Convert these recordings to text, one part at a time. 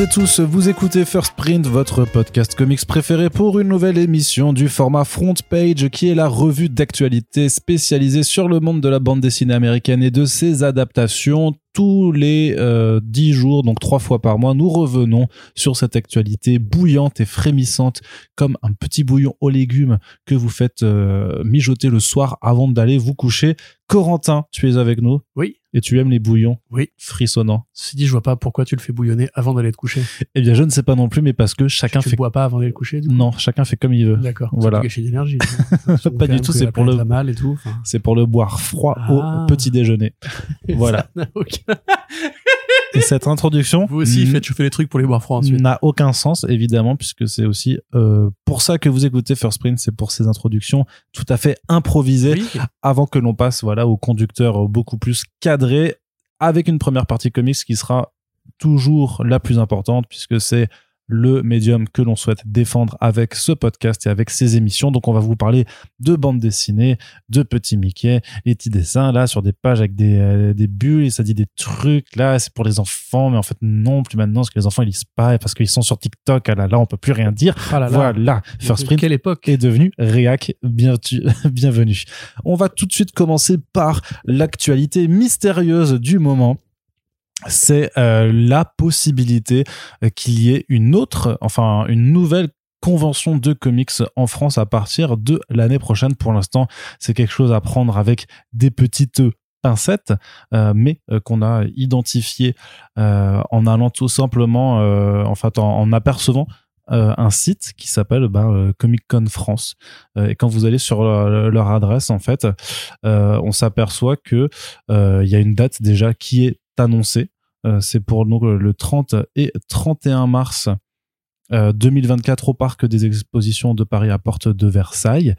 Et tous, vous écoutez First Print, votre podcast comics préféré pour une nouvelle émission du format Front Page qui est la revue d'actualité spécialisée sur le monde de la bande dessinée américaine et de ses adaptations tous les euh, dix jours, donc trois fois par mois, nous revenons sur cette actualité bouillante et frémissante, comme un petit bouillon aux légumes que vous faites euh, mijoter le soir avant d'aller vous coucher. Corentin, tu es avec nous? Oui. Et tu aimes les bouillons Oui. Frissonnants. Si dit, je vois pas pourquoi tu le fais bouillonner avant d'aller te coucher. Eh bien, je ne sais pas non plus, mais parce que chacun tu fait... le bois pas avant d'aller te coucher, du coup Non, chacun fait comme il veut. D'accord. Voilà. Gâcher d'énergie. Pas du tout, c'est pour le- mal et tout. enfin. C'est pour le boire froid Ah. au petit déjeuner. Voilà. Ça Et cette introduction Vous aussi, faites chauffer les trucs pour les boire froids ensuite. n'a aucun sens, évidemment, puisque c'est aussi euh, pour ça que vous écoutez First Print, c'est pour ces introductions tout à fait improvisées, Oui. avant que l'on passe voilà au conducteur beaucoup plus cadré, avec une première partie comics qui sera toujours la plus importante, puisque c'est le médium que l'on souhaite défendre avec ce podcast et avec ces émissions. Donc on va vous parler de bande dessinée, de petits Mickey, les petits dessins là sur des pages avec des, euh, des bulles et ça dit des trucs là c'est pour les enfants mais en fait non plus maintenant parce que les enfants ils lisent pas et parce qu'ils sont sur TikTok ah là là on peut plus rien dire. Ah là là. Voilà, First Print Quelle époque? est devenu Réac. Bien tu- bienvenue. On va tout de suite commencer par l'actualité mystérieuse du moment. C'est euh, la possibilité euh, qu'il y ait une autre, enfin une nouvelle convention de comics en France à partir de l'année prochaine. Pour l'instant, c'est quelque chose à prendre avec des petites pincettes, euh, mais qu'on a identifié en allant tout simplement, en en, apercevant un site qui s'appelle ben, Comic Con France. Et quand vous allez sur leur, adresse, en fait, on s'aperçoit que euh, il y a une date déjà qui est annoncée. Euh, c'est pour donc, le 30 et 31 mars euh, 2024 au parc des expositions de Paris à Porte de Versailles.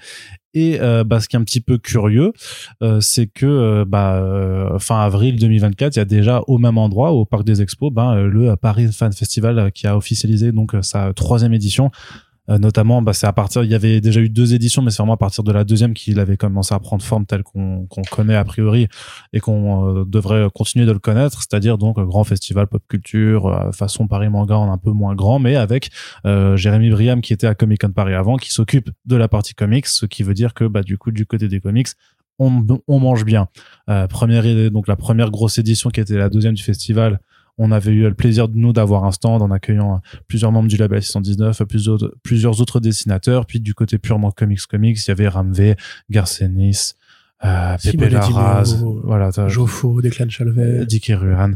Et euh, bah, ce qui est un petit peu curieux, euh, c'est que euh, bah, euh, fin avril 2024, il y a déjà au même endroit, au parc des expos, ben, euh, le Paris Fan Festival euh, qui a officialisé donc euh, sa troisième édition. Euh, notamment, bah, c'est à partir, il y avait déjà eu deux éditions, mais c'est vraiment à partir de la deuxième qu'il avait commencé à prendre forme telle qu'on connaît a priori et qu'on euh, devrait continuer de le connaître, c'est-à-dire donc euh, grand festival pop culture, façon Paris Manga en un peu moins grand, mais avec Jérémy Briam qui était à Comic Con Paris avant, qui s'occupe de la partie comics, ce qui veut dire que bah, du coup du côté des comics, on, mange bien. Euh, première donc la première grosse édition qui était la deuxième du festival, on avait eu le plaisir de nous d'avoir un stand en accueillant euh, plusieurs membres du label 619, plusieurs autres, plusieurs autres dessinateurs. Puis du côté purement comics comics, il y avait Ramvé, Garcenis, euh, Larraz, Dimeo, voilà, Joffo, Declan Chalvet. Dick et Ruhan.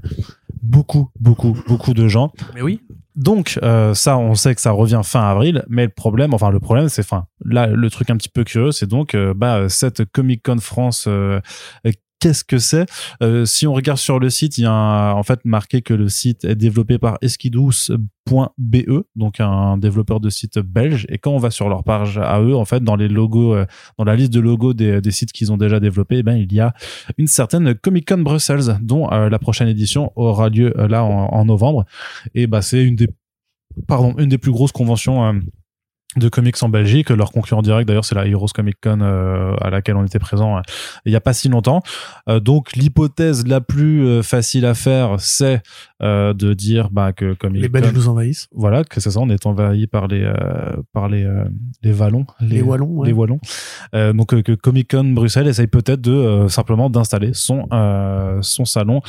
Beaucoup, beaucoup, beaucoup de gens. Mais oui. Donc euh, ça, on sait que ça revient fin avril, mais le problème, enfin le problème, c'est fin. Là, le truc un petit peu curieux, c'est donc euh, bah cette Comic Con France. Qu'est-ce que c'est Euh, Si on regarde sur le site, il y a en fait marqué que le site est développé par eskidous.be, donc un développeur de site belge. Et quand on va sur leur page à eux, en fait, dans les logos, euh, dans la liste de logos des, sites qu'ils ont déjà développés, eh ben il y a une certaine Comic Con Brussels, dont euh, la prochaine édition aura lieu là en, novembre. Et bah c'est une des pardon, une des plus grosses conventions de comics en Belgique. Leur concurrent direct, d'ailleurs, c'est la Heroes Comic Con euh, à laquelle on était présent euh, il n'y a pas si longtemps. Euh, donc, l'hypothèse la plus euh, facile à faire, c'est euh, de dire bah, que Comic Les Belges nous envahissent. voilà, que c'est ça, on est envahi par les euh, par les euh, les Wallons, Les Wallons, ouais. les Wallons. Euh, donc que Comic Con Bruxelles essaye peut-être de euh, simplement d'installer son euh, son salon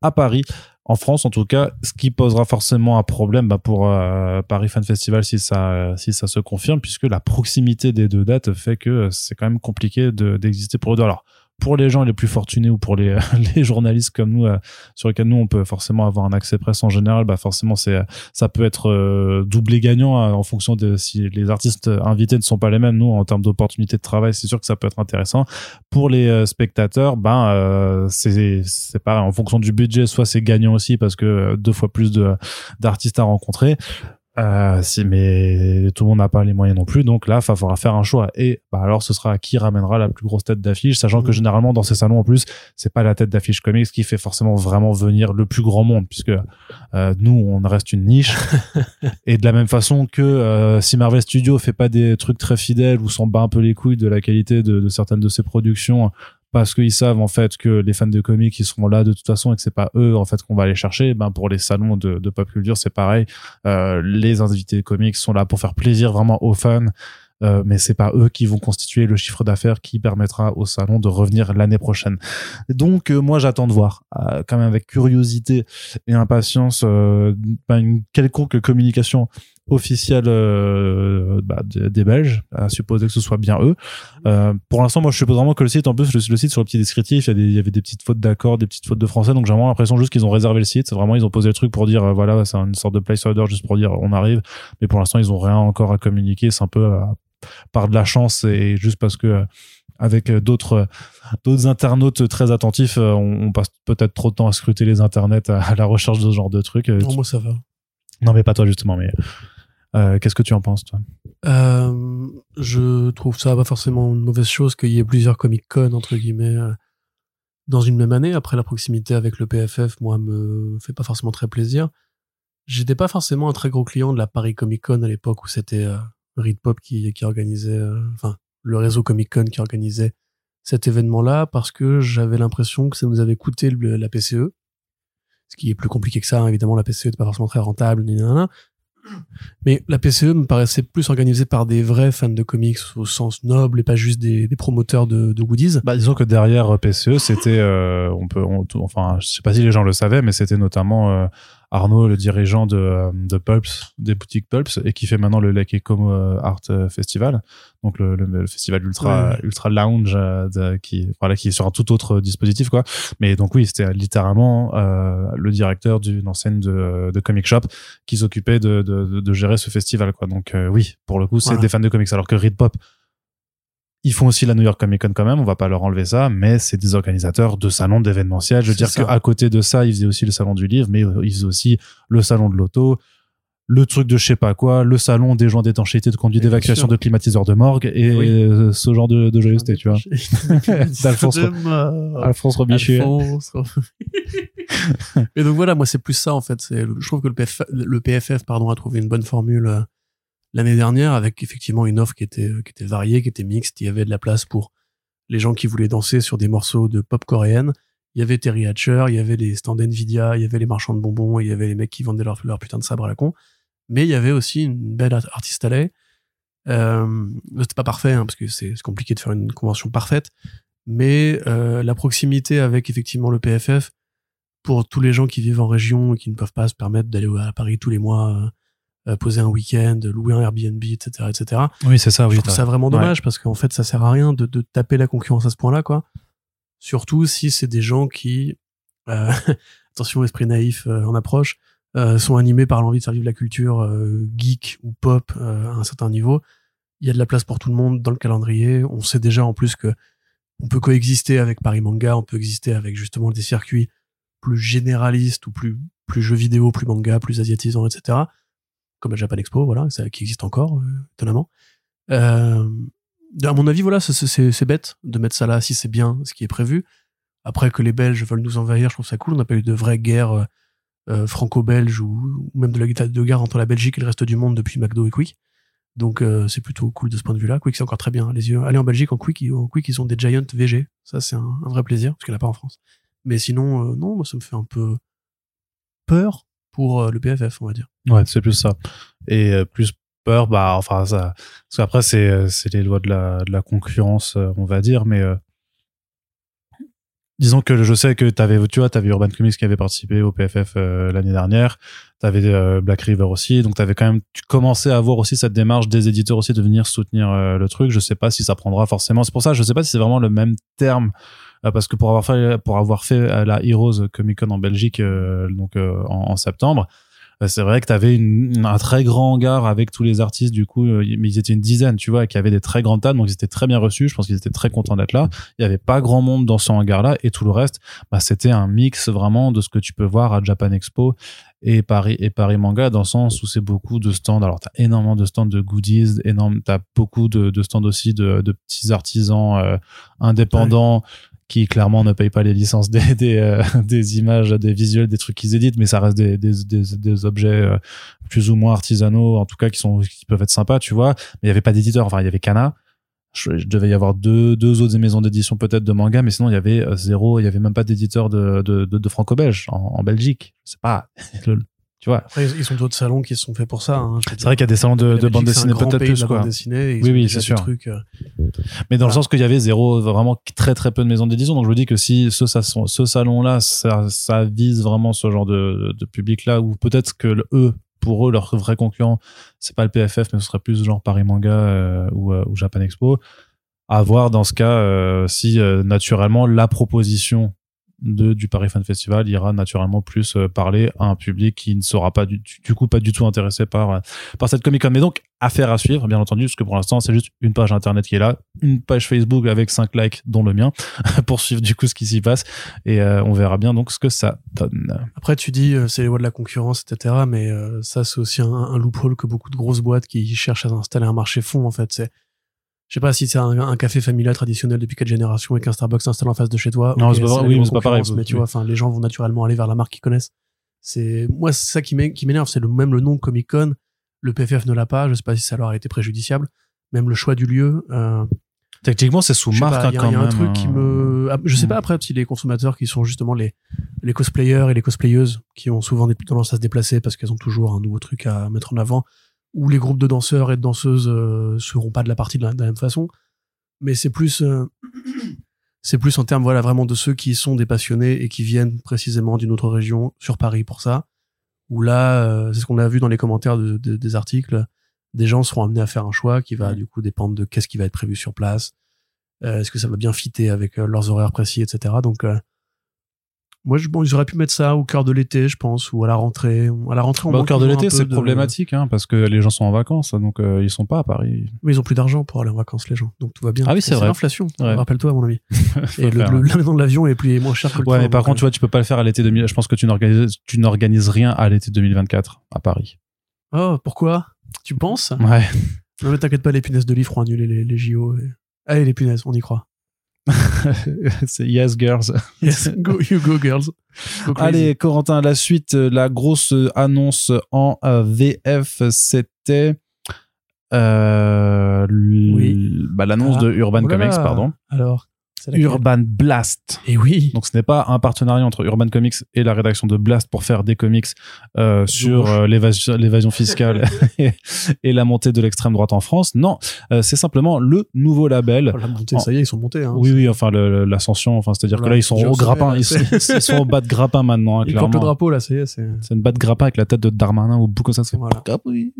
à Paris. En France, en tout cas, ce qui posera forcément un problème bah, pour euh, Paris Fan Festival si ça si ça se confirme, puisque la proximité des deux dates fait que c'est quand même compliqué de- d'exister pour eux deux. Alors pour les gens les plus fortunés ou pour les, les journalistes comme nous, euh, sur lesquels nous on peut forcément avoir un accès presse en général, bah forcément c'est ça peut être euh, doublé gagnant hein, en fonction de si les artistes invités ne sont pas les mêmes. Nous en termes d'opportunités de travail, c'est sûr que ça peut être intéressant. Pour les euh, spectateurs, ben euh, c'est pareil en fonction du budget, soit c'est gagnant aussi parce que euh, deux fois plus d'artistes à rencontrer. Euh, si, mais tout le monde n'a pas les moyens non plus, donc là, il va falloir faire un choix. Et bah, alors, ce sera qui ramènera la plus grosse tête d'affiche, sachant que Mhm. généralement dans ces salons en plus, c'est pas la tête d'affiche comics qui fait forcément vraiment venir le plus grand monde, puisque euh, nous, on reste une niche. et de la même façon que euh, si Marvel Studios fait pas des trucs très fidèles ou s'en bat un peu les couilles de la qualité de, de certaines de ses productions, parce qu'ils savent en fait que les fans de comics ils seront là de toute façon et que c'est pas eux en fait qu'on va aller chercher. Ben pour les salons de, de pop culture c'est pareil. Euh, les invités comics sont là pour faire plaisir vraiment aux fans euh, mais c'est pas eux qui vont constituer le chiffre d'affaires qui permettra au salon de revenir l'année prochaine. Donc euh, moi j'attends de voir, euh, quand même avec curiosité et impatience, euh, une quelconque communication officielle bah, des Belges, à supposer que ce soit bien eux. pour l'instant, moi, je suppose vraiment que le site, en plus, le, site sur le petit descriptif, il y, il y avait des petites fautes d'accord, des petites fautes de français, donc j'ai vraiment l'impression juste qu'ils ont réservé le site. Vraiment, ils ont posé le truc pour dire, voilà, c'est une sorte de placeholder juste pour dire, on arrive. Mais pour l'instant, ils ont rien encore à communiquer. C'est un peu par de la chance et juste parce que euh, avec euh, d'autres d'autres internautes très attentifs, euh, on, passe peut-être trop de temps à scruter les internets à, la recherche de ce genre de trucs. Non, moi ça va. Non, mais pas toi justement. Mais qu'est-ce que tu en penses toi? Je trouve ça pas forcément une mauvaise chose qu'il y ait plusieurs Comic Con entre guillemets dans une même année. Après la proximité avec le PFF, moi me fait pas forcément très plaisir. J'étais pas forcément un très gros client de la Paris Comic Con à l'époque où c'était Read Pop qui, organisait, euh, enfin, le réseau Comic Con qui organisait cet événement-là parce que j'avais l'impression que ça nous avait coûté la PCE. Ce qui est plus compliqué que ça, hein. évidemment, la PCE n'est pas forcément très rentable, mais la PCE me paraissait plus organisée par des vrais fans de comics au sens noble et pas juste des, promoteurs de, de, goodies. Bah, disons que derrière PCE, c'était, euh, on peut, enfin, je sais pas si les gens le savaient, mais c'était notamment euh, Arnaud, le dirigeant de, euh, de Pulps, des boutiques Pulps, et qui fait maintenant le Lake Eco euh, Art euh, Festival, donc le, le, festival ultra ultra lounge qui voilà qui est sur un tout autre dispositif quoi. Mais donc oui, c'était littéralement euh, le directeur d'une enseigne de, de comic shop qui s'occupait de, de, de, gérer ce festival quoi. Donc oui, pour le coup, c'est des fans de comics, alors que Read Pop ils font aussi la New York Comic Con quand même, on va pas leur enlever ça, mais c'est des organisateurs de salons d'événementiel. Je veux dire qu'à côté de ça, ils faisaient aussi le salon du livre, mais ils faisaient aussi le salon de l'auto, le truc de je sais pas quoi, le salon des gens d'étanchéité, de conduite d'évacuation, de climatiseurs de morgue et euh, ce genre de, de joyeuseté, tu vois. D'Alphonse Alphonse Robichu. et donc voilà, moi c'est plus ça en fait. Je trouve que le, PF, le PFF pardon, a trouvé une bonne formule euh, l'année dernière avec effectivement une offre qui était qui était variée, qui était mixte. Il y avait de la place pour les gens qui voulaient danser sur des morceaux de pop coréenne. Il y avait Terry Hatcher, il y avait les stands Nvidia, il y avait les marchands de bonbons, il y avait les mecs qui vendaient leur, putain de sabre à la con. Mais il y avait aussi une belle artiste à Euh, c'était pas parfait hein, parce que c'est compliqué de faire une convention parfaite, mais euh, la proximité avec effectivement le PFF pour tous les gens qui vivent en région et qui ne peuvent pas se permettre d'aller à Paris tous les mois euh, euh, poser un week-end, louer un Airbnb, etc., etc. Oui, c'est ça. Oui, je trouve ça vraiment dommage parce qu'en fait, ça sert à rien de, de taper la concurrence à ce point-là, quoi. Surtout si c'est des gens qui, euh, attention, esprit naïf euh, en approche, euh, sont animés par l'envie de faire vivre la culture geek ou pop à un certain niveau. Il y a de la place pour tout le monde dans le calendrier. On sait déjà en plus que on peut coexister avec Paris Manga, on peut exister avec justement des circuits plus généralistes ou plus plus jeux vidéo, plus manga, plus asiatisants, etc comme à Japan Expo, voilà, ça, qui existe encore, euh, étonnamment. Euh, à mon avis, voilà, c'est bête de mettre ça là si c'est bien ce qui est prévu. Après que les Belges veulent nous envahir, je trouve ça cool. On n'a pas eu de vraie guerre euh, franco-belge ou, même de la de guerre entre la Belgique et le reste du monde depuis McDo et Quick. Donc c'est plutôt cool de ce point de vue-là. Quick c'est encore très bien. Les yeux. Allez en Belgique en Quick, en Quick ils ont des Giant VG. Ça c'est un, un, vrai plaisir parce qu'il n'y en a pas en France. Mais sinon non, moi ça me fait un peu peur pour le PFF, on va dire. Ouais, c'est plus ça. Et euh, plus peur, bah, enfin, ça, parce qu'après, c'est, euh, c'est les lois de la, de la concurrence, euh, on va dire, mais, disons que je sais que t'avais, tu vois, t'avais Urban Comics qui avait participé au PFF l'année dernière, t'avais Black River aussi, donc t'avais quand même, tu commençais à avoir aussi cette démarche des éditeurs aussi de venir soutenir le truc. Je sais pas si ça prendra forcément. C'est pour ça, je sais pas si c'est vraiment le même terme parce que pour avoir fait pour avoir fait la Heroes Comic Con en Belgique donc en, en, septembre c'est vrai que tu avais un très grand hangar avec tous les artistes, du coup, euh, mais ils étaient une dizaine, tu vois, qui avaient des très grandes tables, donc ils étaient très bien reçus. Je pense qu'ils étaient très contents d'être là. Il y avait pas grand monde dans ce hangar-là, et tout le reste, bah, c'était un mix vraiment de ce que tu peux voir à Japan Expo et Paris et Paris Manga dans le sens où c'est beaucoup de stands. Alors t'as énormément de stands de goodies, énorme, t'as beaucoup de, de stands aussi de, de petits artisans euh, indépendants qui clairement ne payent pas les licences des, des, euh, des images, des visuels, des trucs qu'ils éditent, mais ça reste des, des, des, des objets euh, plus ou moins artisanaux, en tout cas qui sont qui peuvent être sympas, tu vois. Mais il y avait pas d'éditeur. Enfin, il y avait Kana, je, je devais y avoir deux, deux autres maisons d'édition peut-être de manga, mais sinon il y avait euh, zéro, il y avait même pas d'éditeur de, de, de, franco-belge en, Belgique. C'est pas, le- tu vois. Après, ils ont d'autres salons qui sont faits pour ça. Hein, C'est vrai qu'il y a des salons de, de bande dessinée peut-être de plus la quoi. dessinée, Oui, oui, c'est sûr. trucs, euh, Mais dans le sens qu'il y avait zéro, vraiment très très peu de maisons d'édition. Donc je me dis que si ce, sa- ce salon-là, ça, ça vise vraiment ce genre de, de public-là, ou peut-être que le- eux, pour eux, leur vrai concurrent, c'est pas le PFF, mais ce serait plus genre Paris Manga euh, ou, euh, ou Japan Expo. À voir dans ce cas si naturellement la proposition de, du Paris Fan Festival ira naturellement plus euh, parler à un public qui ne sera pas du, du- coup pas du tout intéressé par, euh, par cette Comic Con. Mais donc, affaire à suivre, bien entendu, parce que pour l'instant, c'est juste une page internet qui est là, une page Facebook avec 5 likes, dont le mien, pour suivre du coup ce qui s'y passe. Et euh, on verra bien donc ce que ça donne. Après, tu dis, euh, c'est les lois de la concurrence, etc. Mais euh, ça, c'est aussi un, un loophole que beaucoup de grosses boîtes qui cherchent à installer un marché font, en fait. C'est, je sais pas si c'est un, un café familial traditionnel depuis quatre générations et qu'un Starbucks s'installe en face de chez toi. Non, c'est pas- oui, pareil, Mais tu oui. vois, enfin, les gens vont naturellement aller vers la marque qu'ils connaissent. C'est, moi, c'est ça qui m'é- qui m'énerve, c'est le même le nom Comic Con. Le PFF ne l'a pas. Je sais pas si ça leur a été préjudiciable. Même le choix du lieu. euh, Techniquement, c'est sous marque hein, il y a, quand y a un truc qui hein. me ah, je sais Mm. pas après si les consommateurs qui sont justement les les cosplayers et les cosplayeuses qui ont souvent des tendance à se déplacer parce qu'elles ont toujours un nouveau truc à mettre en avant ou les groupes de danseurs et de danseuses euh, seront pas de la partie de la, de la même façon. Mais c'est plus euh, c'est plus en termes voilà vraiment de ceux qui sont des passionnés et qui viennent précisément d'une autre région sur Paris pour ça. Où là euh, c'est ce qu'on a vu dans les commentaires de- de- des articles. Des gens seront amenés à faire un choix qui va du coup dépendre de qu'est-ce qui va être prévu sur place. Euh, Est-ce que ça va bien fitter avec euh, leurs horaires précis, etc. Donc, euh, moi, je, bon, ils auraient pu mettre ça au cœur de l'été, je pense, ou à la rentrée. À la rentrée, on Bah, au cœur de l'été, c'est de- problématique, hein, parce que les gens sont en vacances, donc euh, ils sont pas à Paris. Mais ils ont plus d'argent pour aller en vacances, les gens. Donc tout va bien. Ah oui, c'est vrai. l'inflation. Ouais. Rappelle-toi, à mon. Faut Et le, le, hein. l'abonnement de l'avion est plus est moins cher que le Ouais, train, mais par contre, tu euh, vois, tu peux pas le faire à l'été 2000. Je pense que tu n'organises, tu n'organises rien à l'été 2024 à Paris. Oh, pourquoi? Tu penses? Ouais. Non, mais t'inquiète pas, les punaises de lit feront annuler les, les JO. et- Allez, les punaises, on y croit. c'est Yes Girls. Yes, go, you go, girls. Go. Allez, Corentin, la suite, la grosse annonce en euh, VF, c'était euh, Oui. bah, l'annonce Ah. de Urban Oh Comics, pardon. Alors, Urban Blast. Et oui. Donc ce n'est pas un partenariat entre Urban Comics et la rédaction de Blast pour faire des comics euh, sur euh, l'évasion fiscale et, et la montée de l'extrême droite en France. Non, euh, c'est simplement le nouveau label. Oh, la montée, ça y est, ils sont montés. Hein. Oui, oui, enfin l'ascension, enfin c'est-à-dire que là ils sont au grappin, ils sont, c'est- ils sont au bas de grappin maintenant, hein, Ils portent le drapeau, là, ça y est. C'est... Une bas de grappin avec la tête de Darmanin ça. fait Voilà. Ah oui.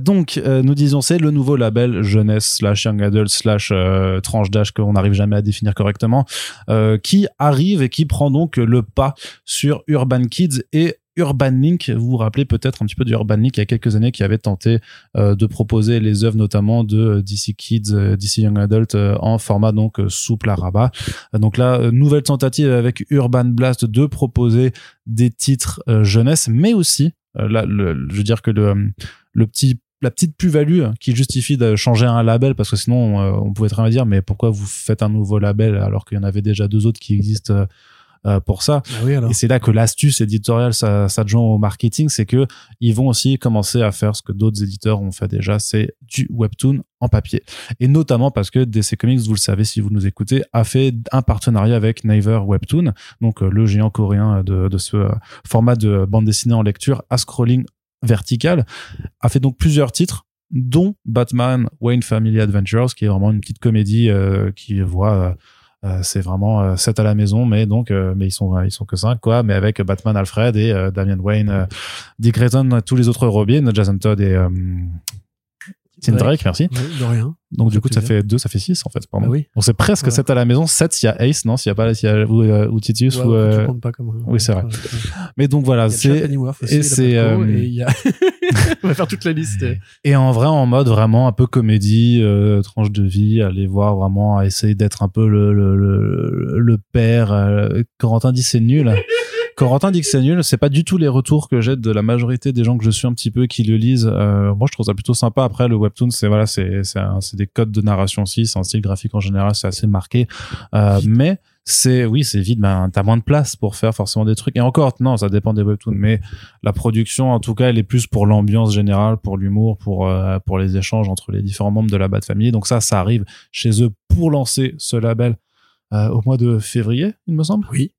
Donc, nous disons, c'est le nouveau label jeunesse slash young adult slash tranche d'âge qu'on n'arrive jamais à définir correctement, euh, qui arrive et qui prend donc le pas sur Urban Kids et Urban Link, vous vous rappelez peut-être un petit peu de Urban Link il y a quelques années qui avait tenté euh, de proposer les œuvres notamment de euh, DC Kids, DC Young Adult en format donc souple à rabat. Donc là, nouvelle tentative avec Urban Blast de proposer des titres jeunesse, mais aussi, là, je veux dire que le petit la petite plus-value qui justifie de changer un label parce que sinon euh, on pouvait très bien dire mais pourquoi vous faites un nouveau label alors qu'il y en avait déjà deux autres qui existent euh, euh, pour ça? Ah oui, et c'est là que l'astuce éditoriale ça- s'adjoint au marketing, c'est que ils vont aussi commencer à faire ce que d'autres éditeurs ont fait déjà, c'est du webtoon en papier. Et notamment parce que DC Comics, vous le savez si vous nous écoutez, a fait un partenariat avec Naver Webtoon, donc euh, le géant coréen de, de ce euh, format de bande dessinée en lecture à scrolling vertical, a fait donc plusieurs titres dont Batman Wayne Family Adventures, qui est vraiment une petite comédie euh, qui voit euh, euh, c'est vraiment euh, 7 à la maison, mais donc, euh, mais ils sont, ils sont que 5, quoi, mais avec Batman Alfred et euh, Damian Wayne, euh, Dick Grayson, tous les autres Robin, Jason Todd et euh, Tim Drake, merci. Oui, de rien. Donc, du coup, ça fait 2, ça fait 6, en fait, pardon. Bah oui. Donc, c'est presque Ouais. 7 à la maison, 7 s'il y a Ace, non, s'il y a pas, s'il y a, ou, euh, ou Titus, Ouais, ou, euh, tu comptes pas comme un- oui, c'est vrai. Ouais, mais donc voilà, c'est, et c'est, euh, a... On va faire toute la liste. Et en vrai, en mode vraiment un peu comédie, euh, tranche de vie, aller voir vraiment, essayer d'être un peu le, le, le, le père. euh, Corentin dit c'est nul. Corentin dit que c'est nul. C'est pas du tout les retours que j'ai de la majorité des gens que je suis un petit peu qui le lisent. Euh, moi, je trouve ça plutôt sympa. Après, le webtoon, c'est voilà, c'est des codes de narration aussi. C'est un style graphique en général, c'est assez marqué. Euh, mais c'est oui c'est vide ben t'as moins de place pour faire forcément des trucs et encore non ça dépend des webtoons mais la production en tout cas elle est plus pour l'ambiance générale pour l'humour pour euh, pour les échanges entre les différents membres de la Bat Family donc ça ça arrive chez eux pour lancer ce label au mois de février il me semble Oui.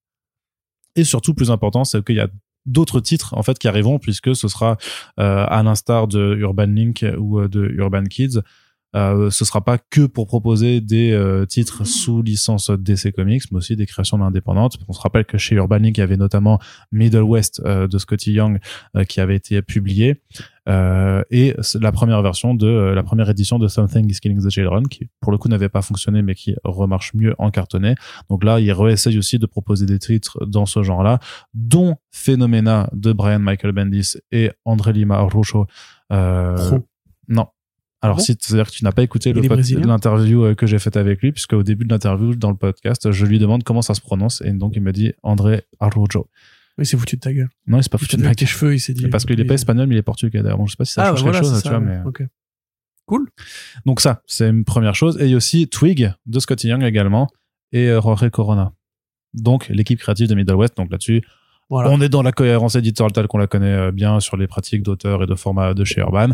Et surtout plus important c'est qu'il y a d'autres titres en fait qui arriveront puisque ce sera euh, à l'instar de Urban Link ou euh, de Urban Kids euh, ce sera pas que pour proposer des euh, titres sous licence DC Comics, mais aussi des créations indépendantes. On se rappelle que chez Urban Link, il y avait notamment Middle West de Scotty Young qui avait été publié, euh, et la première version de euh, la première édition de Something is Killing the Children, qui pour le coup n'avait pas fonctionné, mais qui remarche mieux en cartonné. Donc là, il réessaye aussi de proposer des titres dans ce genre-là, dont Phenomena de Brian Michael Bendis et André Lima Arrocho. Euh, Pro. non. Alors, bon si, c'est-à-dire que tu n'as pas écouté l'interview que j'ai faite avec lui, puisque au début de l'interview, dans le podcast, je lui demande comment ça se prononce, et donc il me dit André Arrojo. Oui, c'est foutu de ta gueule. Non, il s'est pas Il foutu de ma tes gueule. cheveux, il s'est dit. Parce qu'il est pas espagnol, mais il est portugais d'ailleurs. Bon, je sais pas si ça change quelque chose, c'est tu vois, mais. Ok. Donc ça, c'est une première chose. Et il y a aussi Twig de Scotty Young également et euh, Jorge Corona. Donc l'équipe créative de Middle West. Donc là-dessus, Voilà. on est dans la cohérence éditoriale telle qu'on la connaît euh, bien sur les pratiques d'auteur et de format de chez Urban.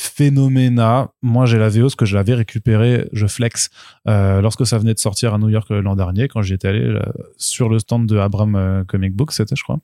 Phénoména, moi j'ai la VO que je l'avais récupéré, je flex euh, lorsque ça venait de sortir à New York euh, l'an dernier quand j'y étais allé euh, sur le stand de Abram euh, Comic Book, c'était je crois.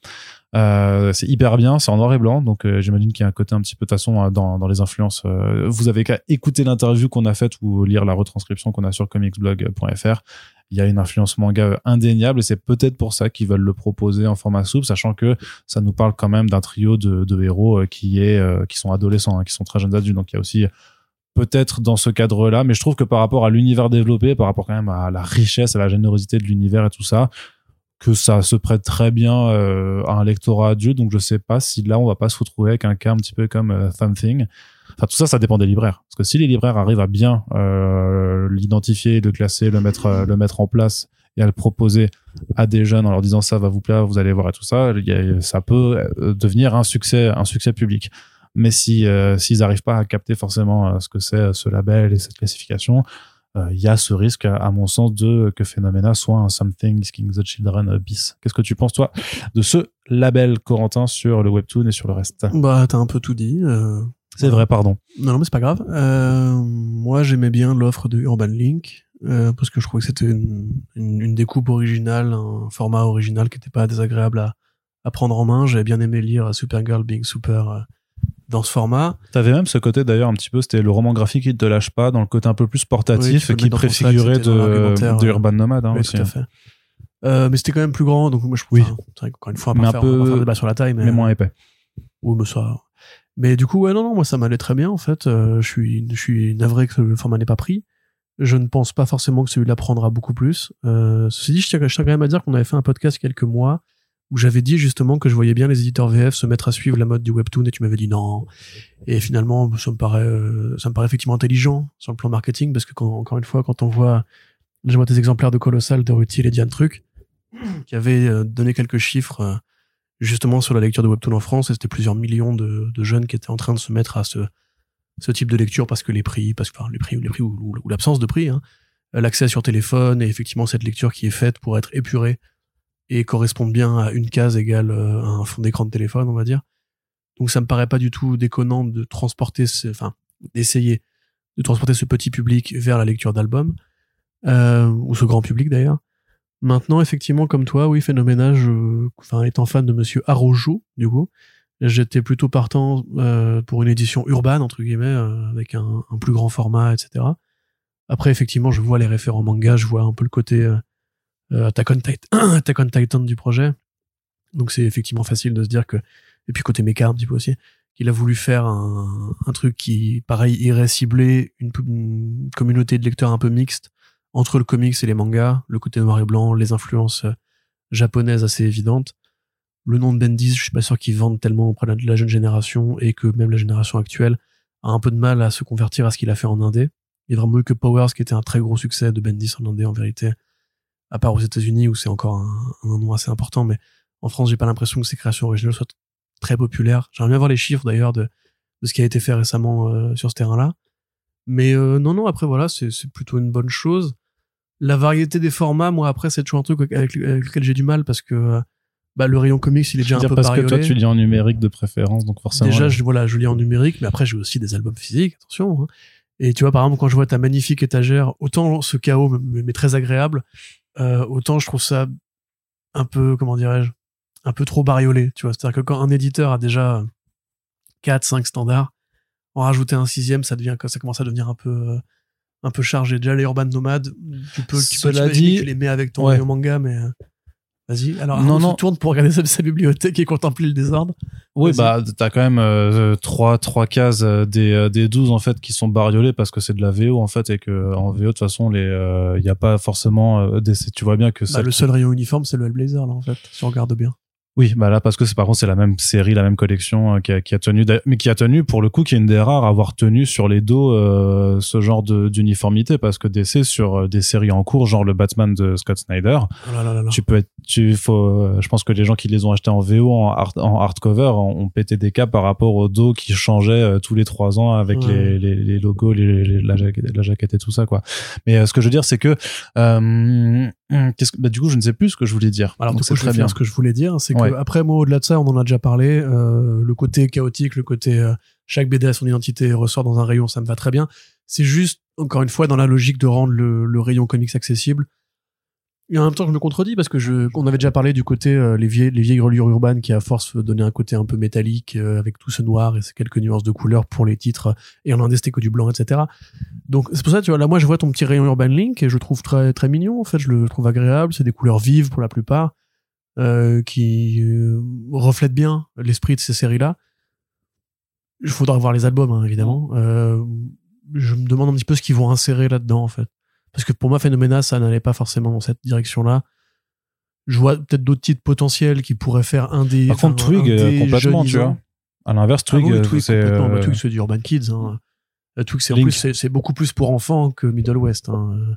Euh, c'est hyper bien, c'est en noir et blanc, donc euh, j'imagine qu'il y a un côté un petit peu de euh, dans, dans les influences. euh, vous avez qu'à écouter l'interview qu'on a faite ou lire la retranscription qu'on a sur comicsblog.fr. Il y a une influence manga indéniable et c'est peut-être pour ça qu'ils veulent le proposer en format souple, sachant que ça nous parle quand même d'un trio de, de héros euh, qui est euh, qui sont adolescents, hein, qui sont très jeunes adultes. Donc il y a aussi peut-être dans ce cadre-là, mais je trouve que par rapport à l'univers développé, par rapport quand même à la richesse, à la générosité de l'univers et tout ça, que ça se prête très bien euh, à un lectorat adulte. Donc je sais pas si là on va pas se retrouver avec un cas un petit peu comme euh, Something. Enfin tout ça, ça dépend des libraires. Parce que si les libraires arrivent à bien euh, l'identifier, le classer, le mettre, euh, le mettre en place et à le proposer à des jeunes en leur disant ça va vous plaire, vous allez voir et tout ça, ça peut devenir un succès, un succès public. Mais si s'ils n'arrivent pas à capter forcément ce que c'est ce label et cette classification, il y a ce risque, à mon sens, de que Phenomena soit un Something Killing the Children euh, bis. Qu'est-ce que tu penses toi de ce label Corentin sur le webtoon et sur le reste? Bah, t'as un peu tout dit. euh, C'est vrai, pardon. Non, non, mais c'est pas grave. Euh, moi, j'aimais bien l'offre de Urban Link euh, parce que je trouvais que c'était une, une, une découpe originale, un format original qui était pas désagréable à, à prendre en main. J'avais bien aimé lire Supergirl Being Super euh, dans ce format. T'avais même ce côté d'ailleurs un petit peu, c'était le roman graphique qui te lâche pas, dans le côté un peu plus Oui, portatif qui sac, préfigurait dans de, de euh, Urban Nomad hein, Oui, aussi. tout à fait. Euh, mais c'était quand même plus grand, donc moi je Oui. c'est vrai qu'encore une fois, Mais un on va peu- pas faire débat sur la taille, mais, Mais moins épais. Oui, mais ça. Mais du coup, ouais, non, non, moi ça m'allait très bien en fait. Euh, je suis, je suis navré que le format n'ait pas pris. Je ne pense pas forcément que celui-là prendra beaucoup plus. Euh, ceci dit, je tiens, je tiens quand même à dire qu'on avait fait un podcast quelques mois où j'avais dit justement que je voyais bien les éditeurs VF se mettre à suivre la mode du webtoon et tu m'avais dit non. Et finalement, ça me paraît, euh, ça me paraît effectivement intelligent sur le plan marketing parce que quand, encore une fois, quand on voit, je vois tes exemplaires de Colossal, de Rutil et Diane Truc, qui avaient euh, donné quelques chiffres euh, justement sur la lecture de webtoon en France, et c'était plusieurs millions de, jeunes qui étaient en train de se mettre à ce, ce type de lecture parce que les prix, parce que enfin, les prix, les prix ou, ou- l'absence de prix, hein, l'accès sur téléphone et effectivement cette lecture qui est faite pour être épurée et correspondre bien à une case égale euh, à un fond d'écran de téléphone, on va dire. Donc ça me paraît pas du tout déconnant de transporter, ce, enfin d'essayer de transporter ce petit public vers la lecture d'albums euh, ou ce grand public d'ailleurs. Maintenant, effectivement, comme toi, oui, Phénoménage, enfin, étant fan de Monsieur Arrojo, du coup, j'étais plutôt partant euh, pour une édition urbaine, entre guillemets, euh, avec un, plus grand format, etc. Après, effectivement, je vois les référents manga, je vois un peu le côté euh, Titan, Attack on Titan du projet. Donc c'est effectivement facile de se dire que, et puis côté méca un petit peu aussi, qu'il a voulu faire un, un truc qui, pareil, irait cibler une, une communauté de lecteurs un peu mixte entre le comics et les mangas, le côté noir et blanc, les influences euh, japonaises assez évidentes. Le nom de Bendis, je suis pas sûr qu'il vende tellement auprès de la jeune génération et que même la génération actuelle a un peu de mal à se convertir à ce qu'il a fait en indé. Il est vraiment mieux que Powers, qui était un très gros succès de Bendis en indé en vérité, à part aux États-Unis où c'est encore un, un nom assez important, mais en France, j'ai pas l'impression que ses créations originales soient très populaires. J'aimerais bien voir les chiffres d'ailleurs de, de ce qui a été fait récemment euh, sur ce terrain-là. Mais euh, non, non, après voilà, c'est plutôt une bonne chose. la variété des formats, moi après c'est toujours un truc avec, avec lequel j'ai du mal parce que euh, bah, le rayon comics il est déjà un Dire peu parce que toi, tu lis en numérique de préférence, donc forcément. Déjà, ouais. je, voilà, je lis en numérique, mais après, j'ai aussi des albums physiques, attention. hein. Et tu vois, par exemple, quand je vois ta magnifique étagère, autant ce chaos m'est très agréable, euh, autant je trouve ça un peu, comment dirais-je, un peu trop bariolé, tu vois. C'est-à-dire que quand un éditeur a déjà 4, 5 standards, en rajouter un sixième, ça devient, ça commence à devenir un peu, euh, un peu chargé. Déjà, les Urban Nomades, tu peux, tu peux dit- tu les mets avec ton Ouais. manga, mais, euh, Vas-y. Alors, Non, se non. tourne pour regarder sa, sa bibliothèque et contempler le désordre. Oui, bah, t'as quand même euh, trois, trois cases euh, des, euh, des 12 en fait qui sont bariolées parce que c'est de la VO en fait et que en VO de toute façon les il y a pas forcément euh, des tu vois bien que Bah, ça le seul rayon uniforme, c'est le Hellblazer, là, en fait, si on regarde bien. Oui, bah là parce que c'est par contre c'est la même série, la même collection euh, qui, a, qui a tenu, mais qui a tenu pour le coup qui est une des rares à avoir tenu sur les dos euh, ce genre de- d'uniformité parce que DC sur euh, des séries en cours genre le Batman de Scott Snyder, Oh là là là là. tu peux être, tu faut, euh, je pense que les gens qui les ont achetés en VO en, hard- en hardcover ont, ont pété des cas par rapport au dos qui changeait euh, tous les trois ans avec Ouais. les, les, les logos, les, les- la, jaquette, la jaquette et tout ça quoi. Mais euh, ce que je veux dire c'est que euh, qu'est-ce que, bah, du coup je ne sais plus ce que je voulais dire. Alors, Donc, du coup, je très bien. ce que je voulais dire. C'est que, Après, moi, au-delà de ça, on en a déjà parlé. euh, le côté chaotique, le côté euh, chaque BD a son identité ressort dans un rayon, ça me va très bien. C'est juste, encore une fois, dans la logique de rendre le, rayon comics accessible. Et en même temps, je me contredis parce que je, on avait déjà parlé du côté euh, les vieilles, les vieilles reliures urbaines qui, à force, donnaient un côté un peu métallique euh, avec tout ce noir et ces quelques nuances de couleurs pour les titres. Et en Indé, c'était que du blanc, etc. Donc, c'est pour ça, tu vois, là, moi, je vois ton petit rayon Urban Link et je trouve très, très mignon. En fait, je le trouve agréable. C'est des couleurs vives pour la plupart euh, qui euh, reflètent bien l'esprit de ces séries-là. Il faudra voir les albums, hein, évidemment. Euh, je me demande un petit peu ce qu'ils vont insérer là-dedans, en fait. Parce que pour moi, Phénoména, ça n'allait pas forcément dans cette direction-là. Je vois peut-être d'autres titres potentiels qui pourraient faire un des. Par contre, Twig, euh, complètement, tu vois. À l'inverse, Ah Twig, oui, euh, Twig, c'est. complètement. Bah, Twig, c'est du Urban Kids. Hein. Twig, c'est en Link. plus, c'est c'est beaucoup plus pour enfants que Middle West. Hein.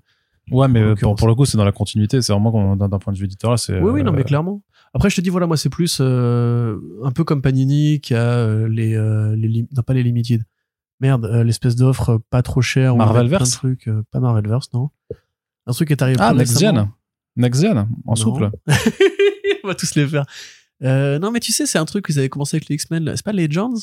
Ouais, mais euh, pour, le coup, c'est dans la continuité. C'est vraiment d'un point de vue éditorial, c'est. Oui, oui, non, euh, mais clairement. Après, je te dis, voilà, moi, c'est plus euh, un peu comme Panini qui a euh, les, euh, les non, pas les limited. Merde, euh, l'espèce d'offre pas trop chère. Marvelverse trucs, euh, pas Marvelverse, non. Un truc qui est arrivé Ah, Next. Gen. Next Gen, en souple. on va tous les faire. Euh, non, mais tu sais, c'est un truc vous avez commencé avec les X-Men. C'est pas Legends?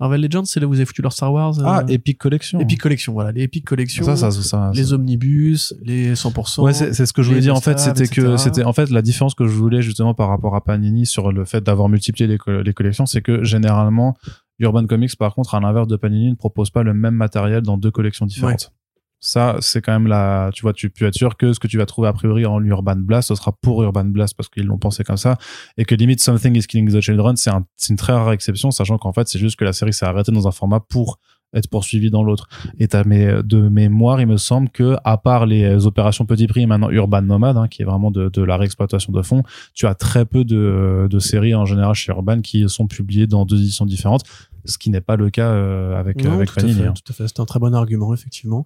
Marvel Legends, c'est là où vous avez foutu leur Star Wars. euh, Ah, Epic Collection. Epic Collection, voilà. Les Epic Collection. Ça, ça, ça, ça- les omnibus, les 100%. Ouais, c'est ce que je voulais dire en fait, c'était que c'était en fait la différence que je voulais justement par rapport à Panini sur le fait d'avoir multiplié les, co- les collections, c'est que généralement Urban Comics par contre à l'inverse de Panini ne propose pas le même matériel dans deux collections différentes. Ça, c'est quand même la, tu vois, tu peux être sûr que ce que tu vas trouver a priori en Urban Blast, ce sera pour Urban Blast parce qu'ils l'ont pensé comme ça et que limite Something is Killing the Children, c'est un, c'est une très rare exception, sachant qu'en fait, c'est juste que la série s'est arrêtée dans un format pour être poursuivie dans l'autre. Et de mémoire, il me semble que, à part les euh, opérations petit prix et maintenant Urban Nomad, hein, qui est vraiment de, de la réexploitation de fonds, tu as très peu de, de séries en général chez Urban qui sont publiées dans deux éditions différentes, ce qui n'est pas le cas euh, avec, Non, avec tout, à Panini. fait, hein. tout à fait. C'est un très bon argument, effectivement.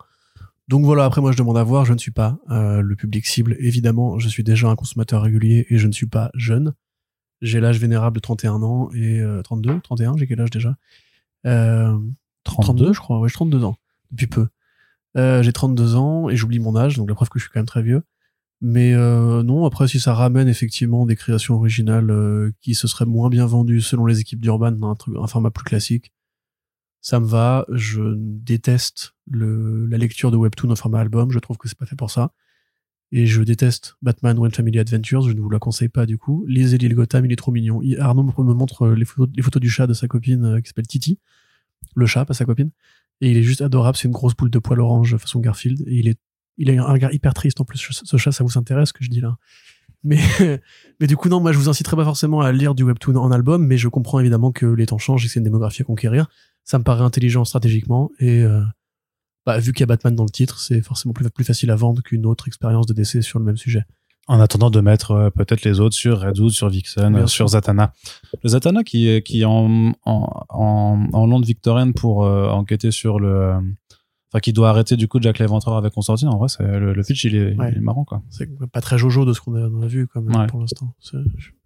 Donc voilà, après moi je demande à voir, je ne suis pas euh, le public cible. Évidemment, je suis déjà un consommateur régulier et je ne suis pas jeune. J'ai l'âge vénérable de 31 ans et euh, 32, 31, j'ai quel âge déjà? Euh, 32, je crois, ouais, j'ai 32 ans, depuis peu. Euh, j'ai 32 ans et j'oublie mon âge, donc la preuve que je suis quand même très vieux. Mais euh, non, après si ça ramène effectivement des créations originales euh, qui se seraient moins bien vendues selon les équipes d'Urban, un, truc- un format plus classique, ça me va. Je déteste le, la lecture de webtoon en format album. Je trouve que c'est pas fait pour ça. Et je déteste Batman One Family Adventures. Je ne vous la conseille pas du coup. Lisez l'île Gotham, il est trop mignon. Arnaud me montre les photos, les photos du chat de sa copine euh, qui s'appelle Titi. Le chat, pas sa copine. Et il est juste adorable. C'est une grosse boule de poil orange façon Garfield. Et il est, il a un regard hyper triste en plus. Ce chat, ça vous intéresse ce que je dis là? Mais, mais du coup, non, moi, je vous inciterai pas forcément à lire du webtoon en album, mais je comprends évidemment que les temps changent et que c'est une démographie à conquérir ça me paraît intelligent stratégiquement et euh, bah, vu qu'il y a Batman dans le titre, c'est forcément plus, plus facile à vendre qu'une autre expérience de DC sur le même sujet. En attendant de mettre euh, peut-être les autres sur Redwood, sur Vixen, euh, sur Zatanna. Le Zatanna qui est qui est en en en, en Londres victorienne pour euh, enquêter sur le enfin qui doit arrêter du coup Jack l'Éventreur avec Constantine. En vrai, c'est le, le pitch il est, Ouais. il est marrant quoi. C'est pas très jojo de ce qu'on a, vu comme Ouais. pour l'instant. Je-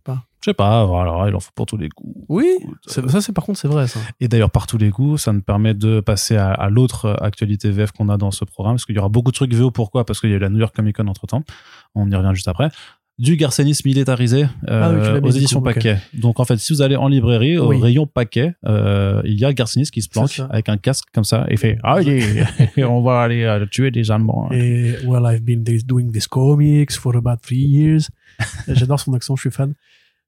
pas. Je sais pas, il en faut pour tous les coups. Oui, Écoute, ça c'est par contre c'est vrai ça. Et d'ailleurs, par tous les coups, ça nous permet de passer à, à l'autre actualité VF qu'on a dans ce programme, parce qu'il y aura beaucoup de trucs VO. Pourquoi? Parce qu'il y a eu la New York Comic Con entre temps. On y revient juste après. Du garcenis militarisé euh, Ah oui, mis, aux éditions coup. Paquet. Donc en fait, si vous allez en librairie, au Oui. rayon Paquet, euh, il y a Garcenis qui se planque avec un casque comme ça et fait Ah, yeah, on va aller euh, tuer des Allemands. Et well, I've been doing this comics for about three years. J'adore son accent, je suis fan.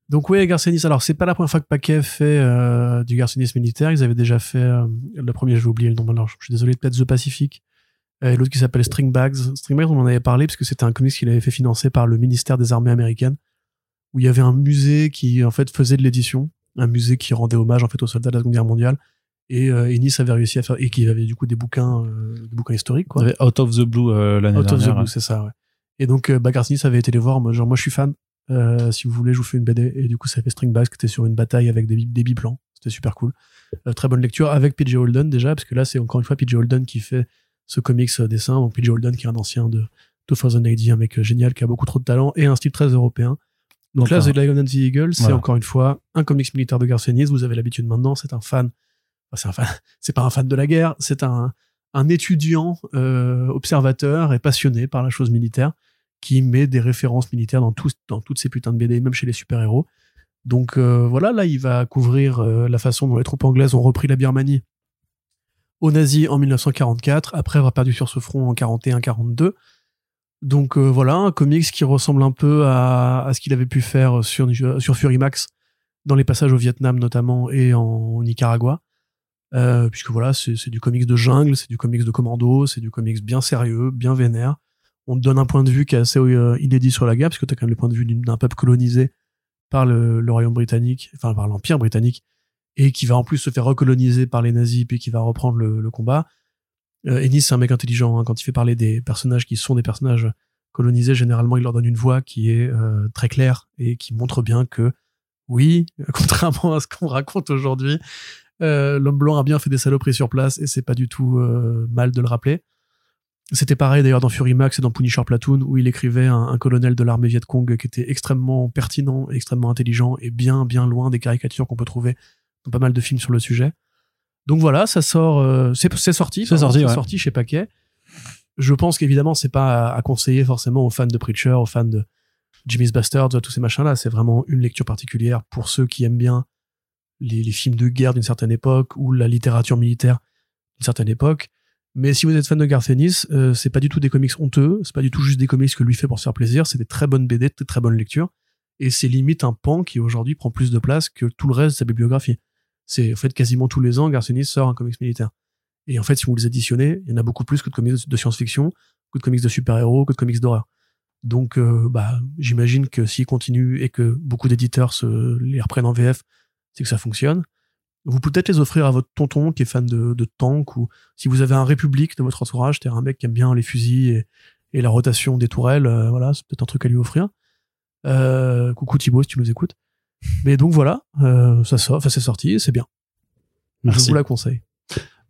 Donc oui, Garcenis. Alors c'est pas la première fois que Paquet fait euh, du Garcenis militaire. Ils avaient déjà fait euh, le premier, j'ai oublié le nom. Alors, je suis désolé, peut-être The Pacific. Euh, Et l'autre qui s'appelle String Bags. String Bags, on en avait parlé parce que c'était un comics qu'il avait fait financer par le ministère des Armées américaines, où il y avait un musée qui en fait faisait de l'édition, un musée qui rendait hommage en fait aux soldats de la Seconde Guerre mondiale. Et euh, Ennis avait réussi à faire et qui avait du coup des bouquins, euh, des bouquins historiques quoi. Il y avait Out of the Blue euh, l'année Out of the dernière. Blue, c'est ça, ouais. Et donc, euh, Bagarre Smith avait été les voir. Moi, genre, moi, je suis fan. Euh, si vous voulez, je vous fais une BD. Et du coup, ça fait String Bags qui était sur une bataille avec des, des biplans. C'était super cool. Euh, très bonne lecture avec PJ Holden déjà, parce que là, c'est encore une fois PJ Holden qui fait ce comics euh, dessin. Donc, PJ Holden qui est un ancien de 2080, un mec euh, génial qui a beaucoup trop de talent et un style très européen. Donc, là, The Lion and the Eagle, c'est Voilà. encore une fois un comics militaire de Garcenis. Vous avez l'habitude maintenant, c'est un fan. Enfin, c'est un fan. C'est pas un fan de la guerre, c'est un, un étudiant euh, observateur et passionné par la chose militaire qui met des références militaires dans, tous, dans toutes ces putains de BD, même chez les super-héros. Donc euh, voilà, là, il va couvrir euh, la façon dont les troupes anglaises ont repris la Birmanie aux nazis en 1944, après avoir perdu sur ce front en 41-42. Donc euh, voilà, un comics qui ressemble un peu à, à ce qu'il avait pu faire sur, sur Fury Max, dans les passages au Vietnam notamment et en Nicaragua. Euh, puisque voilà, c'est du comics de jungle, c'est du comics de commando, c'est du comics bien sérieux, bien vénère. On te donne un point de vue qui est assez euh, inédit sur la guerre, puisque tu as quand même le point de vue d'un peuple colonisé par le, le royaume britannique, enfin par l'empire britannique, et qui va en plus se faire recoloniser par les nazis, puis qui va reprendre le, combat. Euh, Ennis, c'est un mec intelligent. hein. Quand il fait parler des personnages qui sont des personnages colonisés, généralement, il leur donne une voix qui est euh, très claire et qui montre bien que, oui, contrairement à ce qu'on raconte aujourd'hui, euh, l'homme blanc a bien fait des saloperies sur place et c'est pas du tout mal de le rappeler. C'était pareil d'ailleurs dans Fury Max et dans Punisher Platoon où il écrivait un, un colonel de l'armée Viet Cong qui était extrêmement pertinent, extrêmement intelligent et bien bien loin des caricatures qu'on peut trouver pas mal de films sur le sujet. Donc voilà, ça sort, euh, c'est sorti, C'est sorti, c'est ouais. sorti chez Paquet. Je pense qu'évidemment c'est pas à, à conseiller forcément aux fans de Preacher, aux fans de Jimmy's Bastards, tous ces machins là. C'est vraiment une lecture particulière pour ceux qui aiment bien les, les films de guerre d'une certaine époque ou la littérature militaire d'une certaine époque. Mais si vous êtes fan de Garth Ennis, euh, c'est pas du tout des comics honteux, c'est pas du tout juste des comics que lui fait pour se faire plaisir, c'est des très bonnes BD, de très bonnes lectures. Et c'est limite un pan qui aujourd'hui prend plus de place que tout le reste de sa bibliographie. C'est en fait quasiment tous les ans, Garth Ennis sort un comics militaire. Et en fait, si vous les additionnez, il y en a beaucoup plus que de comics de science-fiction, que de comics de super-héros, que de comics d'horreur. Donc, euh, bah, j'imagine que s'il continue et que beaucoup d'éditeurs se les reprennent en VF, c'est que ça fonctionne. Vous pouvez peut-être les offrir à votre tonton qui est fan de, de tank ou si vous avez un république de votre entourage, c'est-à-dire un mec qui aime bien les fusils et, et la rotation des tourelles, euh, voilà, c'est peut-être un truc à lui offrir. Euh, coucou Thibaut si tu nous écoutes. Mais donc voilà, euh, ça sort, enfin c'est sorti, et c'est bien. Je Merci. vous la conseille.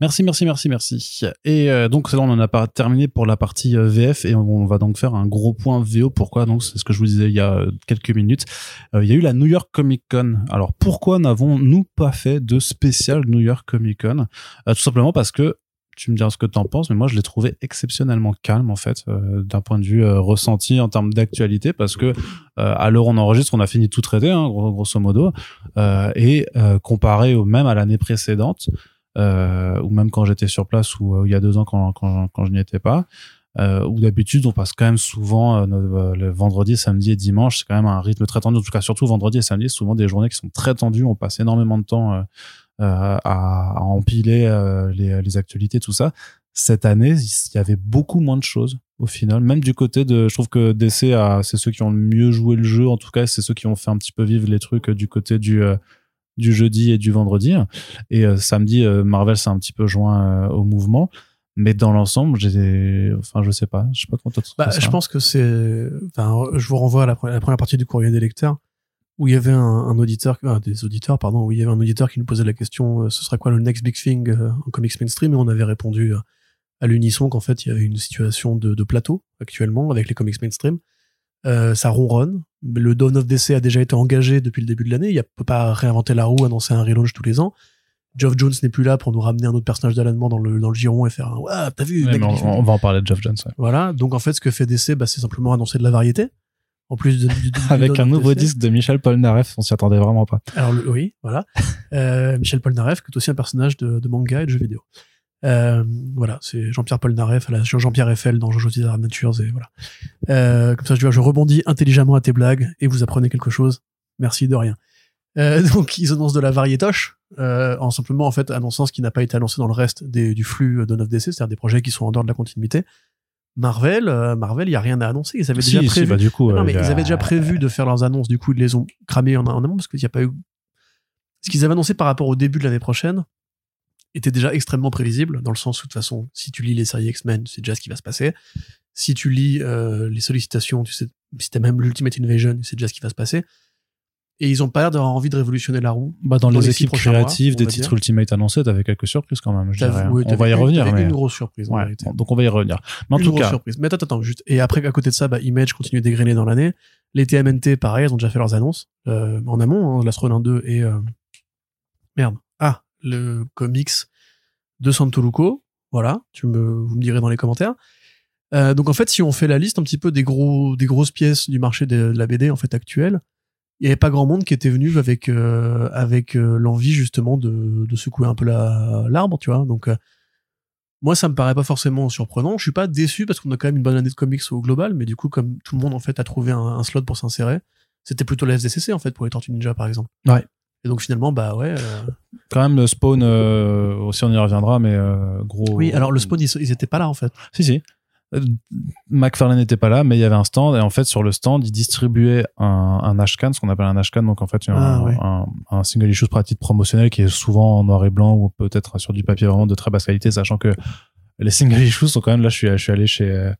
Merci, merci, merci, merci. Et euh, donc, là, on en a pas terminé pour la partie euh, VF et on va donc faire un gros point VO. Pourquoi? Donc, c'est ce que je vous disais il y a quelques minutes. Euh, il y a eu la New York Comic Con. Alors, pourquoi n'avons-nous pas fait de spécial New York Comic Con? Tout simplement parce que tu me diras ce que tu en penses, mais moi je l'ai trouvé exceptionnellement calme en fait, euh, d'un point de vue euh, ressenti en termes d'actualité, parce que euh, à l'heure on enregistre, on a fini tout traiter, hein, gros- grosso modo, euh, et comparé au même à l'année précédente, ou même quand j'étais sur place ou il y a deux ans quand, quand, je n'y étais pas, où d'habitude on passe quand même souvent le vendredi, samedi et dimanche, c'est quand même un rythme très tendu, en tout cas surtout vendredi et samedi, souvent des journées qui sont très tendues, on passe énormément de temps à, à empiler euh, les, les actualités, tout ça. Cette année, il y avait beaucoup moins de choses au final. Même du côté de, je trouve que DC, c'est ceux qui ont le mieux joué le jeu. En tout cas, c'est ceux qui ont fait un petit peu vivre les trucs euh, du côté du euh, du jeudi et du vendredi. Et euh, samedi, euh, Marvel s'est un petit peu joint euh, au mouvement. Mais dans l'ensemble, j'ai, enfin, je sais pas, je sais pas comment Bah, je pense que c'est. Enfin, je vous renvoie à la, pre- à la première partie du courrier des lecteurs où il y avait un, un auditeur, ah, des auditeurs, pardon, où il y avait un auditeur qui nous posait la question euh, ce serait quoi le next big thing euh, en comics mainstream? Et on avait répondu euh, à l'unisson qu'en fait il y avait une situation de, de plateau actuellement avec les comics mainstream ça ronronne. Le Dawn of DC a déjà été engagé depuis le début de l'année. Il ne peut pas réinventer la roue, annoncer un relaunch tous les ans. Geoff Jones n'est plus là pour nous ramener un autre personnage d'Alan Moore dans le, dans le giron et faire un Ah, t'as vu Ouais, mec, on, va en parler de Geoff Jones. ouais. Voilà. Donc, en fait, ce que fait DC, bah, c'est simplement annoncer de la variété. En plus de, du- du- du Avec un nouveau disque de Michel Polnareff, on s'y attendait vraiment pas. Alors le- oui, voilà. Euh, Michel Polnareff, qui est aussi un personnage de, de manga et de jeux vidéo. Euh, voilà, c'est Jean-Pierre Polnareff, à la Jean-Pierre Eiffel dans Jojo's Bizarre Adventures et voilà. Euh, comme ça, je, je rebondis intelligemment à tes blagues et vous apprenez quelque chose. Merci de rien. Euh, donc ils annoncent de la variétoche euh, en simplement en fait annonçant ce qui n'a pas été annoncé dans le reste des, du flux de 9DC, c'est-à-dire des projets qui sont en dehors de la continuité. Marvel, euh, Marvel, il y a rien à annoncer. Ils avaient Si, déjà si, prévu. bah, du coup, Non, euh, mais ils avaient déjà prévu de faire leurs annonces, du coup, ils les ont cramées en, en amont parce qu'il n'y a pas eu. Ce qu'ils avaient annoncé par rapport au début de l'année prochaine était déjà extrêmement prévisible, dans le sens où, de toute façon, si tu lis les séries X-Men, sais déjà ce qui va se passer. Si tu lis euh, les sollicitations, tu sais, si t'as même l'Ultimate Invasion, sais déjà ce qui va se passer. Et ils ont pas l'air d'avoir envie de révolutionner la roue. Bah, dans, dans les, équipes mois, créatives des titres dire. Ultimate annoncés, t'avais quelques surprises quand même, je dirais. ouais, on va y revenir, mais. une grosse surprise. Ouais, donc on va y revenir. Mais en Une tout grosse cas, surprise. Mais attends, attends, juste. Et après, à côté de ça, bah, Image continue d'égrener dans l'année. Les TMNT, pareil, elles ont déjà fait leurs annonces euh, en amont, hein, l'Astronauts 2 et euh, merde. Ah, le comics de Santoluco. Voilà, tu me, vous me direz dans les commentaires. Euh, donc en fait, si on fait la liste un petit peu des gros, des grosses pièces du marché de, de la BD en fait actuelle, il n'y avait pas grand monde qui était venu avec euh, avec euh, l'envie justement de, de secouer un peu la l'arbre, tu vois. Donc euh, moi, ça me paraît pas forcément surprenant. Je suis pas déçu parce qu'on a quand même une bonne année de comics au global, mais du coup, comme tout le monde en fait a trouvé un, un slot pour s'insérer, c'était plutôt la FDCC en fait pour les Tortues Ninja par exemple. Ouais. Et donc finalement, bah ouais. quand même, le spawn, aussi on y reviendra, mais gros. Oui, alors le spawn, ils, ils étaient pas là en fait. Si, si. McFarlane n'était pas là, mais il y avait un stand, et en fait, sur le stand, il distribuait un, un ashcan, ce qu'on appelle un ashcan, donc en fait, un, Ah, ouais. un, un single issue titre promotionnel qui est souvent en noir et blanc ou peut-être sur du papier vraiment de très basse qualité, sachant que les single issues sont quand même là. Je suis, je suis allé chez euh,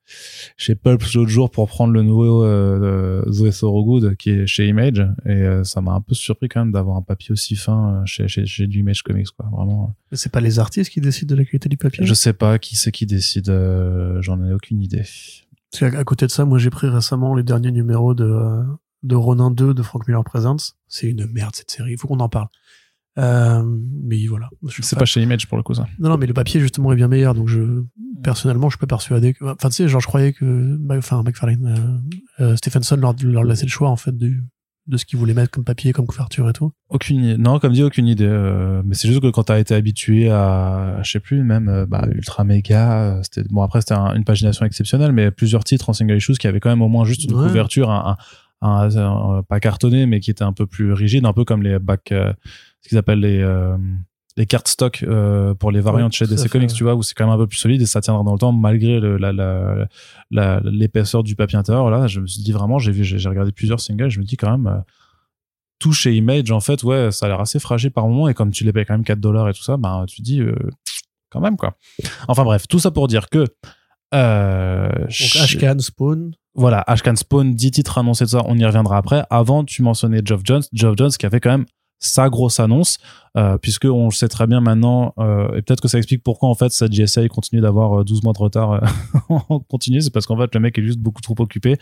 chez Pulp l'autre jour pour prendre le nouveau euh, Zoé Thorogood qui est chez Image et euh, ça m'a un peu surpris quand même d'avoir un papier aussi fin euh, chez chez, chez du Image Comics quoi. Vraiment. Mais C'est pas les artistes qui décident de la qualité du papier? Je sais pas qui c'est qui décide. euh, J'en ai aucune idée. Parce qu'à à côté de ça, moi j'ai pris récemment les derniers numéros de, euh, de Ronin 2 de Frank Miller Presents. C'est une merde cette série, il faut qu'on en parle. Euh, mais voilà. C'est pas chez Image pour le coup ça. Non, non, mais le papier justement est bien meilleur, donc je personnellement je suis pas persuadé que. Enfin, tu sais, genre je croyais que, enfin, McFarlane, euh, euh, Stephenson leur, leur laissait le choix en fait du, de ce qu'ils voulaient mettre comme papier, comme couverture et tout. Aucune idée. Non, comme dit, aucune idée. euh, mais c'est juste que quand t'as été habitué à, je sais plus, même bah, Ultra Mega, c'était bon après c'était un- une pagination exceptionnelle, mais plusieurs titres en single issues qui avaient quand même au moins juste une Ouais. couverture, un, un, un- un- pas cartonné, mais qui était un peu plus rigide, un peu comme les euh, ce qu'ils appellent les euh, les cartes stock euh, pour les variantes Ouais, chez DC Comics, tu vois, où c'est quand même un peu plus solide et ça tiendra dans le temps malgré le, la, l'épaisseur du papier intérieur. Là, je me suis dit vraiment, j'ai vu, j'ai regardé plusieurs singles, je me dis quand même. euh, tout chez Image, en fait, ouais, ça a l'air assez fragile par moment. Et comme tu les payes quand même 4 dollars et tout ça, bah, tu te dis, euh, quand même, quoi. Enfin bref, tout ça pour dire que. Ashcan, Spawn. voilà, Ashcan Spawn, 10 titres annoncés de ça, on y reviendra après. Avant, tu mentionnais Geoff Jones. Geoff Jones qui avait quand même sa grosse annonce, euh, puisque on le sait très bien maintenant, euh, et peut-être que ça explique pourquoi en fait sa GSA continue d'avoir euh, 12 mois de retard euh, en continu, c'est parce qu'en fait le mec est juste beaucoup trop occupé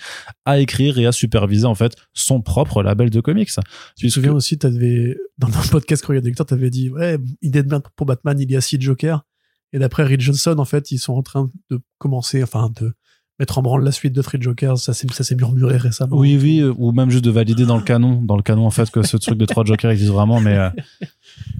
à écrire et à superviser en fait son propre label de comics. Tu te souviens aussi, t'avais, dans un podcast Courrier des lecteurs, t'avais dit, ouais, idée de merde pour Batman, il y a six Jokers. Et d'après Reed Johnson, en fait, ils sont en train de commencer, enfin, de mettre en branle la suite de Three Jokers. Ça s'est, ça s'est murmuré récemment. Oui, oui, ou même juste de valider dans le canon, dans le canon en fait que ce truc de trois jokers existe vraiment, mais euh,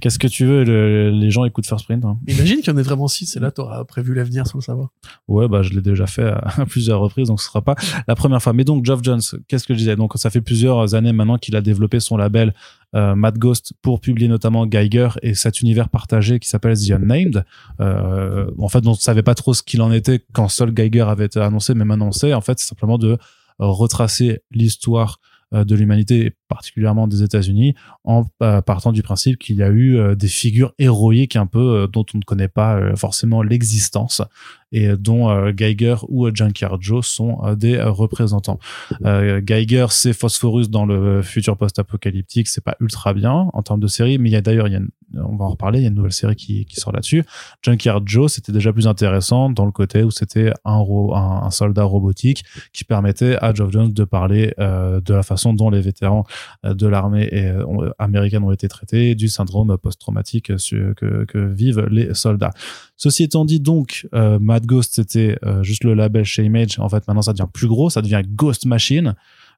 qu'est-ce que tu veux, le- les gens écoutent First Print. hein. Imagine qu'il y en ait vraiment six, et là, t'auras prévu l'avenir sans le savoir. Ouais, bah je l'ai déjà fait à, à plusieurs reprises, donc ce sera pas la première fois. Mais donc Geoff Jones, qu'est-ce que je disais? Donc ça fait plusieurs années maintenant qu'il a développé son label euh, Mad Ghost pour publier notamment Geiger et cet univers partagé qui s'appelle The Unnamed. Euh, en fait, on ne savait pas trop ce qu'il en était quand seul Geiger avait été annoncé, mais maintenant on sait. En fait, c'est simplement de retracer l'histoire euh, de l'humanité, particulièrement des États-Unis, en euh, partant du principe qu'il y a eu euh, des figures héroïques un peu euh, dont on ne connaît pas forcément l'existence et dont Geiger ou Junkyard Joe sont des représentants. Geiger, c'est Phosphorus dans le futur post-apocalyptique, c'est pas ultra bien en termes de série, mais il y a d'ailleurs, on va en reparler. Il y a une nouvelle série qui, sort là-dessus. Junkyard Joe, c'était déjà plus intéressant dans le côté où c'était un, soldat robotique qui permettait à Geoff Jones de parler de la façon dont les vétérans de l'armée euh, ont- américaine ont été traités, du syndrome post-traumatique que, vivent les soldats. Ceci étant dit, donc, euh, Mad Ghost, c'était euh, juste le label chez Image. En fait, maintenant, ça devient plus gros, ça devient Ghost Machine.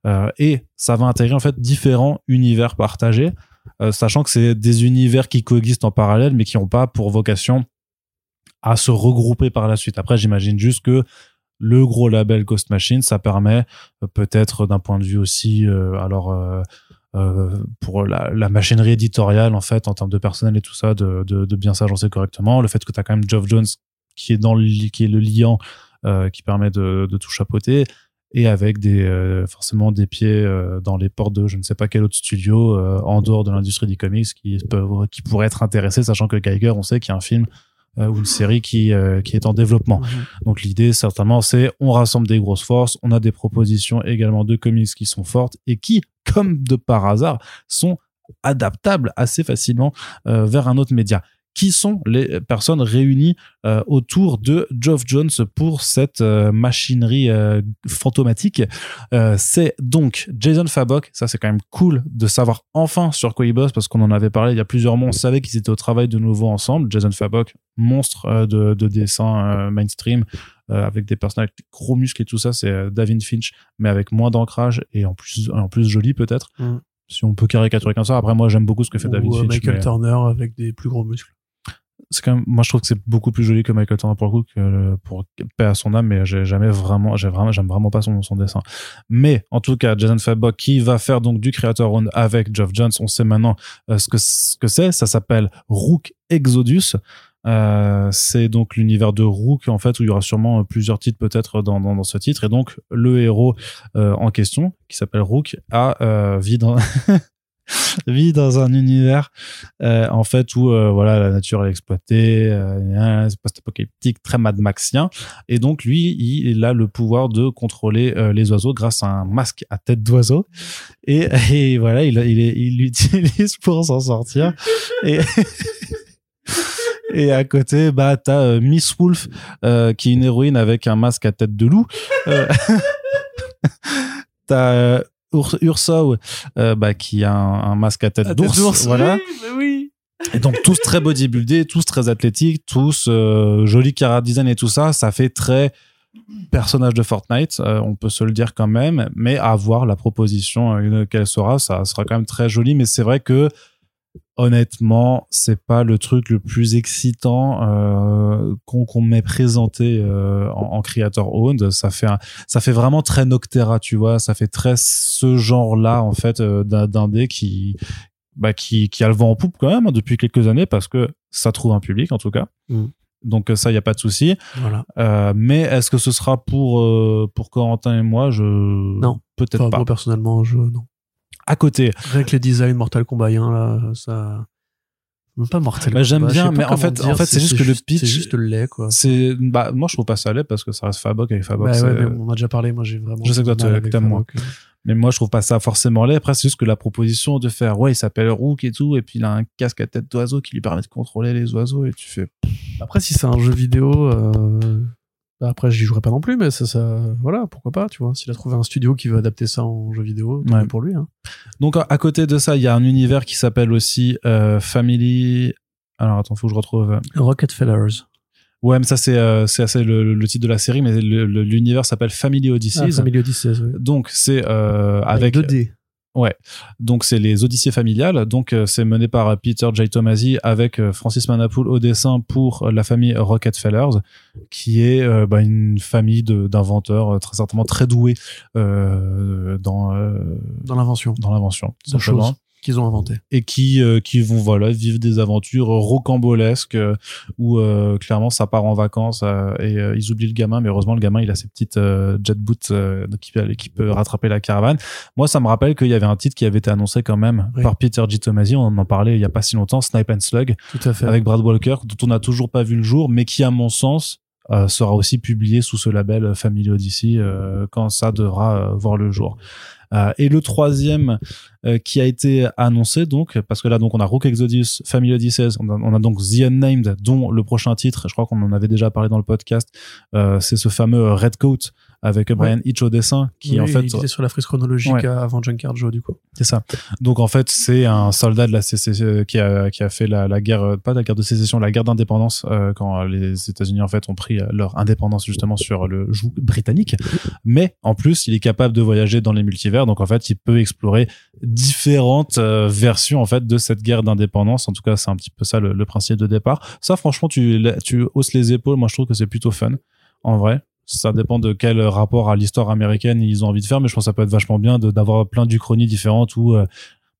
Euh, et ça va intégrer, en fait, différents univers partagés, euh, sachant que c'est des univers qui coexistent en parallèle, mais qui n'ont pas pour vocation à se regrouper par la suite. Après, j'imagine juste que le gros label Ghost Machine, ça permet euh, peut-être d'un point de vue aussi, euh, alors euh, pour la, machinerie éditoriale en fait, en termes de personnel et tout ça, de, bien s'agencer correctement. Le fait que tu as quand même Geoff Jones qui est dans le, qui est le liant qui permet de, tout chapeauter et avec des forcément des pieds dans les portes de je ne sais pas quel autre studio en dehors de l'industrie du comics qui peuvent qui pourraient être intéressés sachant que Geiger on sait qu'il y a un film ou une série qui euh, qui est en développement Mhm. donc l'idée certainement c'est on rassemble des grosses forces, on a des propositions également de comics qui sont fortes et qui, comme de par hasard, sont adaptables assez facilement euh, vers un autre média. Qui sont les personnes réunies euh, autour de Geoff Jones pour cette euh, machinerie euh, fantomatique? C'est donc Jason Fabok. Ça, c'est quand même cool de savoir enfin sur quoi il bosse parce qu'on en avait parlé il y a plusieurs mois. On savait qu'ils étaient au travail de nouveau ensemble. Jason Fabok, monstre de, de dessin mainstream avec des personnages avec des gros muscles et tout ça, c'est David Finch, mais avec moins d'ancrage et en plus, en plus joli peut-être. Mm. Si on peut caricaturer comme ça. Après, moi, j'aime beaucoup ce que fait David Ou Finch. Michael mais Turner avec des plus gros muscles. C'est quand même, moi, je trouve que c'est beaucoup plus joli que Michael Turner pour le coup, que pour paix à son âme, mais j'ai jamais vraiment, j'ai vraiment, j'aime vraiment pas son, son dessin. Mais, en tout cas, Jason Fabok, qui va faire donc du Creator Owned avec Geoff Jones, on sait maintenant euh, ce que, ce que c'est. Ça s'appelle Rook Exodus. Euh, c'est donc l'univers de Rook en fait où il y aura sûrement plusieurs titres peut-être dans, dans, dans ce titre et donc le héros euh, en question qui s'appelle Rook a euh, vit dans vit dans un univers euh, en fait où euh, voilà la nature est exploitée euh, post-apocalyptique très Mad Maxien. Et donc lui il a le pouvoir de contrôler euh, les oiseaux grâce à un masque à tête d'oiseau. Et, voilà il l'utilise pour s'en sortir. Et à côté bah t'as Miss Wolf qui est une héroïne avec un masque à tête de loup. T'as Urso euh, bah, qui a un, un masque à tête d'ours voilà. Oui, mais oui. et donc tous très bodybuildés, tous très athlétiques, tous euh, joli cara design et tout ça, ça fait très personnage de Fortnite, euh, on peut se le dire quand même, mais à voir la proposition euh, qu'elle sera, ça sera quand même très joli, mais c'est vrai que honnêtement, c'est pas le truc le plus excitant euh, qu'on qu'on m'ait présenté euh, en, en creator owned. Ça fait un- ça fait vraiment très Noctera, tu vois. Ça fait très ce genre-là en fait euh, d'un dé qui bah, qui qui a le vent en poupe quand même hein, depuis quelques années parce que ça trouve un public en tout cas. Mm. Donc ça, il y a pas de souci. Voilà. Euh, mais est-ce que ce sera pour euh, pour Corentin et moi? Je Non. peut-être Enfin, pas. moi, personnellement, je, non. À côté, Rien que les designs Mortal Kombat 1, là, ça. Même pas Mortal Bah, j'aime bien, mais en fait- dire, en fait, c'est juste que le pitch- C'est juste laid, quoi. c'est bah moi je trouve pas ça laid parce que ça reste Fabok avec Fabok. Bah ouais, mais on a déjà parlé, moi j'ai vraiment. Je sais que toi, t'aimes moins. Mais moi, je trouve pas ça forcément laid. Après, c'est juste que la proposition de faire, ouais, il s'appelle Rook et tout, et puis il a un casque à tête d'oiseau qui lui permet de contrôler les oiseaux, et tu fais, Après, si c'est un jeu vidéo, euh, après j'y jouerai pas non plus, mais ça, ça, voilà, pourquoi pas, tu vois. S'il a trouvé un studio qui veut adapter ça en jeu vidéo, tant Ouais. pour lui. Hein. Donc à côté de ça, il y a un univers qui s'appelle aussi euh, Family. Alors attends, faut que je retrouve. Rocket Fellers. Ouais, mais ça c'est euh, assez le, le titre de la série, mais l'univers s'appelle Family Odyssey. Ah, Family Odyssey, oui. Donc c'est euh, avec 2D. Donc c'est les Odyssées familiales. Donc euh, c'est mené par Peter J. Tomasi avec euh, Francis Manapoul au dessin pour euh, la famille Rockefellers, qui est euh, bah, une famille d'inventeurs euh, très certainement très doués euh, dans euh, Dans l'invention. dans l'invention, simplement. Qu'ils ont inventé. et qui euh, qui vont voilà vivre des aventures rocambolesques euh, où euh, clairement ça part en vacances euh, et euh, ils oublient le gamin mais heureusement le gamin il a ses petites euh, jet boots qui, peut- qui peut rattraper la caravane moi ça me rappelle qu'il y avait un titre qui avait été annoncé quand même Oui. par Peter G. Tomasi on en parlait il y a pas si longtemps Snipe and Slug Tout à fait. avec Brad Walker dont on n'a toujours pas vu le jour mais qui à mon sens euh, sera aussi publié sous ce label Family Odyssey euh, quand ça devra euh, voir le jour et le troisième euh, qui a été annoncé, donc, parce que là, donc, on a Rook Exodus, Family Odysseys, on a, on a donc The Unnamed, dont le prochain titre, je crois qu'on en avait déjà parlé dans le podcast, euh, c'est ce fameux Red Coat avec Brian Hitch au dessin, qui Oui, en fait il était sur la frise chronologique Ouais. avant Junkyard Joe, du coup. C'est ça. Donc en fait, c'est un soldat de la CCC qui a, qui a fait la, la guerre, euh, pas la guerre de sécession, la guerre d'indépendance euh, quand les États-Unis en fait ont pris euh, leur indépendance justement sur le joug britannique. Mais en plus, il est capable de voyager dans les multivers, donc en fait, il peut explorer différentes euh, versions en fait de cette guerre d'indépendance. En tout cas, c'est un petit peu ça le, le principe de départ. Ça, franchement, tu tu hausses les épaules. Moi, je trouve que c'est plutôt fun, en vrai. Ça dépend de quel rapport à l'histoire américaine ils ont envie de faire, mais je pense que ça peut être vachement bien d'avoir plein d'uchronies différentes où euh,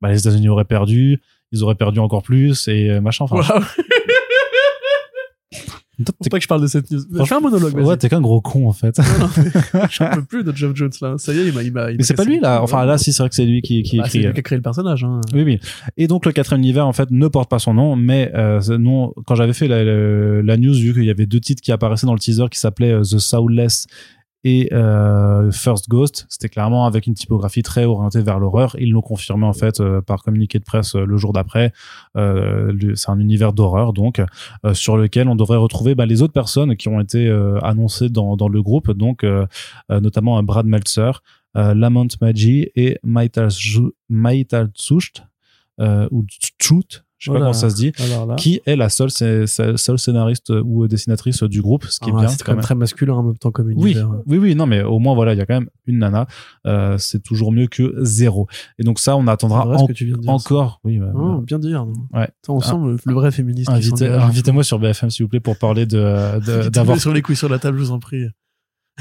bah, les États-Unis auraient perdu, ils auraient perdu encore plus et euh, machin. Enfin, Faut pas que je parle de cette news. Franchement, Fais un monologue, ouais, t'es qu'un gros con en fait. Non, non, J'en peux plus de Geoff Jones, là. Ça y est, il m'a, il m'a, il mais m'a c'est pas lui là. Enfin ouais. là, si c'est vrai que c'est lui qui, qui Bah, c'est écrit. lui qui a créé le personnage, hein. Oui, oui. Et donc le quatrième univers en fait ne porte pas son nom, mais euh, nom, quand j'avais fait la, la, la news, vu qu'il y avait deux titres qui apparaissaient dans le teaser qui s'appelaient euh, The Soulless et euh, First Ghost, c'était clairement avec une typographie très orientée vers l'horreur. Ils l'ont confirmé en fait euh, par communiqué de presse euh, le jour d'après. C'est un univers d'horreur donc sur lequel on devrait retrouver bah, les autres personnes qui ont été annoncées dans, le groupe, donc notamment Brad Meltzer, Lamont Maggi et Maital Zu- Maital Zucht, ou Tchut, je sais pas comment ça se dit, là. qui est la seule, c'est- c'est- seule scénariste ou dessinatrice du groupe, ce qui est Ah, bien. c'est quand même très masculin en même temps comme Oui, univers. oui, oui, non, mais au moins voilà, il y a quand même une nana. Euh, c'est toujours mieux que zéro. Et donc ça, on attendra en- que tu viens de dire. encore. Oui, bah, Oh, bien dire. Ouais. Attends, on sent le, le vrai féministe. invitez- invitez-moi sur BFM s'il vous plaît pour parler de de- d'avoir sur les couilles sur la table, je vous en prie.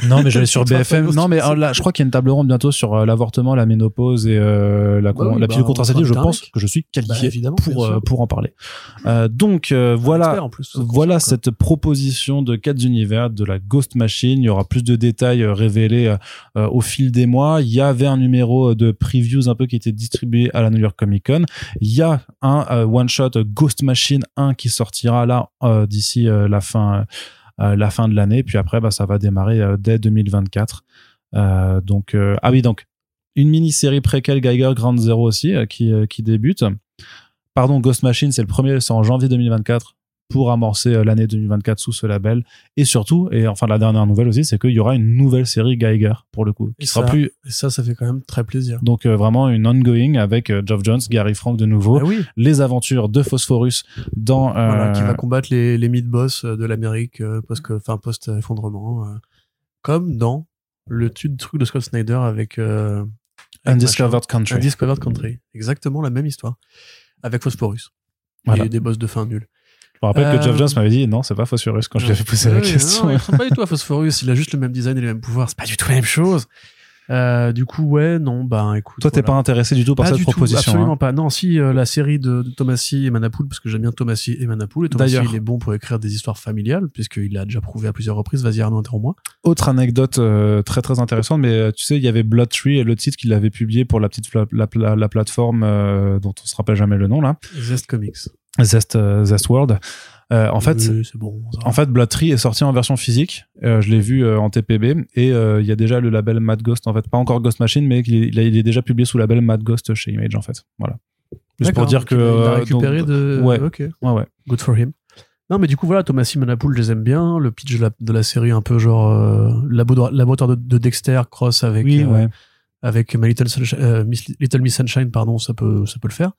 Non, mais j'allais sur BFM. Non, mais euh, là, je crois qu'il y a une table ronde bientôt sur euh, l'avortement, la ménopause et euh, la, Bah oui, la bah, pilule on contraceptive. Je pense que je suis Bah, qualifié évidemment, pour euh, pour en parler. Euh, donc euh, voilà. Expert, en plus, Voilà cette proposition de quatre univers de la Ghost Machine. Il y aura plus de détails révélés au fil des mois. Il y avait un numéro de previews un peu qui était distribué à la New York Comic Con. Il y a un euh, one shot Ghost Machine 1 qui sortira là euh, d'ici la fin euh, la fin de l'année. Puis après, bah, ça va démarrer euh, dès 2024. Euh, donc euh, ah oui donc une mini-série préquelle Geiger Ground Zero aussi euh, qui euh, qui débute. Pardon, Ghost Machine, c'est le premier, c'est en janvier 2024 pour amorcer euh, l'année 2024 sous ce label. Et surtout, et enfin la dernière nouvelle aussi, c'est qu'il y aura une nouvelle série Geiger pour le coup, qui Et sera ça, plus Et ça, ça fait quand même très plaisir. donc euh, vraiment une ongoing avec euh, Geoff Jones, Gary Frank de nouveau, Ah oui, les aventures de Phosphorus dans euh, voilà, qui va combattre les, les mid-boss de l'Amérique post, enfin, post-effondrement. euh, comme dans le truc de Scott Snyder avec, Undiscovered. Country. Undiscovered Country. Exactement la même histoire. Avec Phosphorus. Voilà. Et des boss de fin nuls. Je me rappelle Euh, que Geoff Jones m'avait dit non, c'est pas Phosphorus quand je lui avais posé la question. Non, pas du tout à Phosphorus. Il a juste le même design et les mêmes pouvoirs. C'est pas du tout la même chose. Euh, du coup, ouais, non, ben écoute. Toi, t'es voilà. pas intéressé du tout par Pas cette du tout, proposition. absolument hein. pas. Non, si euh, la série de, de Thomasy et Manapoul, parce que j'aime bien Thomasy et Manapoul, et Thomasy il est bon pour écrire des histoires familiales, puisqu'il l'a déjà prouvé à plusieurs reprises. Vas-y Arnaud, interromps-moi. Autre anecdote euh, très très intéressante, mais tu sais, il y avait Blood Tree, le titre qu'il avait publié pour la petite la, la- la plateforme dont on se rappelle jamais le nom là, Zest Comics. Zest, Zest World. Euh, en fait, Oui, bon. En fait, Blood Tree est sorti en version physique. Euh, je l'ai vu euh, en TPB et il y a déjà le label Mad Ghost en fait, pas encore Ghost Machine, mais il est, il a- il est déjà publié sous le label Mad Ghost chez Image en fait. Voilà. Juste pour dire que il a- récupéré donc- de. ouais. Ok. ouais ouais. Good for him. Non, mais du coup, voilà, Thomasy Manapoul, je les aime bien. Le pitch de la, de la série, un peu genre euh, labo- laboratoire de, de Dexter cross avec Oui euh, ouais. avec My Little, Sunshine- euh, Miss- Little Miss Sunshine, pardon, ça peut, ça peut le faire.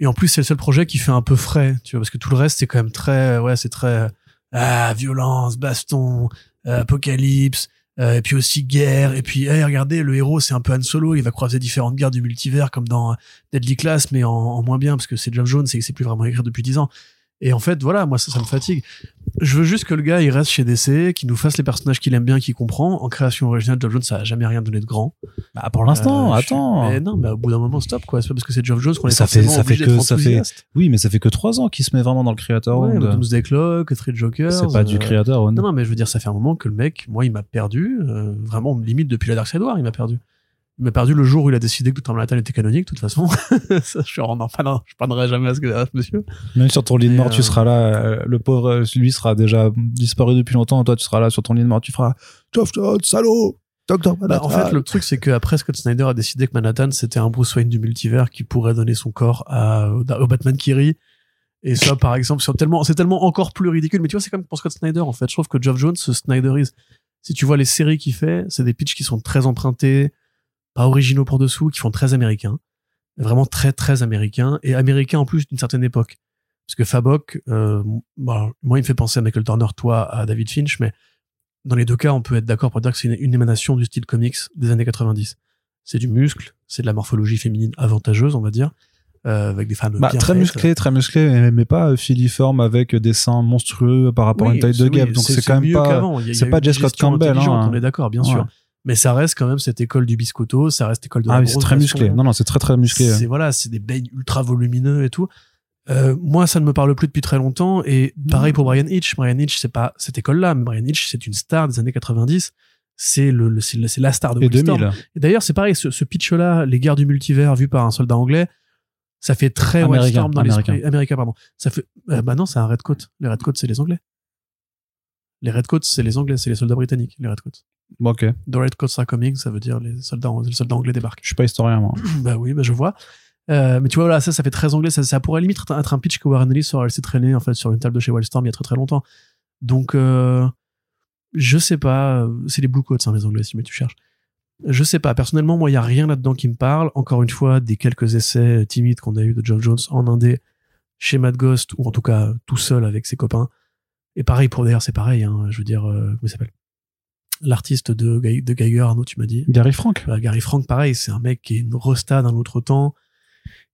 Et en plus, c'est le seul projet qui fait un peu frais, tu vois, parce que tout le reste, c'est quand même très, ouais, c'est très, ah, violence, baston, euh, apocalypse, euh, et puis aussi guerre, et puis, hey, regardez, le héros, c'est un peu Han Solo, il va croiser différentes guerres du multivers, comme dans euh, Deadly Class, mais en, moins bien, parce que c'est Geoff Jones, et c'est plus vraiment écrit depuis 10 ans. Et en fait, voilà, moi, ça, ça me fatigue. Je veux juste que le gars, il reste chez DC, qu'il nous fasse les personnages qu'il aime bien, qu'il comprend. En création originale, Geoff Jones, ça a jamais rien donné de grand. Bah, pour l'instant, Euh, attends. Mais non, mais au bout d'un moment, stop, quoi. C'est pas parce que c'est Geoff Jones qu'on est Ça fait- ça fait que- ça fait-. Oui, mais ça fait que trois ans qu'il se met vraiment dans le Creator Ouais, bah, Doomsday Clock, Three Jokers. C'est pas du euh, Round. Non, non, mais je veux dire, ça fait un moment que le mec, moi, il m'a perdu. euh, vraiment, limite depuis la Dark Side War, il m'a perdu. Il m'a perdu le jour où il a décidé que Tom Manhattan était canonique, de toute façon. ça, je en je parlerai jamais à ce, à ce monsieur. Même sur ton lit de mort, euh, tu seras là. euh, Le pauvre, euh, lui sera déjà disparu depuis longtemps. Toi, tu seras là sur ton lit de mort. Tu feras Jones, salaud. Docteur Bah, en fait, le truc, c'est qu'après, Scott Snyder a décidé que Manhattan, c'était un Bruce Wayne du multivers qui pourrait donner son corps à, au Batman qui rit. Et ça, par exemple, c'est tellement, c'est tellement encore plus ridicule. Mais tu vois, c'est comme pour Scott Snyder, en fait. Je trouve que Geoff Jones se Snyderise. Si tu vois les séries qu'il fait, c'est des pitchs qui sont très empruntés, pas originaux pour dessous, qui font très américains. Vraiment très, très américains. Et américains en plus d'une certaine époque. Parce que Fabok, euh, bon, moi, il me fait penser à Michael Turner, toi, à David Finch, mais dans les deux cas, on peut être d'accord pour dire que c'est une, une émanation du style comics des années 90. C'est du muscle, c'est de la morphologie féminine avantageuse, on va dire, euh, avec des femmes Bah, bien très faites. musclé, très musclé, mais- pas euh, filiforme avec des seins monstrueux par rapport à une taille de oui. Donc c'est quand même pas. c'est pas Jess Scott Campbell, hein. On est d'accord, bien Ouais. sûr. Mais ça reste quand même cette école du biscotto, ça reste école de Ah la c'est très musclé. Non, non, c'est très très musclé. C'est voilà, c'est des beignes ultra volumineux et tout. Euh, moi, ça ne me parle plus depuis très longtemps. Et pareil pour Brian Hitch. Brian Hitch, c'est pas cette école-là, mais Brian Hitch, c'est une star des années 90. C'est le, le- c'est la star de Wildstorm. 2000. Et d'ailleurs, c'est pareil, ce, ce pitch-là, les guerres du multivers vu par un soldat anglais, ça fait très Américain, Wildstorm dans l'esprit. américain. Américain, pardon. Ça fait, euh, bah non, c'est un Redcoat. Les Redcoats, c'est les Anglais. Les Redcoats, c'est les Anglais, c'est les soldats britanniques, les Redcoats. Bon, ok. The Redcoats are coming, ça veut dire les soldats, les soldats anglais débarquent. Je suis pas historien, moi. bah oui, bah je vois. Euh, mais tu vois, voilà, ça, ça fait très anglais. Ça, ça pourrait limite être un- pitch que Warren Ellis aurait laissé traîner, en fait, sur une table de chez Wildstorm il y a très très longtemps. Donc, euh, je sais pas. euh, C'est les Blue Coats, hein, les anglais, si jamais tu cherches. Je sais pas. Personnellement, moi, il y a rien là-dedans qui me parle. Encore une fois, des quelques essais timides qu'on a eu de Geoff Jones en indé chez Mad Ghost, ou en tout cas tout seul avec ses copains. Et pareil pour d'ailleurs, c'est pareil. Hein, je veux dire, euh, comment il s'appelle? L'artiste de, de Geiger, Arnaud, tu m'as dit. Gary Frank. Bah, Gary Frank, pareil, c'est un mec qui est une rosta d'un autre temps,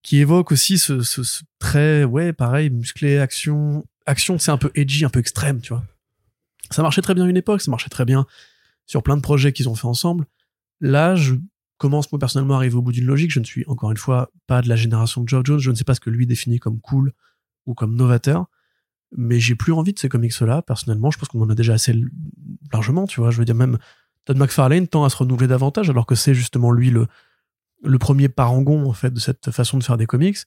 qui évoque aussi ce, ce, ce très, ouais, pareil, musclé, action. Action, c'est un peu edgy, un peu extrême, tu vois. Ça marchait très bien à une époque, ça marchait très bien sur plein de projets qu'ils ont fait ensemble. Là, je commence moi personnellement à arriver au bout d'une logique. Je ne suis encore une fois pas de la génération de Geoff Jones. Je ne sais pas ce que lui définit comme cool ou comme novateur. Mais j'ai plus envie de ces comics-là. Personnellement, je pense qu'on en a déjà assez largement, tu vois. Je veux dire, même Todd McFarlane tend à se renouveler davantage, alors que c'est justement lui le, le premier parangon, en fait, de cette façon de faire des comics.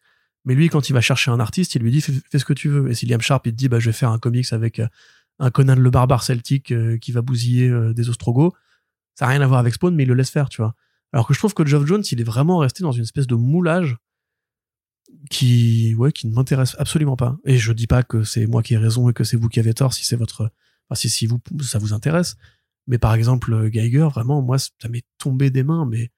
Mais lui, quand il va chercher un artiste, il lui dit fais, fais ce que tu veux. Et si Liam Sharp, il te dit bah, je vais faire un comics avec euh, un Conan le barbare celtique euh, qui va bousiller euh, des Ostrogoths, ça n'a rien à voir avec Spawn, mais il le laisse faire, tu vois. Alors que je trouve que Geoff Jones, il est vraiment resté dans une espèce de moulage qui, ouais, qui ne m'intéresse absolument pas. Et je dis pas que c'est moi qui ai raison et que c'est vous qui avez tort si c'est votre, si, si vous, ça vous intéresse. Mais par exemple, euh, Geiger, vraiment, moi, ça m'est tombé des mains, mais,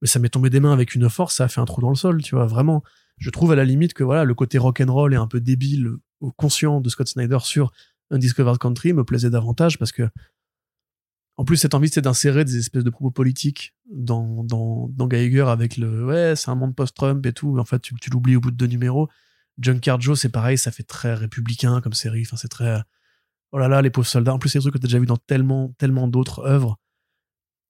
mais ça m'est tombé des mains avec une force, ça a fait un trou dans le sol, tu vois, vraiment. Je trouve à la limite que voilà, le côté rock'n'roll et un peu débile, euh, conscient de Scott Snyder sur Undiscovered Country me plaisait davantage parce que, en plus, cette envie, c'est d'insérer des espèces de propos politiques dans, dans, dans Geiger avec le ouais, c'est un monde post-Trump et tout. En fait, tu, tu l'oublies au bout de deux numéros. Junkyard Joe, c'est pareil, ça fait très républicain comme série. Enfin, c'est très. Oh là là, les pauvres soldats. En plus, c'est des trucs que t'as déjà vu dans tellement, tellement d'autres œuvres.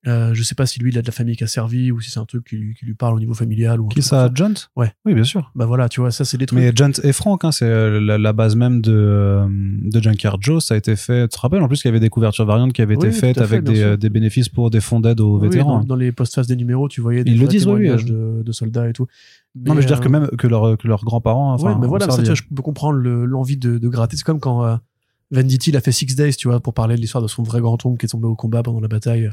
Euh, je sais pas si lui, il a de la famille qui a servi ou si c'est un truc qui, lui- qui lui parle au niveau familial ou Qui ça, Jones Ouais. Oui, bien sûr. Bah voilà, tu vois, ça, c'est des trucs. Mais Jones et Frank, hein, c'est euh, la, la base même de, euh, de Junkyard Joe. Ça a été fait. Tu te rappelles en plus qu'il y avait des couvertures variantes qui avaient Oui, été faites fait, avec des, bénéfices pour des fonds d'aide aux Oui, vétérans. dans, dans les post-phases des numéros, tu voyais des Ils le disent, oui, de, de soldats et tout. non, mais je veux dire que même que, leur, que leurs grands-parents. Enfin, ouais, mais voilà, ça, tu vois, je peux comprendre le- l'envie de, de gratter. C'est comme quand euh, Venditti il a fait Six Days, tu vois, pour parler de l'histoire de son vrai grand-oncle qui est tombé au combat pendant la bataille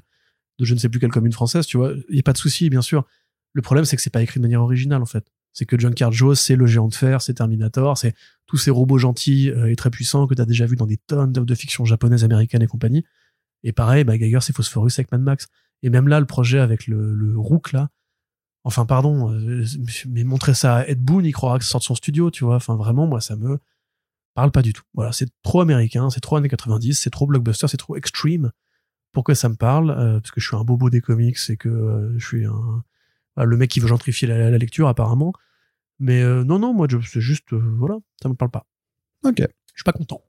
de je ne sais plus quelle commune française, tu vois. Il n'y a pas de souci, bien sûr. Le problème, c'est que c'est pas écrit de manière originale, en fait. C'est que Junkyard Joe, c'est le géant de fer, c'est Terminator, c'est tous ces robots gentils euh, et très puissants que tu as déjà vu dans des tonnes d'œuvres de fiction japonaises, américaines et compagnie. Et pareil, bah, Geiger, c'est Phosphorus avec Mad Max. Et même là, le projet avec le, le Rook, là, enfin, pardon, euh, mais montrer ça à Ed Boon, il croira que ça sort de son studio, tu vois. Enfin, vraiment, moi, ça me parle pas du tout. Voilà, c'est trop américain, c'est trop années 90, c'est trop blockbuster, c'est trop extreme pour que ça me parle, euh, parce que je suis un bobo des comics et que euh, je suis un, voilà, le mec qui veut gentrifier la, la lecture, apparemment. Mais euh, non, non, moi, je- c'est juste, euh, voilà, ça me parle pas. Ok. Je suis pas content.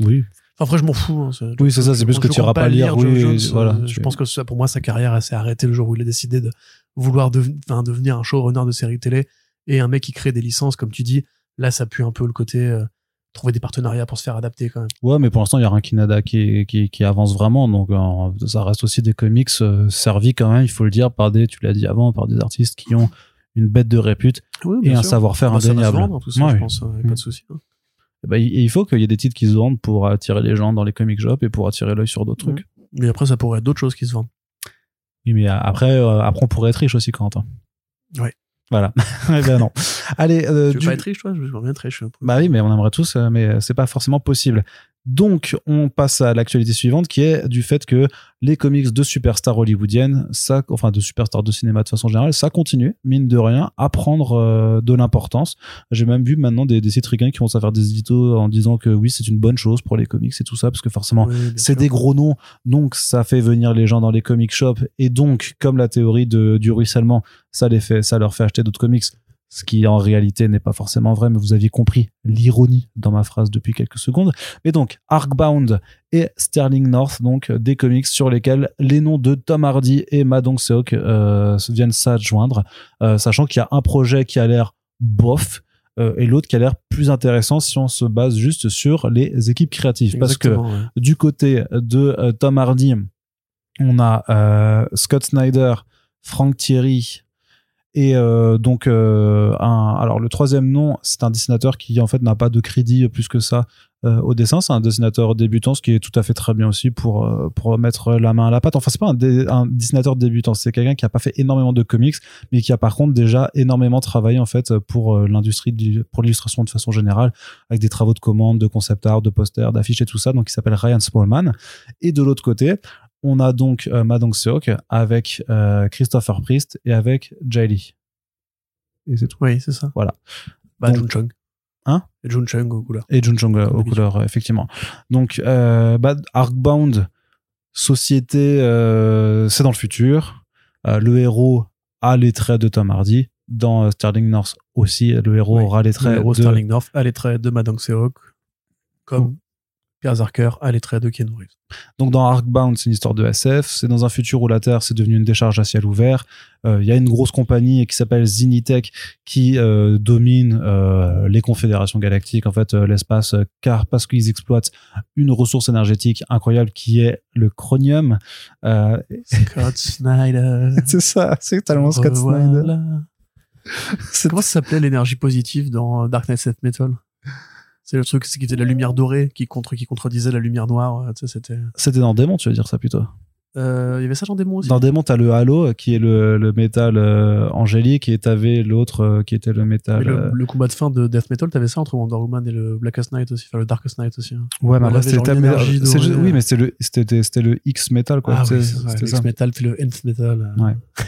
Oui. Enfin, après, je m'en fous. hein, Oui, c'est ça, c'est plus que tu iras pas lire, Geoff oui, Jones, voilà, euh, Je pense que ça, pour moi, sa carrière s'est arrêtée le jour où il a décidé de vouloir devenir un showrunner de série télé et un mec qui crée des licences, comme tu dis. Là, ça pue un peu le côté euh, trouver des partenariats pour se faire adapter quand même. Ouais, mais pour l'instant, il y a rien qui, qui, qui avance vraiment. Donc, euh, ça reste aussi des comics euh, servis quand même, il faut le dire, par des, tu l'as dit avant, par des artistes qui ont une bête de répute Oui, et un savoir-faire Bah, ça va se indéniable. vendre, tout ça, Ouais, je oui. pense. hein, y a Mm. Pas de souci. hein. Eh ben, il faut qu'il y ait des titres qui se vendent pour attirer les gens dans les comic shops et pour attirer l'œil sur d'autres Mhm. trucs. Mais après, ça pourrait être d'autres choses qui se vendent. Oui, mais après, euh, après on pourrait être riche aussi, Quentin. Ouais. Voilà. eh ben non. Allez, euh, tu veux du- pas être riche, toi? Je veux bien être riche. bah oui, mais on aimerait tous, euh, mais c'est pas forcément possible. Donc, on passe à l'actualité suivante, qui est du fait que les comics de superstars hollywoodiennes, ça, enfin de superstars de cinéma de façon générale, ça continue, mine de rien, à prendre euh, de l'importance. J'ai même vu maintenant des, des qui vont à faire des éditos en disant que oui, c'est une bonne chose pour les comics et tout ça, parce que forcément, Oui, c'est des gros noms, donc ça fait venir les gens dans les comic shops et donc comme la théorie de, du ruissellement, ça les fait, ça leur fait acheter d'autres comics, ce qui en réalité n'est pas forcément vrai, mais vous aviez compris l'ironie dans ma phrase depuis quelques secondes. Mais donc Arkbound et Sterling North, donc des comics sur lesquels les noms de Tom Hardy et Ma Dong-seok euh, viennent s'adjoindre, euh, sachant qu'il y a un projet qui a l'air bof. euh, et l'autre qui a l'air plus intéressant si on se base juste sur les équipes créatives. Parce que ouais. du côté de euh, Tom Hardy, on a euh, Scott Snyder, Frank Thierry et euh, donc euh, alors le troisième nom c'est un dessinateur qui en fait n'a pas de crédit plus que ça euh, au dessin. C'est un dessinateur débutant ce qui est tout à fait très bien aussi pour pour mettre la main à la pâte. Enfin c'est pas un, un dessinateur débutant. C'est quelqu'un qui a pas fait énormément de comics mais qui a par contre déjà énormément travaillé en fait pour l'industrie du- pour l'illustration de façon générale avec des travaux de commande de concept art de posters d'affiches et tout ça. Donc il s'appelle Ryan Smallman et de l'autre côté on a donc euh, Dong-seok avec euh, Christopher Priest et avec Jay Lee. Et c'est tout. Oui, c'est ça. Voilà. Bah, Donc- Jun Chung. Hein? Et Jun Chung aux couleurs. Et Jun Chong euh, aux couleurs, euh, effectivement. Donc, euh, bah, Arkbound, société, euh, c'est dans le futur. Euh, le héros a les traits de Tom Hardy. Dans euh, Sterling North aussi, le héros Oui. aura les traits Le héros de... Sterling North a les traits de Madame Seok, comme A les traits de Ken Reeves. Donc dans Arkbound, c'est une histoire de SF. C'est dans un futur où la Terre c'est devenu une décharge à ciel ouvert. Euh, Il y a une grosse compagnie qui s'appelle Zinitech qui euh, domine euh, les confédérations galactiques, en fait l'espace, car parce qu'ils exploitent une ressource énergétique incroyable qui est le chromium. Euh, Scott Snyder. c'est ça, c'est tellement Scott Snyder. Comment ça s'appelait l'énergie positive dans Dark Knight Set Metal? C'est le truc c'est qui était la lumière dorée qui, contre, qui contredisait la lumière noire. euh, Tu sais, c'était. C'était dans Démon, tu veux dire ça plutôt? Euh, Il y avait ça dans Démon aussi. Dans Démon, t'as le halo qui est le, le métal euh, angélique et t'avais l'autre euh, qui était le métal. Le, euh, le combat de fin de Death Metal, t'avais ça entre Wonder Woman et le Blackest Night aussi, enfin le Darkest Night aussi. hein. Ouais, mais là, c'était oui, euh. mais c'était le, c'était, c'était le X metal, quoi. Ah oui, c'était le ça. X-Metal puis le Nth Metal. euh. Ouais.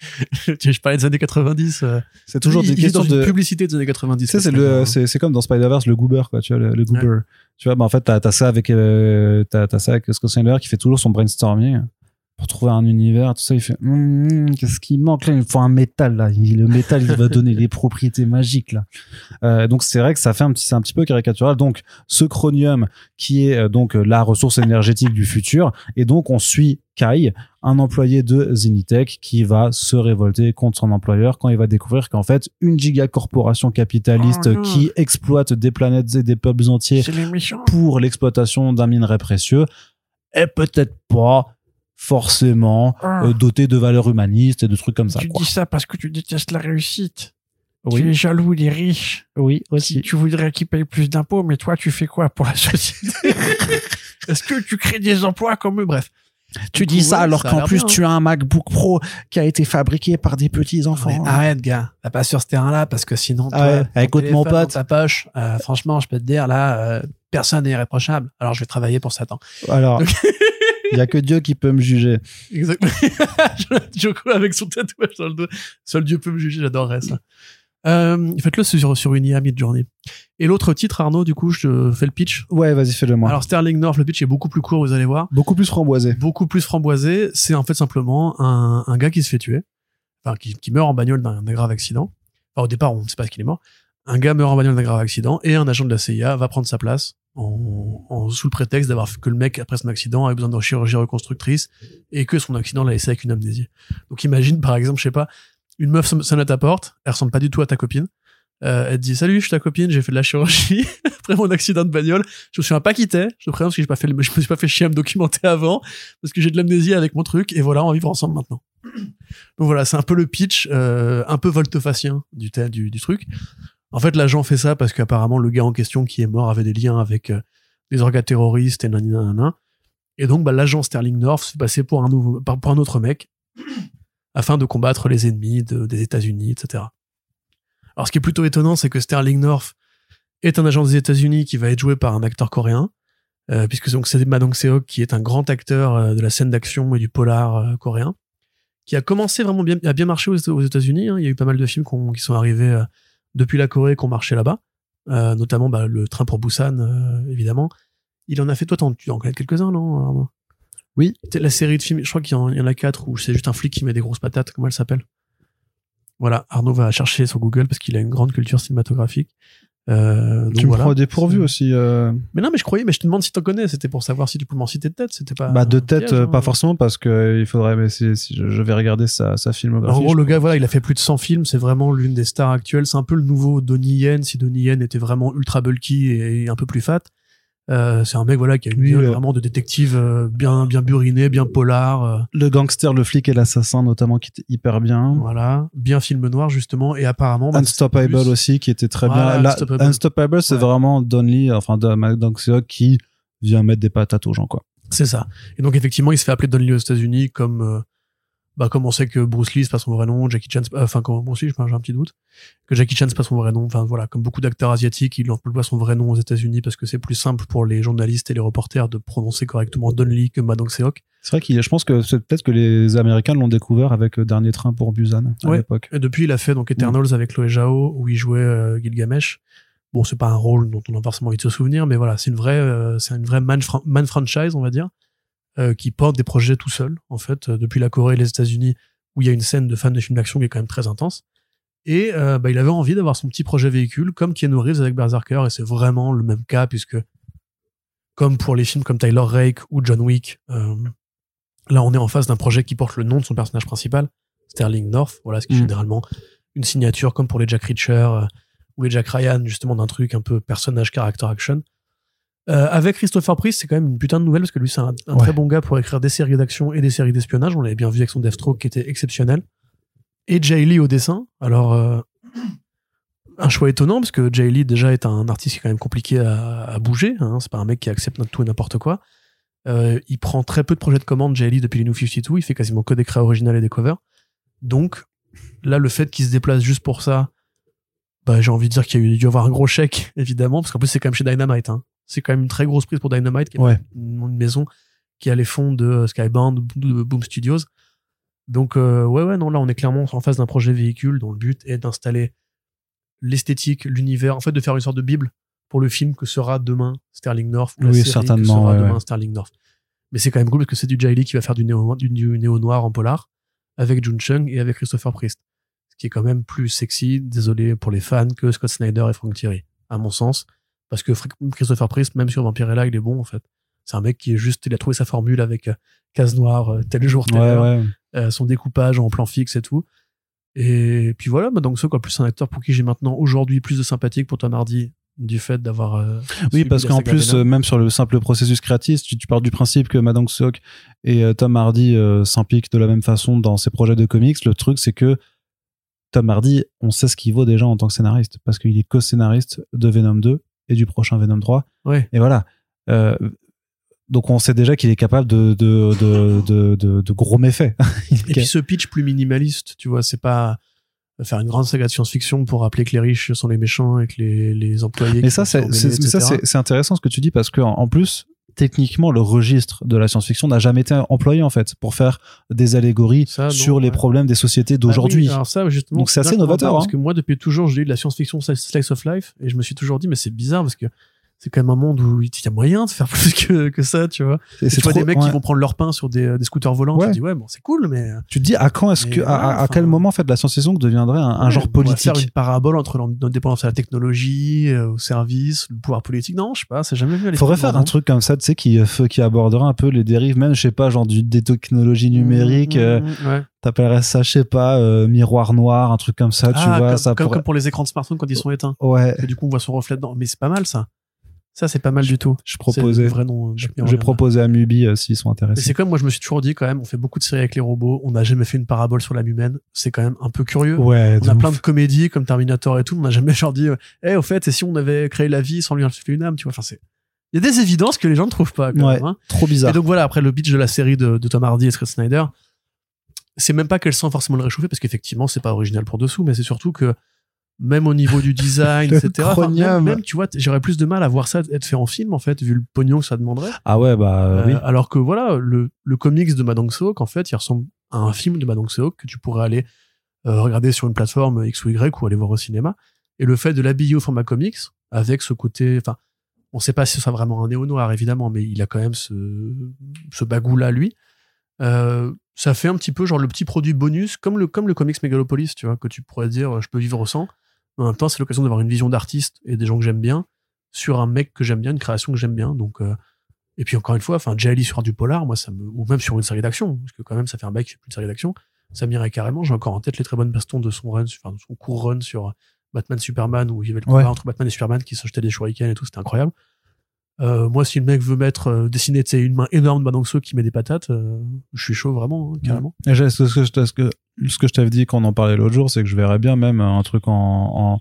je parlais des années 90. euh? C'est toujours des questions de. publicité des années 90. Tu sais, c'est le, c'est, c'est comme dans Spider-Verse, le goober, quoi, tu vois, le, le goober. Tu vois, bah, en fait, t'as, t'as ça avec, euh, t'as, t'as ça avec Scott Snyder qui fait toujours son brainstorming pour trouver un univers, tout ça, il fait, Hum, hum, qu'est-ce qui manque là? Il faut un métal, là. Le métal, il va donner les propriétés magiques, là. Euh, donc, c'est vrai que ça fait un petit, c'est un petit peu caricatural. Donc, ce chromium qui est, euh, donc, euh, la ressource énergétique du futur. Et donc, on suit Kai, un employé de Zenitech qui va se révolter contre son employeur quand il va découvrir qu'en fait, une gigacorporation capitaliste Oh qui exploite des planètes et des peuples entiers pour l'exploitation d'un minerai précieux est peut-être pas forcément euh, dotée de valeurs humanistes et de trucs comme ça. tu quoi. dis ça parce que tu détestes la réussite. Oui. Tu es jaloux des riches. Oui, Si tu voudrais qu'ils payent plus d'impôts, mais toi, tu fais quoi pour la société? Est-ce que tu crées des emplois comme eux? Bref. Tu dis coup, ça ouais, alors qu'en plus bien, hein. tu as un MacBook Pro qui a été fabriqué par des petits enfants. Mais arrête, gars. Va pas sur ce terrain-là parce que sinon, Ah toi, ouais. ton Écoute, mon pote. ta poche, euh, franchement, je peux te dire, là, euh, personne n'est irréprochable. Alors, je vais travailler pour Satan. Alors, il y a que Dieu qui peut me juger. Exactement. Joko avec son tatouage dans le dos. Seul Dieu peut me juger, j'adorerais ça. Euh, Faites-le sur, sur une IA mid-journée. Et l'autre titre, Arnaud, du coup, je te fais le pitch. Ouais, vas-y, fais-le moi. Alors, Sterling North, le pitch est beaucoup plus court, vous allez voir. Beaucoup plus framboisé. Beaucoup plus framboisé. C'est en fait simplement un, un gars qui se fait tuer. Enfin, qui, qui meurt en bagnole d'un d'un grave accident. Enfin, au départ, on ne sait pas qu'il est mort. Un gars meurt en bagnole d'un grave accident et un agent de la CIA va prendre sa place en, en- sous le prétexte d'avoir que le mec, après son accident, avait besoin de chirurgie reconstructrice et que son accident l'a laissé avec une amnésie. Donc imagine, par exemple, je sais pas, une meuf sonne à ta porte, elle ressemble pas du tout à ta copine. Euh, elle te dit salut, je suis ta copine, j'ai fait de la chirurgie après mon accident de bagnole. Je me souviens pas qui t'es. Je te préviens parce que j'ai pas fait, je me suis pas fait chier à me documenter avant parce que j'ai de l'amnésie avec mon truc et voilà, on va ensemble maintenant. Donc voilà, c'est un peu le pitch, euh, un peu voltefacien du, du, du truc. En fait, l'agent fait ça parce qu'apparemment le gars en question qui est mort avait des liens avec euh, des orgas terroristes et nanana. Et donc, bah, l'agent Sterling North se passer pour un, nouveau, pour un autre mec afin de combattre les ennemis de- des États-Unis, etc. Alors, ce qui est plutôt étonnant, c'est que Sterling North est un agent des États-Unis qui va être joué par un acteur coréen, euh, puisque c'est Ma Dong-seok qui est un grand acteur euh, de la scène d'action et du polar coréen, qui a commencé vraiment bien, à bien marcher aux, États-Unis. hein. Il y a eu pas mal de films qui sont arrivés depuis la Corée qui ont marché là-bas, Euh, notamment bah, le Train pour Busan, euh, évidemment. Il en a fait, toi, t'en- tu en connais quelques-uns, non Arnaud? Oui. C'est La série de films, je crois qu'il y, en- y en a quatre où c'est juste un flic qui met des grosses patates, comment elle s'appelle? Voilà, Arnaud va chercher sur Google parce qu'il a une grande culture cinématographique. Euh, donc Tu me voilà. prends au dépourvu aussi. euh. Mais non, mais je croyais, mais je te demande si t'en connais, c'était pour savoir si tu peux m'en citer de tête, c'était pas. Bah, de tête, piège, euh, hein. pas forcément, parce que euh, il faudrait. Mais si, si je, je vais regarder sa, sa filmographie. En gros, le gars, voilà, il a fait plus de 100 films. C'est vraiment l'une des stars actuelles. C'est un peu le nouveau Donnie Yen, si Donnie Yen était vraiment ultra bulky et un peu plus fat. Euh, c'est un mec, voilà, qui a une Oui, euh. vraiment de détective euh, bien, bien buriné, bien polar. Le gangster, le flic et l'assassin, notamment, qui était hyper bien. voilà, bien film noir justement. Et apparemment, bah, Unstoppable plus- aussi, qui était très Voilà, bien. Unstoppable. Unstoppable, c'est Ouais. vraiment Don Lee, enfin, de McDonald's qui vient mettre des patates aux gens, quoi. C'est ça. Et donc effectivement, il se fait appeler Don Lee aux États-Unis comme bah comme on sait que Bruce Lee c'est pas son vrai nom, Jackie Chan pas- enfin comme Bruce Lee, j'ai un petit doute que Jackie Chan c'est pas son vrai nom. Enfin voilà, comme beaucoup d'acteurs asiatiques, ils emploient son vrai nom aux États-Unis parce que c'est plus simple pour les journalistes et les reporters de prononcer correctement Don Lee que Ma Dong-seok. C'est vrai qu'il, je pense que c'est peut-être que les Américains l'ont découvert avec le dernier train pour Busan à Ouais. l'époque. Et depuis, il a fait donc Eternals avec Chloé Zhao où il jouait euh, Gilgamesh. Bon, c'est pas un rôle dont on a forcément envie de se souvenir, mais voilà, c'est une vraie, euh, c'est une vraie man franchise, on va dire, euh, qui porte des projets tout seul, en fait, euh, depuis la Corée et les États-Unis, où il y a une scène de fans de films d'action qui est quand même très intense. Et euh, bah, il avait envie d'avoir son petit projet véhicule, comme Keanu Reeves avec Berserker, et c'est vraiment le même cas, puisque, comme pour les films comme Tyler Rake ou John Wick, euh, là, on est en face d'un projet qui porte le nom de son personnage principal, Sterling North, voilà, ce qui est Mm. généralement une signature, comme pour les Jack Reacher euh, ou les Jack Ryan, justement, d'un truc un peu personnage, character action. Euh, avec Christopher Priest, c'est quand même une putain de nouvelle parce que lui, c'est un, un Ouais. très bon gars pour écrire des séries d'action et des séries d'espionnage. On l'avait bien vu avec son Deathstroke qui était exceptionnel. Et Jay Lee au dessin. Alors, euh, un choix étonnant parce que Jay Lee déjà est un artiste qui est quand même compliqué à, à bouger. Hein. C'est pas un mec qui accepte tout et n'importe quoi. Euh, il prend très peu de projets de commande, Jay Lee, depuis les New 52. Il fait quasiment que des créas originales et des covers. Donc, là, le fait qu'il se déplace juste pour ça, bah, j'ai envie de dire qu'il y a eu dû avoir un gros chèque, évidemment, parce qu'en plus, c'est quand même chez Dynamite. Hein. C'est quand même une très grosse prise pour Dynamite, qui est Ouais. une, maison qui a les fonds de euh, Skybound, de Boom Studios. Donc, euh, ouais, ouais, non, là, on est clairement en face d'un projet véhicule dont le but est d'installer l'esthétique, l'univers, en fait, de faire une sorte de bible pour le film que sera demain Sterling North, ou la Oui, série que certainement, sera ouais, demain ouais. Sterling North. Mais c'est quand même cool parce que c'est du Jay Lee qui va faire du néo, du, du néo noir en polar avec Jun Chung et avec Christopher Priest. Ce qui est quand même plus sexy, désolé pour les fans, que Scott Snyder et Frank Thierry, à mon sens. Parce que Christopher Priest, même sur Vampirella, il est bon, en fait. C'est un mec qui est juste, il a trouvé sa formule avec euh, case noire, euh, tel jour, tel Ouais, heure, ouais. euh, son découpage en plan fixe et tout. Et puis voilà, bah donc ce quoi, plus un acteur pour qui j'ai maintenant aujourd'hui plus de sympathie que pour Tom Hardy du fait d'avoir. euh, Oui, parce qu'en plus, euh, même sur le simple processus créatif, tu, tu pars du principe que Madang Sok et Tom Hardy s'impliquent de la même façon dans ses projets de comics. Le truc, c'est que Tom Hardy, on sait ce qu'il vaut déjà en tant que scénariste, parce qu'il est co-scénariste de Venom 2 et du prochain Venom 3. ouais. Et voilà. Euh, donc on sait déjà qu'il est capable de, de, de, de, gros méfaits. Et puis ce pitch plus minimaliste, tu vois, c'est pas faire une grande saga de science-fiction pour rappeler que les riches sont les méchants et que les, les employés. Mais ça, c'est intéressant ce que tu dis parce que en en plus, techniquement, le registre de la science-fiction n'a jamais été employé en fait pour faire des allégories Ça, non, sur les problèmes des sociétés d'aujourd'hui. Ah oui, Donc c'est assez novateur, pas, Parce hein. que moi, depuis toujours, j'ai lu de la science-fiction slice of life et je me suis toujours dit, mais c'est bizarre parce que c'est quand même un monde où il y a moyen de faire plus que, que ça, tu vois. Et c'est tu vois trop- des mecs ouais. qui vont prendre leur pain sur des, des scooters volants, tu Ouais. te dis, ouais, bon, c'est cool, mais. Tu te dis à quand est-ce que à, voilà, à- à quel moment en fait la science-fiction deviendrait un, genre on va politique Faire une parabole entre l'indépendance à la technologie, euh, au service, le pouvoir politique. Non, je sais pas, c'est jamais vu faudrait faire un truc comme ça, tu sais, qui, euh, qui aborderait un peu les dérives, même, je sais pas, genre du, des technologies numériques. euh, Mmh, mmh, ouais. T'appellerais ça, je sais pas, euh, miroir noir, un truc comme ça, tu Ah, vois. comme, ça comme, pourrait- comme pour les écrans de smartphone quand ils sont éteints. Ouais, Et du coup, on voit son reflet dedans. Mais c'est pas mal, ça. Ça, c'est pas mal du tout. je proposais. nom. euh, Je, proposer à Mubi euh, s'ils sont intéressés. c'est comme moi, je me suis toujours dit quand même, on fait beaucoup de séries avec les robots, on n'a jamais fait une parabole sur l'âme humaine. C'est quand même un peu curieux. Ouais, On a plein de comédies comme Terminator et tout, on n'a jamais genre dit, euh, Eh, au fait, et si on avait créé la vie sans lui insuffler une âme, tu vois, enfin, c'est, Il y a des évidences que les gens ne trouvent pas. Quand Ouais. même, hein. Trop bizarre. Et donc voilà, après le pitch de la série de, de Tom Hardy et Scott Snyder, c'est même pas qu'elle sent forcément le réchauffer parce qu'effectivement c'est pas original pour dessous, mais c'est surtout que même au niveau du design, etc. enfin, même, même, tu vois, j'aurais plus de mal à voir ça être fait en film en fait, vu le pognon que ça demanderait. Ah ouais, bah Euh, oui. Alors que voilà, le, le comics de Madong Seok, en fait, il ressemble à un film de Madong Seok que tu pourrais aller euh, regarder sur une plateforme X ou Y ou aller voir au cinéma. Et le fait de l'habiller au format comics, avec ce côté, enfin, on sait pas si ce sera vraiment un néo-noir, évidemment, mais il a quand même ce, ce bagou-là, lui. Euh, ça fait un petit peu genre le petit produit bonus, comme le, comme le comics Megalopolis, tu vois, que tu pourrais dire, je peux vivre sans. En même temps, c'est l'occasion d'avoir une vision d'artiste et des gens que j'aime bien sur un mec que j'aime bien, une création que j'aime bien. Donc, euh, et puis encore une fois, enfin, Jay Lee sur du polar, moi, ça me, ou même sur une série d'action, parce que quand même, ça fait un mec qui fait plus de série d'action, ça m'irait carrément. J'ai encore en tête les très bonnes bastons de son run, enfin, de son court run sur Batman Superman, où il y avait le Ouais. combat entre Batman et Superman qui se jetaient des shurikens et tout, c'était incroyable. Euh, moi, si le mec veut mettre, euh, dessiner, une main énorme de So qui met des patates, euh, je suis chaud vraiment, hein, carrément. Et j'ai- Ce que, je ce que, ce que je t'avais dit quand on en parlait l'autre jour, c'est que je verrais bien même un truc en, en-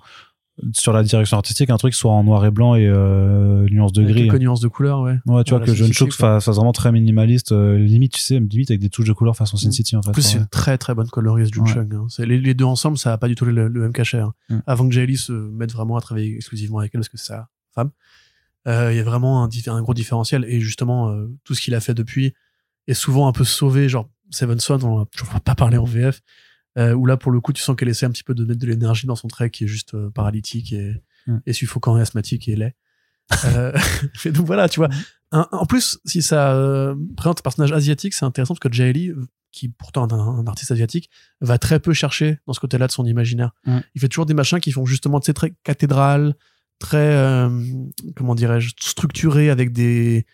sur la direction artistique, un truc soit en noir et blanc et euh, nuance de Avec gris. quelques nuances de couleurs, ouais. Ouais, tu vois Voilà, que c'est Sin Chook City, quoi. fasse, fasse vraiment très minimaliste, euh, limite, tu sais, limite avec des touches de couleur façon Sin Mm. City en fait. En plus, c'est Ouais. une très très bonne coloriste, Jun Ouais. Chung. hein. C'est- Les, les deux ensemble, ça a pas du tout le, le même cachet. hein. Mm. Avant que Jay Lee se mette vraiment à travailler exclusivement avec elle, parce que c'est sa femme, il y a vraiment un, gros différentiel. Et justement, euh, tout ce qu'il a fait depuis est souvent un peu sauvé. Genre, Seven Son, on ne va pas parler en VF, euh, où là, pour le coup, tu sens qu'elle essaie un petit peu de mettre de l'énergie dans son trait qui est juste euh, paralytique et, Mm. et suffocant et asthmatique et laid. Euh, et donc voilà, tu vois. Un- en plus, si ça euh, présente un personnage asiatique, c'est intéressant parce que Jay Lee, euh, qui pourtant est un, un artiste asiatique, va très peu chercher dans ce côté-là de son imaginaire. Mm. Il fait toujours des machins qui font justement, tu sais, très cathédrale, très, euh, comment dirais-je, structuré avec des,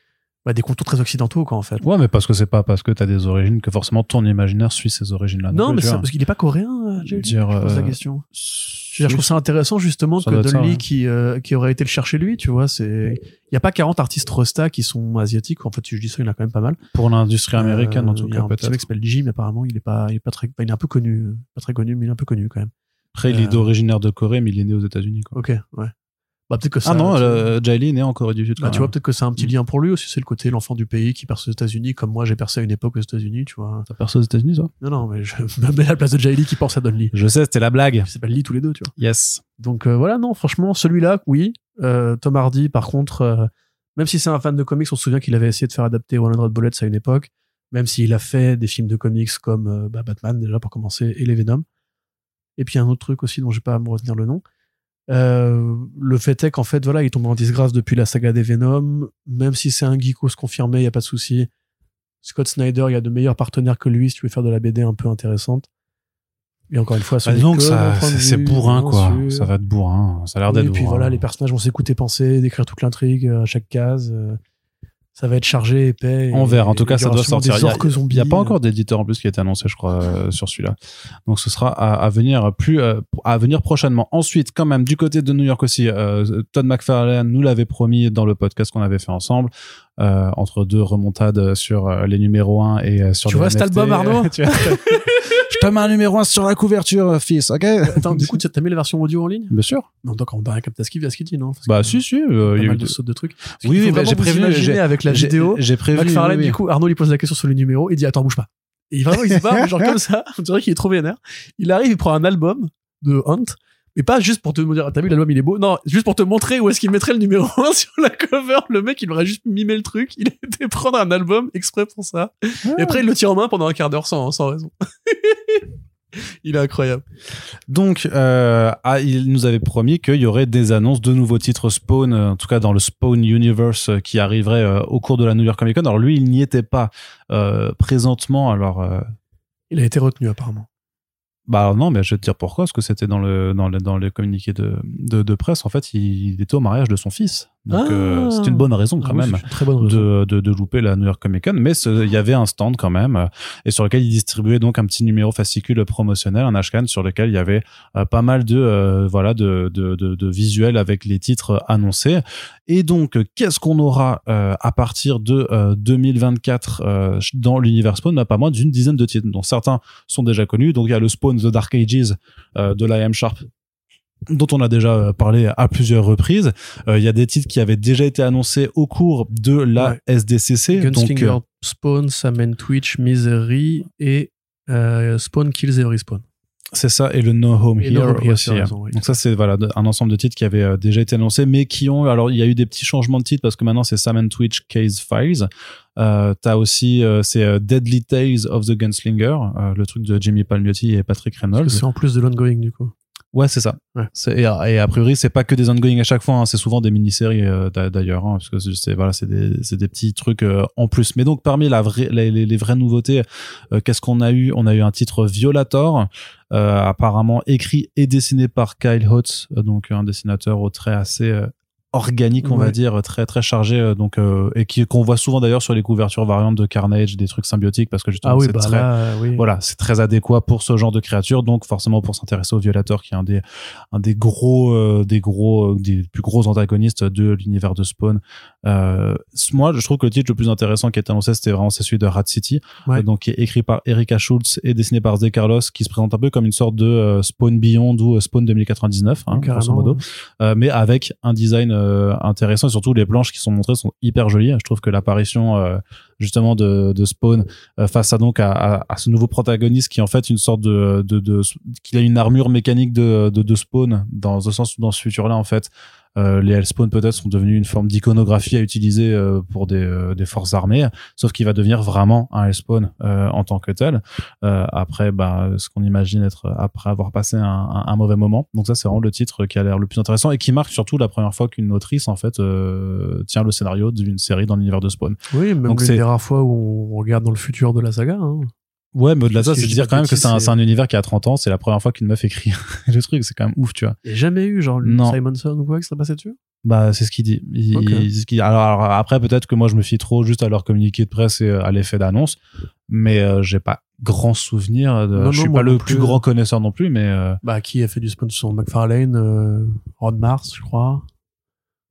bah, des contours très occidentaux, quoi, en fait. Ouais, mais parce que c'est pas parce que t'as des origines que forcément ton imaginaire suit ces origines-là. non, plus, mais c'est parce qu'il est pas coréen, euh, Lee Dire, Je pose la euh, question. Je, veux dire, je trouve ça intéressant justement Ça que Don Lee ouais. qui, euh, qui aurait été le chercher lui, tu vois, c'est, il y a pas 40 artistes Rosta qui sont asiatiques. En fait, si je dis ça, il y en a quand même pas mal. pour l'industrie américaine Euh, en tout il y a cas un petit peut-être. mec qui s'appelle Jim, apparemment, il est pas, il est pas très, il est un peu connu, pas très connu, mais il est un peu connu quand même. Après, il est d'originaire de Corée, mais il est né aux États-Unis. Quoi. Ok, ouais. Bah, peut-être que ça. Ah non, euh, Jay Lee est né en Corée du Sud. Bah, tu vois, peut-être que c'est un petit Mm. lien pour lui aussi. C'est le côté l'enfant du pays qui perce aux États-Unis, comme moi j'ai percé à une époque aux États-Unis, tu vois. T'as percé aux États-Unis, toi? Non, non, mais je me mets à la place de Jay Lee qui pense à Don Lee. Je sais, c'était la blague. Ils s'appellent Lee tous les deux, tu vois. Yes. Donc euh, voilà, non, franchement, celui-là, oui. Euh, Tom Hardy, par contre, euh, même si c'est un fan de comics, on se souvient qu'il avait essayé de faire adapter 100 Bullets à une époque, même s'il a fait des films de comics comme euh, bah, Batman, déjà pour commencer, et les Venom. Et puis un autre truc aussi dont je vais pas me retenir le nom. Euh, le fait est qu'en fait, voilà, il tombe en disgrâce depuis la saga des Venom. Même si c'est un geekos confirmé, il y a pas de souci. Scott Snyder, il y a de meilleurs partenaires que lui si tu veux faire de la BD un peu intéressante. Et encore une fois, Bah, donc, ça, de c'est bourrin, quoi. sûr. Ça va être bourrin. Ça a l'air d'être et puis bourrin. voilà, les personnages vont s'écouter penser, décrire toute l'intrigue euh, à chaque case. Ça va être chargé, épais. Et- verra. En tout cas, ça doit sortir. Il a- n'y a pas encore d'éditeur en plus qui a été annoncé, je crois, euh, sur celui-là. Donc ce sera à, à venir plus euh, à venir prochainement. Ensuite, quand même, du côté de New York aussi, euh, Todd McFarlane nous l'avait promis dans le podcast qu'on avait fait ensemble, entre deux remontades sur les numéros 1 et sur Tu les vois cet album, Arnaud? Je te mets un numéro 1 sur la couverture, fils, ok? Attends, du coup, tu as mis la version audio en ligne? Bien sûr. Non, donc on va capter ce qu'il ce qu'il dit, non? Parce Bah si, si. euh, euh, il y a eu de de- sautes de trucs. Parce Oui, bah, j'ai j'ai- avec la vidéo. J'ai prévu. McFarlane, oui, du coup, Arnaud lui pose la question sur le numéro, il dit Attends, bouge pas. Et vraiment, il se mais genre comme ça, on dirait qu'il est trop vénère. Il arrive, il prend un album de Hunt, mais pas juste pour te dire T'as vu, l'album il est beau. Non, juste pour te montrer où est-ce qu'il mettrait le numéro 1 sur la cover. Le mec, il aurait juste mimé le truc. Il été prendre un album exprès pour ça. Et après, il le tire en main pendant un quart d'heure sans, sans raison. il est incroyable. Donc, euh, ah, il nous avait promis qu'il y aurait des annonces de nouveaux titres Spawn, euh, en tout cas dans le Spawn Universe, euh, qui arriveraient euh, au cours de la New York Comic Con. Alors lui, il n'y était pas présentement. Alors, Il a été retenu, apparemment. Bah non, mais je vais te dire pourquoi. Parce que c'était dans le dans le dans les communiqués de, de presse. En fait, il était au mariage de son fils. Donc, Ah. euh, c'est une bonne raison quand Ah oui, même c'est une très bonne raison. de, de, de louper la New York Comic Con, mais il y avait un stand quand même, euh, et sur lequel il distribuait donc un petit numéro fascicule promotionnel, un ashcan sur lequel il y avait euh, pas mal de euh, voilà de, de, de, de visuels avec les titres annoncés. Et donc, euh, qu'est-ce qu'on aura euh, à partir de euh, 2024 euh, dans l'univers Spawn? Bah, Pas moins d'une dizaine de titres, dont certains sont déjà connus. Donc, il y a le Spawn The Dark Ages euh, de l'IM Sharp dont on a déjà euh, parlé à plusieurs reprises. Euh, Il y a des titres qui avaient déjà été annoncés au cours de la Ouais. SDCC. Donc, Gunslinger euh, Spawn, Samen Twitch, Misery et euh, Spawn Kills Every Spawn. c'est ça, et le No Home Et No Here Home Here, aussi. hein. raison, oui. Donc ça, c'est voilà, un ensemble de titres qui avaient déjà été annoncés, mais qui ont... Alors, il y a eu des petits changements de titres parce que maintenant, c'est Sam Twitch Case Files. Euh, T'as aussi... euh, c'est euh, Deadly Tales of the Gunslinger, le truc de Jimmy Palmiotti et Patrick Reynolds. C'est en plus de l'ongoing du coup. Ouais, c'est ça. Ouais. Et, et a priori, c'est pas que des ongoing à chaque fois, hein, c'est souvent des mini-séries euh, d'a- d'ailleurs, hein, parce que c'est voilà, c'est des, des petits trucs euh, en plus. Mais donc parmi la vraie, les, vraies nouveautés, euh, qu'est-ce qu'on a eu? On a eu un titre Violator, apparemment écrit et dessiné par Kyle Hotz, donc un dessinateur au trait assez organique, on va dire, très très chargé, euh, donc euh, et qui qu'on voit souvent d'ailleurs sur les couvertures variantes de Carnage, des trucs symbiotiques, parce que justement Ah oui, c'est bah très là, oui. voilà, c'est très adéquat pour ce genre de créature, donc forcément pour s'intéresser au violateur, qui est un des, un des gros, euh, des gros, des plus gros antagonistes de l'univers de Spawn. Euh, moi, je trouve que le titre le plus intéressant qui a été annoncé, c'était vraiment celui de Rat City, Ouais. donc qui est écrit par Erika Schultz et dessiné par Zé Carlos, qui se présente un peu comme une sorte de Spawn Beyond ou Spawn 2099, hein, grosso modo ouais. mais avec un design intéressant et surtout les planches qui sont montrées sont hyper jolies. Je trouve que l'apparition euh, justement de, de Spawn euh, face à donc à, à, à ce nouveau protagoniste qui est en fait une sorte de, de, de qui a une armure mécanique de, de, de Spawn dans le sens où dans ce futur-là en fait euh, les Hellspawn peut-être sont devenus une forme d'iconographie à utiliser euh, pour des, euh, des forces armées, sauf qu'il va devenir vraiment un Hellspawn euh, en tant que tel. Euh, après, bah, ce qu'on imagine être après avoir passé un, un, un mauvais moment. Donc ça, c'est vraiment le titre qui a l'air le plus intéressant et qui marque surtout la première fois qu'une autrice en fait euh, tient le scénario d'une série dans l'univers de Spawn. Oui, même Donc c'est- rares fois où on regarde dans le futur de la saga. Hein. Ouais, mais au-delà de ça, c'est de dire quand même que c'est un, univers qui a 30 ans, c'est la première fois qu'une meuf écrit le truc, c'est quand même ouf, tu vois. Il n'y a jamais eu genre Non. Simonson ou quoi qui serait passé dessus? Bah, c'est ce qu'il dit. Il- il- ce. Alors, alors, après, peut-être que moi, je me fie trop juste à leur communiqué de presse et euh, à l'effet d'annonce, mais euh, j'ai pas grand souvenir. De, Non, je suis pas le plus. plus grand connaisseur non plus, mais euh, Bah, qui a fait du spawn sur McFarlane euh, Ron Mars, je crois.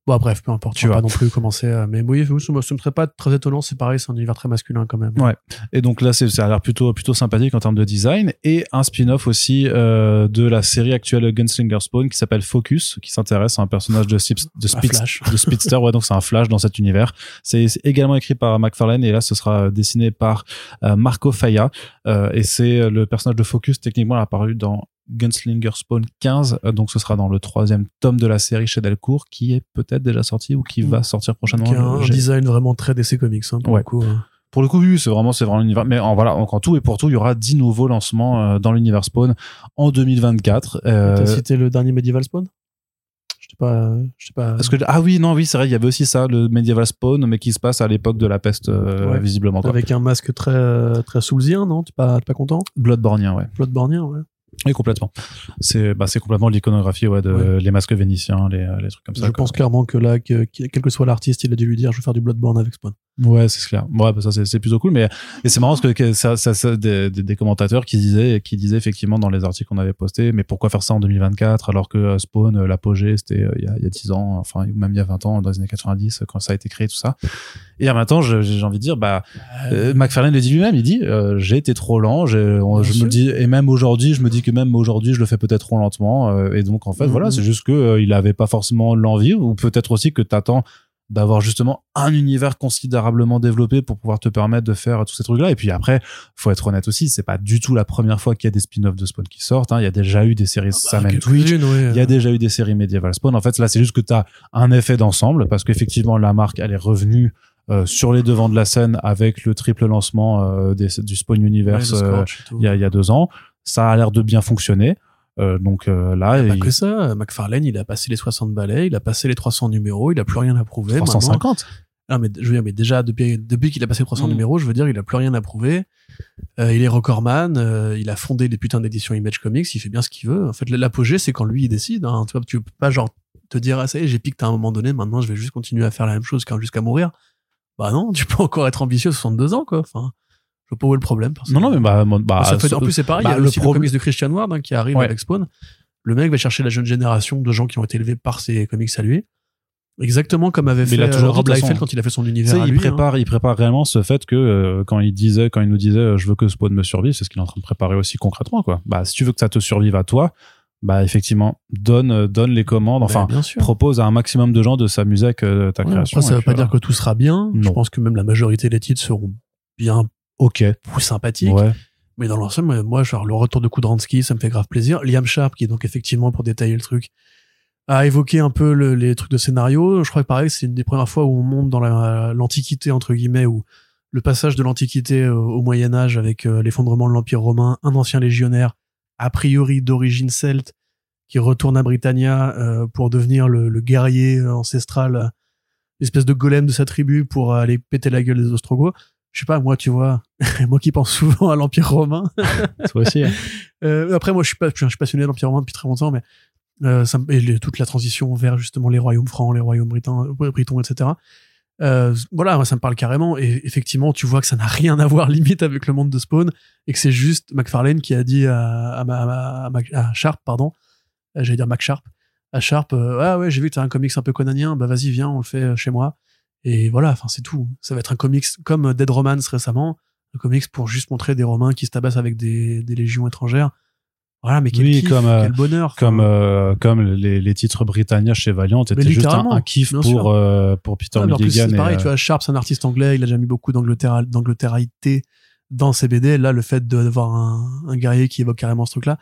Bon, bref, peu importe. Tu vas pas non plus commencer à... Mais oui, ça me serait pas très étonnant. C'est pareil, c'est un univers très masculin quand même. Ouais. Et donc là, c'est, ça a l'air plutôt, plutôt sympathique en termes de design. Et un spin-off aussi euh, de la série actuelle Gunslinger Spawn qui s'appelle Focus, qui s'intéresse à un personnage de, de, Flash. de Speedster. Ouais, donc c'est un Flash dans cet univers. C'est, c'est également écrit par McFarlane et là, ce sera dessiné par euh, Marco Faya. Euh, et c'est le personnage de Focus, techniquement, apparu dans Gunslinger Spawn 15. Euh, donc ce sera dans le troisième tome de la série chez Delcourt, qui est peut-être déjà sorti ou qui va sortir prochainement. Qui a un design vraiment très DC Comics. Hein, pour Ouais. le coup, hein. pour le coup, oui, c'est vraiment, c'est vraiment l'univers. Mais en, voilà, en tout et pour tout, il y aura 10 nouveaux lancements euh, dans l'univers Spawn en 2024. Euh, T'as cité le dernier Medieval Spawn? Je t'ai pas. Je t'ai pas... parce que, ah oui, non, oui, c'est vrai, il y avait aussi ça, le Medieval Spawn, mais qui se passe à l'époque de la peste, euh, Ouais. visiblement. Quoi. Avec un masque très, très soulzien, non? T'es pas, t'es pas content? Bloodbornien, ouais. Bloodbornien, ouais. Oui, complètement. C'est, bah, c'est complètement l'iconographie, ouais, de Ouais. les masques vénitiens, les, les trucs comme ça. je quoi. pense clairement que là, que- quel que soit l'artiste, il a dû lui dire je vais faire du Bloodborne avec Spawn. Ouais, c'est clair. Ouais, bah ça c'est plutôt cool, mais et c'est marrant parce que- que ça, ça, ça- des, des, des commentateurs qui disaient, qui disaient effectivement dans les articles qu'on avait postés, mais pourquoi faire ça en 2024 alors que euh, Spawn, euh, l'apogée, c'était euh, il y, a, il y a 10 ans, enfin ou même il y a 20 ans, dans les années 90 euh, quand ça a été créé tout ça. Et à maintenant, je- j'ai envie de dire, bah euh, McFarlane le dit lui-même, il dit euh, j'ai été trop lent, on- je me dis et même aujourd'hui, je me dis que même aujourd'hui, je le fais peut-être trop lentement. euh, et donc en fait, Mhm. voilà, c'est juste que euh, il avait pas forcément l'envie, ou peut-être aussi que t'attends d'avoir justement un univers considérablement développé pour pouvoir te permettre de faire tous ces trucs-là. Et puis après, faut être honnête aussi, c'est pas du tout la première fois qu'il y a des spin-offs de Spawn qui sortent. hein. Il y a déjà eu des séries Sam and Twitch. Quelques-unes, ouais. Il y a déjà eu des séries Medieval Spawn. En fait, là, c'est juste que tu as un effet d'ensemble parce qu'effectivement, la marque, elle est revenue euh, sur les devants de la scène avec le triple lancement euh, des- du Spawn Universe euh, y, a, il y a deux ans. Ça a l'air de bien fonctionner. Euh, donc euh, là, Pas il- que ça, McFarlane, il a passé les 60 balais, il a passé les 300 numéros, il a plus rien à prouver. Maintenant- 350. Ah, mais je veux dire, mais déjà, depuis, depuis qu'il a passé 300 Mm. numéros, je veux dire, il a plus rien à prouver. Euh, il est recordman, euh, il a fondé les putains d'éditions Image Comics, il fait bien ce qu'il veut. En fait, l'apogée, c'est quand lui, il décide. Hein. Tu vois, tu peux pas, genre, te dire, ah, ça y est, j'ai piqué à un moment donné, maintenant, je vais juste continuer à faire la même chose quand- jusqu'à mourir. Bah non, tu peux encore être ambitieux à 62 ans, quoi. Enfin, vois pas où est le problème. parce Non, non, mais bah, bah, ça fait, en plus, c'est pareil, bah, il y a le aussi le problème- comics de Christian Ward hein, qui arrive Ouais. avec Spawn. Le mec va chercher la jeune génération de gens qui ont été élevés par ses comics à lui. Exactement comme avait Mais fait toujours euh, Rob Liefeld quand il a fait son univers à il lui. hein. prépare, il prépare réellement ce fait que euh, quand il disait, quand il nous disait, euh, je veux que Spawn me survive, c'est ce qu'il est en train de préparer aussi concrètement, quoi. Bah, si tu veux que ça te survive à toi, bah effectivement, donne, donne les commandes, enfin, Bah, bien sûr. propose à un maximum de gens de s'amuser avec ta Ouais, création. après, ça veut pas dire que tout sera bien. Je pense que même la majorité des titres seront bien Ok. ou sympathiques. Ouais. Mais dans l'ensemble, moi, genre, le retour de Kudransky, ça me fait grave plaisir. Liam Sharp, qui est donc effectivement, pour détailler le truc, a évoqué un peu le- les trucs de scénario. Je crois que pareil, c'est une des premières fois où on monte dans la- l'Antiquité, entre guillemets, où le passage de l'Antiquité au, au Moyen-Âge avec euh, l'effondrement de l'Empire romain, un ancien légionnaire, a priori d'origine celte, qui retourne à Britannia euh, pour devenir le, le guerrier euh, ancestral, euh, espèce de golem de sa tribu pour aller péter la gueule des Ostrogoths. Je sais pas, moi, tu vois, moi qui pense souvent à l'Empire romain, Toi aussi. hein. euh, après, moi, je suis pas, je suis passionné de l'Empire romain depuis très longtemps, mais euh, ça, me- et les- toute la transition vers justement les royaumes francs, les royaumes britons, euh, britons, etc. Euh, voilà, moi, ça me parle carrément. Et effectivement, tu vois que ça n'a rien à voir limite avec le monde de Spawn et que c'est juste McFarlane qui a dit à, Sharp, pardon, j'allais dire Mac Sharp, à Sharp, ah ouais, j'ai vu que t'as un comics un peu conanien, bah vas-y, viens, on le fait chez moi. Et voilà, enfin c'est tout. Ça va être un comics comme Dead Romance récemment, un comics pour juste montrer des Romains qui se tabassent avec des, des légions étrangères. Voilà, mais quel Oui, kiff, comme, euh, quel bonheur. Comme, euh, comme les, les titres britanniques chez Valiant, c'était juste un, un kiff pour, euh, pour Peter plus, Milligan. c'est pareil, euh, tu vois, Sharp, c'est un artiste anglais, il a déjà mis beaucoup d'Angleterre, d'Angleterreité dans ses BD. Là, le fait d'avoir un, un guerrier qui évoque carrément ce truc-là.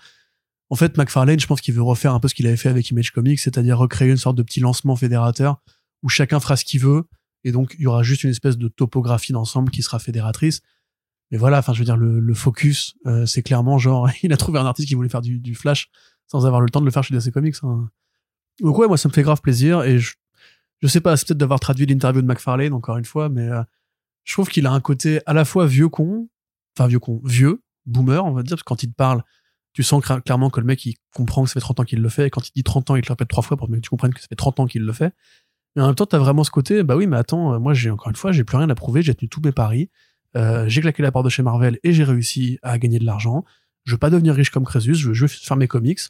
En fait, McFarlane, je pense qu'il veut refaire un peu ce qu'il avait fait avec Image Comics, c'est-à-dire recréer une sorte de petit lancement fédérateur où chacun fera ce qu'il veut. Et donc, il y aura juste une espèce de topographie d'ensemble qui sera fédératrice. Mais voilà, enfin, je veux dire, le, le focus, euh, c'est clairement genre, il a trouvé un artiste qui voulait faire du, du Flash sans avoir le temps de le faire chez DC Comics. hein. Donc ouais, moi, ça me fait grave plaisir et je, je sais pas, c'est peut-être d'avoir traduit l'interview de McFarlane encore une fois, mais euh, je trouve qu'il a un côté à la fois vieux con, enfin vieux con, vieux, boomer, on va dire, parce que quand il te parle, tu sens clairement que le mec, il comprend que ça fait 30 ans qu'il le fait, et quand il dit 30 ans, il te le répète trois fois pour que tu comprennes que ça fait 30 ans qu'il le fait. Mais en même temps, t'as vraiment ce côté, bah oui, mais attends, euh, moi, j'ai encore une fois, j'ai plus rien à prouver, j'ai tenu tous mes paris, euh, j'ai claqué la porte de chez Marvel et j'ai réussi à gagner de l'argent. Je veux pas devenir riche comme Crésus, je veux, je veux faire mes comics.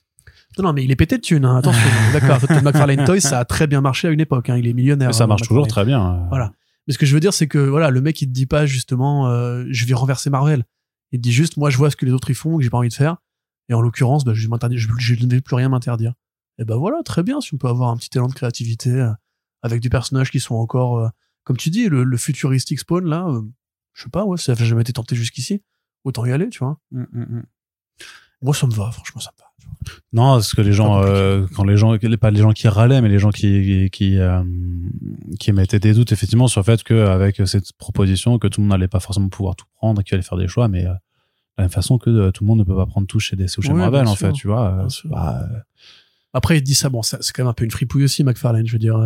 Non, non, mais il est pété de thunes, hein, attention. D'accord, McFarlane Toys, ça a très bien marché à une époque, hein, il est millionnaire. mais ça hein, marche toujours très bien. Voilà. Mais ce que je veux dire, c'est que voilà, le mec, il te dit pas justement, euh, je vais renverser Marvel. Il te dit juste, moi, je vois ce que les autres ils font, que j'ai pas envie de faire. Et en l'occurrence, bah, je, je, je ne vais plus rien m'interdire. Et ben voilà, très bien, si on peut avoir un petit élan de créativité euh, avec des personnages qui sont encore, euh, comme tu dis, le, le futuristic spawn là, euh, je sais pas, ouais, ça n'a jamais été tenté jusqu'ici. Autant y aller, tu vois. Mm, mm, mm. Moi, ça me va, franchement, ça me va. tu vois. Non, parce que les gens, euh, quand les gens, pas les gens qui râlaient, mais les gens qui qui euh, qui émettaient des doutes effectivement sur le fait qu'avec cette proposition, que tout le monde n'allait pas forcément pouvoir tout prendre, et qu'il allait faire des choix, mais euh, de la même façon que euh, tout le monde ne peut pas prendre tout chez DC ou chez Ouais, Marvel, en sûr. fait, tu vois. euh, euh, Après, il te dit ça, bon, c'est quand même un peu une fripouille aussi, McFarlane, je veux dire.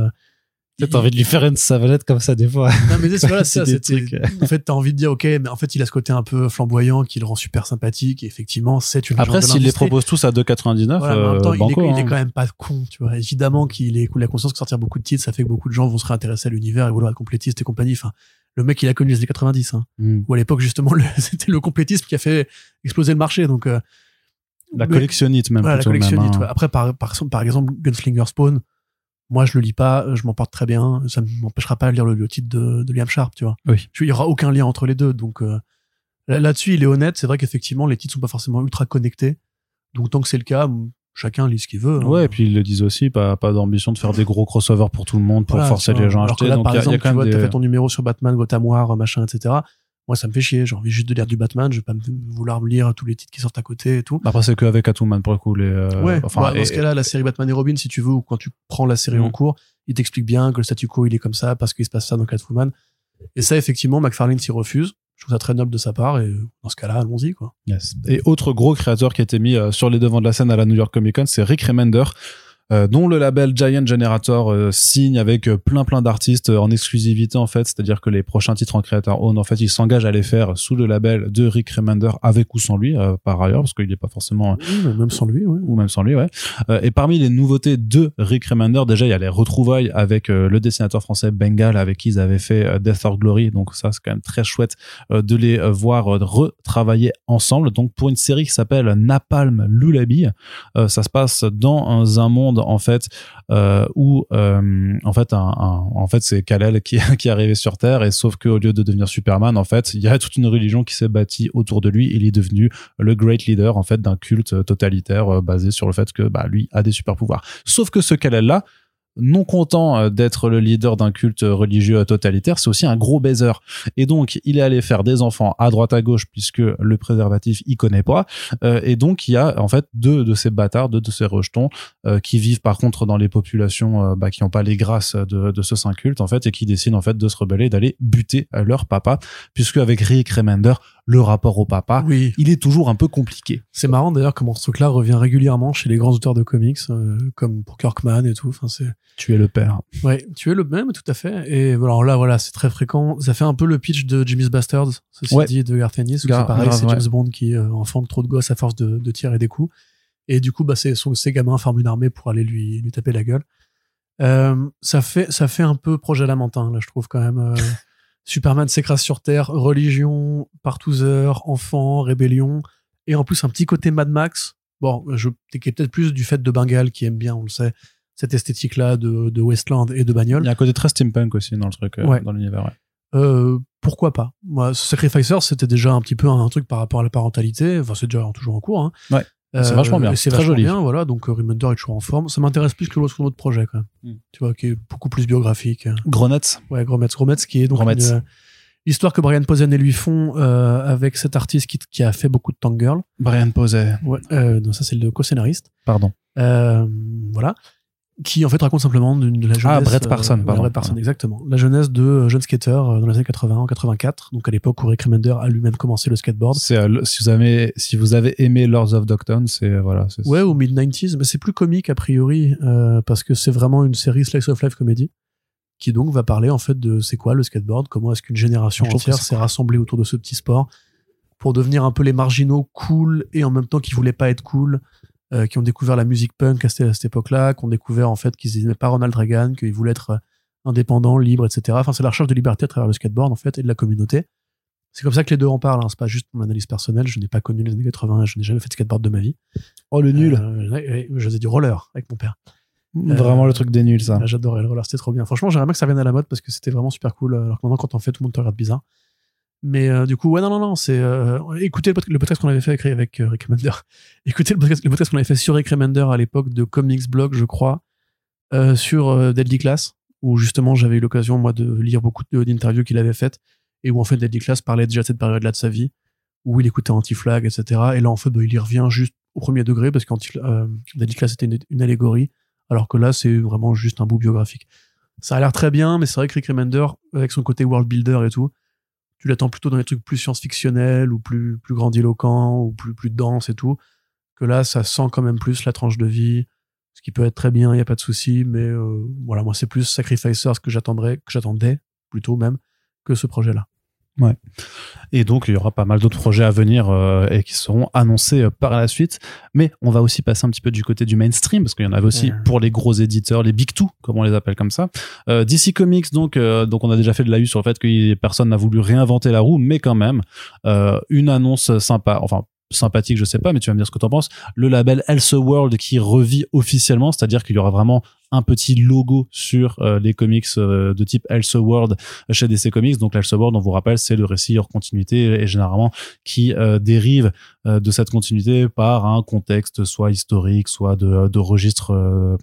Peut-être envie de lui faire une savonnette comme ça des fois. Non, mais c'est voilà, C'est ça, en fait, t'as envie de dire, ok, mais en fait, il a ce côté un peu flamboyant qui le rend super sympathique. Et effectivement, c'est une Après, s'il les propose tous à 2,99, Voilà, mais en même euh, il, est, banco, il est hein. quand même pas con, tu vois. Évidemment qu'il est, il a conscience que sortir beaucoup de titres, ça fait que beaucoup de gens vont se réintéresser à l'univers et vouloir être complétistes et compagnie. Enfin, le mec, il a connu les années 90, hein. Mm. Où à l'époque, justement, c'était le complétisme qui a fait exploser le marché. Donc, euh, La collectionnite même. voilà, la même, collectionnite. hein. ouais. Après, par, par, par exemple, Gunslinger Spawn, moi, je le lis pas, je m'en porte très bien. Ça ne m'empêchera pas de lire le, le titre de, de Liam Sharp, tu vois. Oui. Il y aura aucun lien entre les deux. Donc, euh, là- là-dessus, il est honnête. C'est vrai qu'effectivement, les titres sont pas forcément ultra connectés. Donc, tant que c'est le cas, chacun lit ce qu'il veut. hein. Ouais, et puis ils le disent aussi, pas, pas d'ambition de faire des gros crossovers pour tout le monde, pour Voilà, forcer les gens à acheter. là, Donc par il y a- il y, exemple, tu vois, des... fait ton numéro sur Batman, Gotham War, machin, etc. Moi, ça me fait chier. J'ai envie juste de lire du Batman. Je vais pas me vouloir lire tous les titres qui sortent à côté et tout. Après, c'est qu'avec Catwoman, pour le coup. Les, euh, ouais, enfin, bah, dans ce cas-là, la série Batman et Robin, si tu veux, ou quand tu prends la série en Mm. cours, il t'explique bien que le statu quo, il est comme ça parce qu'il se passe ça dans Catwoman. Et ça, effectivement, McFarlane s'y refuse. Je trouve ça très noble de sa part et dans ce cas-là, allons-y, quoi. Yes. Et autre gros créateur qui a été mis euh, sur les devants de la scène à la New York Comic Con, c'est Rick Remender. Euh, dont le label Giant Generator euh, signe avec euh, plein plein d'artistes en exclusivité en fait, c'est-à-dire que les prochains titres en creator own en fait, il s'engage à les faire sous le label de Rick Remender avec ou sans lui euh, par ailleurs parce qu'il n'est pas forcément Oui, même sans lui, ouais. ou même sans lui, ouais. Et parmi les nouveautés de Rick Remender, déjà il y a les retrouvailles avec le dessinateur français Bengal avec qui ils avaient fait Death or Glory, donc ça c'est quand même très chouette de les voir retravailler ensemble. Donc pour une série qui s'appelle Napalm Lullaby, euh, ça se passe dans un monde en fait euh, où euh, en fait c'est Kal-El qui, est arrivé sur Terre et sauf que au lieu de devenir Superman en fait il y a toute une religion qui s'est bâtie autour de lui et il est devenu le great leader en fait d'un culte totalitaire euh, basé sur le fait que bah lui a des super pouvoirs. Sauf que ce Kal-El là non content euh, d'être le leader d'un culte religieux totalitaire, c'est aussi un gros baiser. Et donc, il est allé faire des enfants à droite à gauche puisque le préservatif, il connaît pas. Euh, et donc, il y a en fait deux de ces bâtards, deux de ces rejetons euh, qui vivent par contre dans les populations euh, bah, qui n'ont pas les grâces de, de ce saint culte en fait et qui décident en fait de se rebeller, d'aller buter euh, leur papa, puisque avec Rick Remender, le rapport au papa, Oui. il est toujours un peu compliqué. C'est marrant d'ailleurs comment ce truc-là revient régulièrement chez les grands auteurs de comics, euh, comme pour Kirkman et tout. Enfin, c'est Tu es le père. ouais, tu es le même, tout à fait. Et alors là, voilà, c'est très fréquent. Ça fait un peu le pitch de Jimmy's Bastards, ceci Ouais. dit, de Garth Ennis, où Gar- c'est pareil, c'est ouais. James Bond qui euh, enfante trop de gosses à force de, de tirer des coups. Et du coup, bah, c'est son, ses gamins forment une armée pour aller lui, lui taper la gueule. Euh, ça fait, ça fait un peu projet lamentin, là, je trouve quand même. euh, Superman s'écrase sur Terre, religion, partouzeur, enfant, rébellion, et en plus un petit côté Mad Max. Bon, je qui est peut-être plus du fait de Bengal qui aime bien, on le sait, cette esthétique-là de, de Westland et de Il bagnole. y a un côté très steampunk aussi dans le truc, euh, Ouais. dans l'univers. ouais. Euh, pourquoi pas? Moi, Sacrificer, c'était déjà un petit peu un, truc par rapport à la parentalité. Enfin, c'est déjà toujours en cours. Hein. Ouais. C'est vachement bien, et C'est très vachement joli. bien, voilà. Donc, euh, Remender est toujours en forme. Ça m'intéresse plus que l'autre autre projet, quand même. Mm. Tu vois, qui est beaucoup plus biographique. Grognets. Ouais, Grometz. Grometz qui est donc une, euh, l'histoire que Brian Posehn et lui font euh, avec cet artiste qui, qui a fait beaucoup de Tank Girl. Brian Posey. Ouais, euh, non, ça c'est le co-scénariste. Pardon. Euh, voilà. Qui en fait raconte simplement de la jeunesse. Ah, Brett Parson, ouais, pardon. Brett Parson, exactement. La jeunesse de euh, jeunes skateurs euh, dans les années 80, en 84. Donc à l'époque où Rick Remender a lui-même commencé le skateboard. C'est euh, si vous avez si vous avez aimé Lords of Dogtown, c'est euh, voilà. Ouais, au mid-90s, mais c'est plus comique a priori, euh, parce que c'est vraiment une série slice of life comédie, qui donc va parler en fait de c'est quoi le skateboard, comment est-ce qu'une génération entière s'est rassemblée autour de ce petit sport pour devenir un peu les marginaux cool et en même temps qui voulaient pas être cool, euh, qui ont découvert la musique punk à cette, époque-là, qui ont découvert en fait qu'ils n'aimaient pas Ronald Reagan, qu'ils voulaient être euh, indépendants, libres, etc. Enfin, c'est la recherche de liberté à travers le skateboard en fait et de la communauté. C'est comme ça que les deux en parlent. Hein. C'est pas juste mon analyse personnelle. Je n'ai pas connu les années 80. Je n'ai jamais fait de skateboard de ma vie. Oh le nul. Euh, je faisais du roller avec mon père. Vraiment euh, le truc des nuls ça. Ah, J'adorais le roller, c'était trop bien. Franchement, j'aimerais bien que ça revienne à la mode parce que c'était vraiment super cool. Alors que maintenant, quand on fait, tout le monde te regarde bizarre. Mais euh, du coup, ouais, non, non, non, c'est. euh, écoutez le pod- le podcast qu'on avait fait avec, euh, Rick Remender. écoutez le podcast, qu'on avait fait sur Rick Remender à l'époque de Comics Blog, je crois, sur Deadly Class, où justement j'avais eu l'occasion, moi, de lire beaucoup d'interviews qu'il avait faites et où en fait Deadly Class parlait déjà de cette période-là de sa vie, où il écoutait Anti-Flag, etc. Et là, en fait, bah, il y revient juste au premier degré parce que Deadly Class était une, une allégorie, alors que là, c'est vraiment juste un bout biographique. Ça a l'air très bien, mais c'est vrai que Rick Remender, avec son côté world builder et tout, tu l'attends plutôt dans des trucs plus science-fictionnels ou plus, plus grandiloquents ou plus, plus denses et tout. Que là, ça sent quand même plus la tranche de vie, ce qui peut être très bien, il n'y a pas de souci, mais euh, voilà, moi, c'est plus Sacrificers que j'attendrais, que j'attendais plutôt même, que ce projet-là. Et donc il y aura pas mal d'autres projets à venir euh, et qui seront annoncés euh, par la suite. Mais on va aussi passer un petit peu du côté du mainstream parce qu'il y en avait aussi Ouais. pour les gros éditeurs, les big two comme on les appelle comme ça. Euh, DC Comics donc donc on a déjà fait de la U sur le fait que personne n'a voulu réinventer la roue, mais quand même une annonce sympa, enfin sympathique, je sais pas, mais tu vas me dire ce que tu en penses. Le label Elseworld qui revit officiellement, c'est-à-dire qu'il y aura vraiment un petit logo sur euh, les comics euh, de type Elseworld chez DC Comics. Donc l'Elseworld, on vous rappelle, c'est le récit hors continuité et généralement qui euh, dérive de cette continuité par un contexte soit historique, soit de, de registre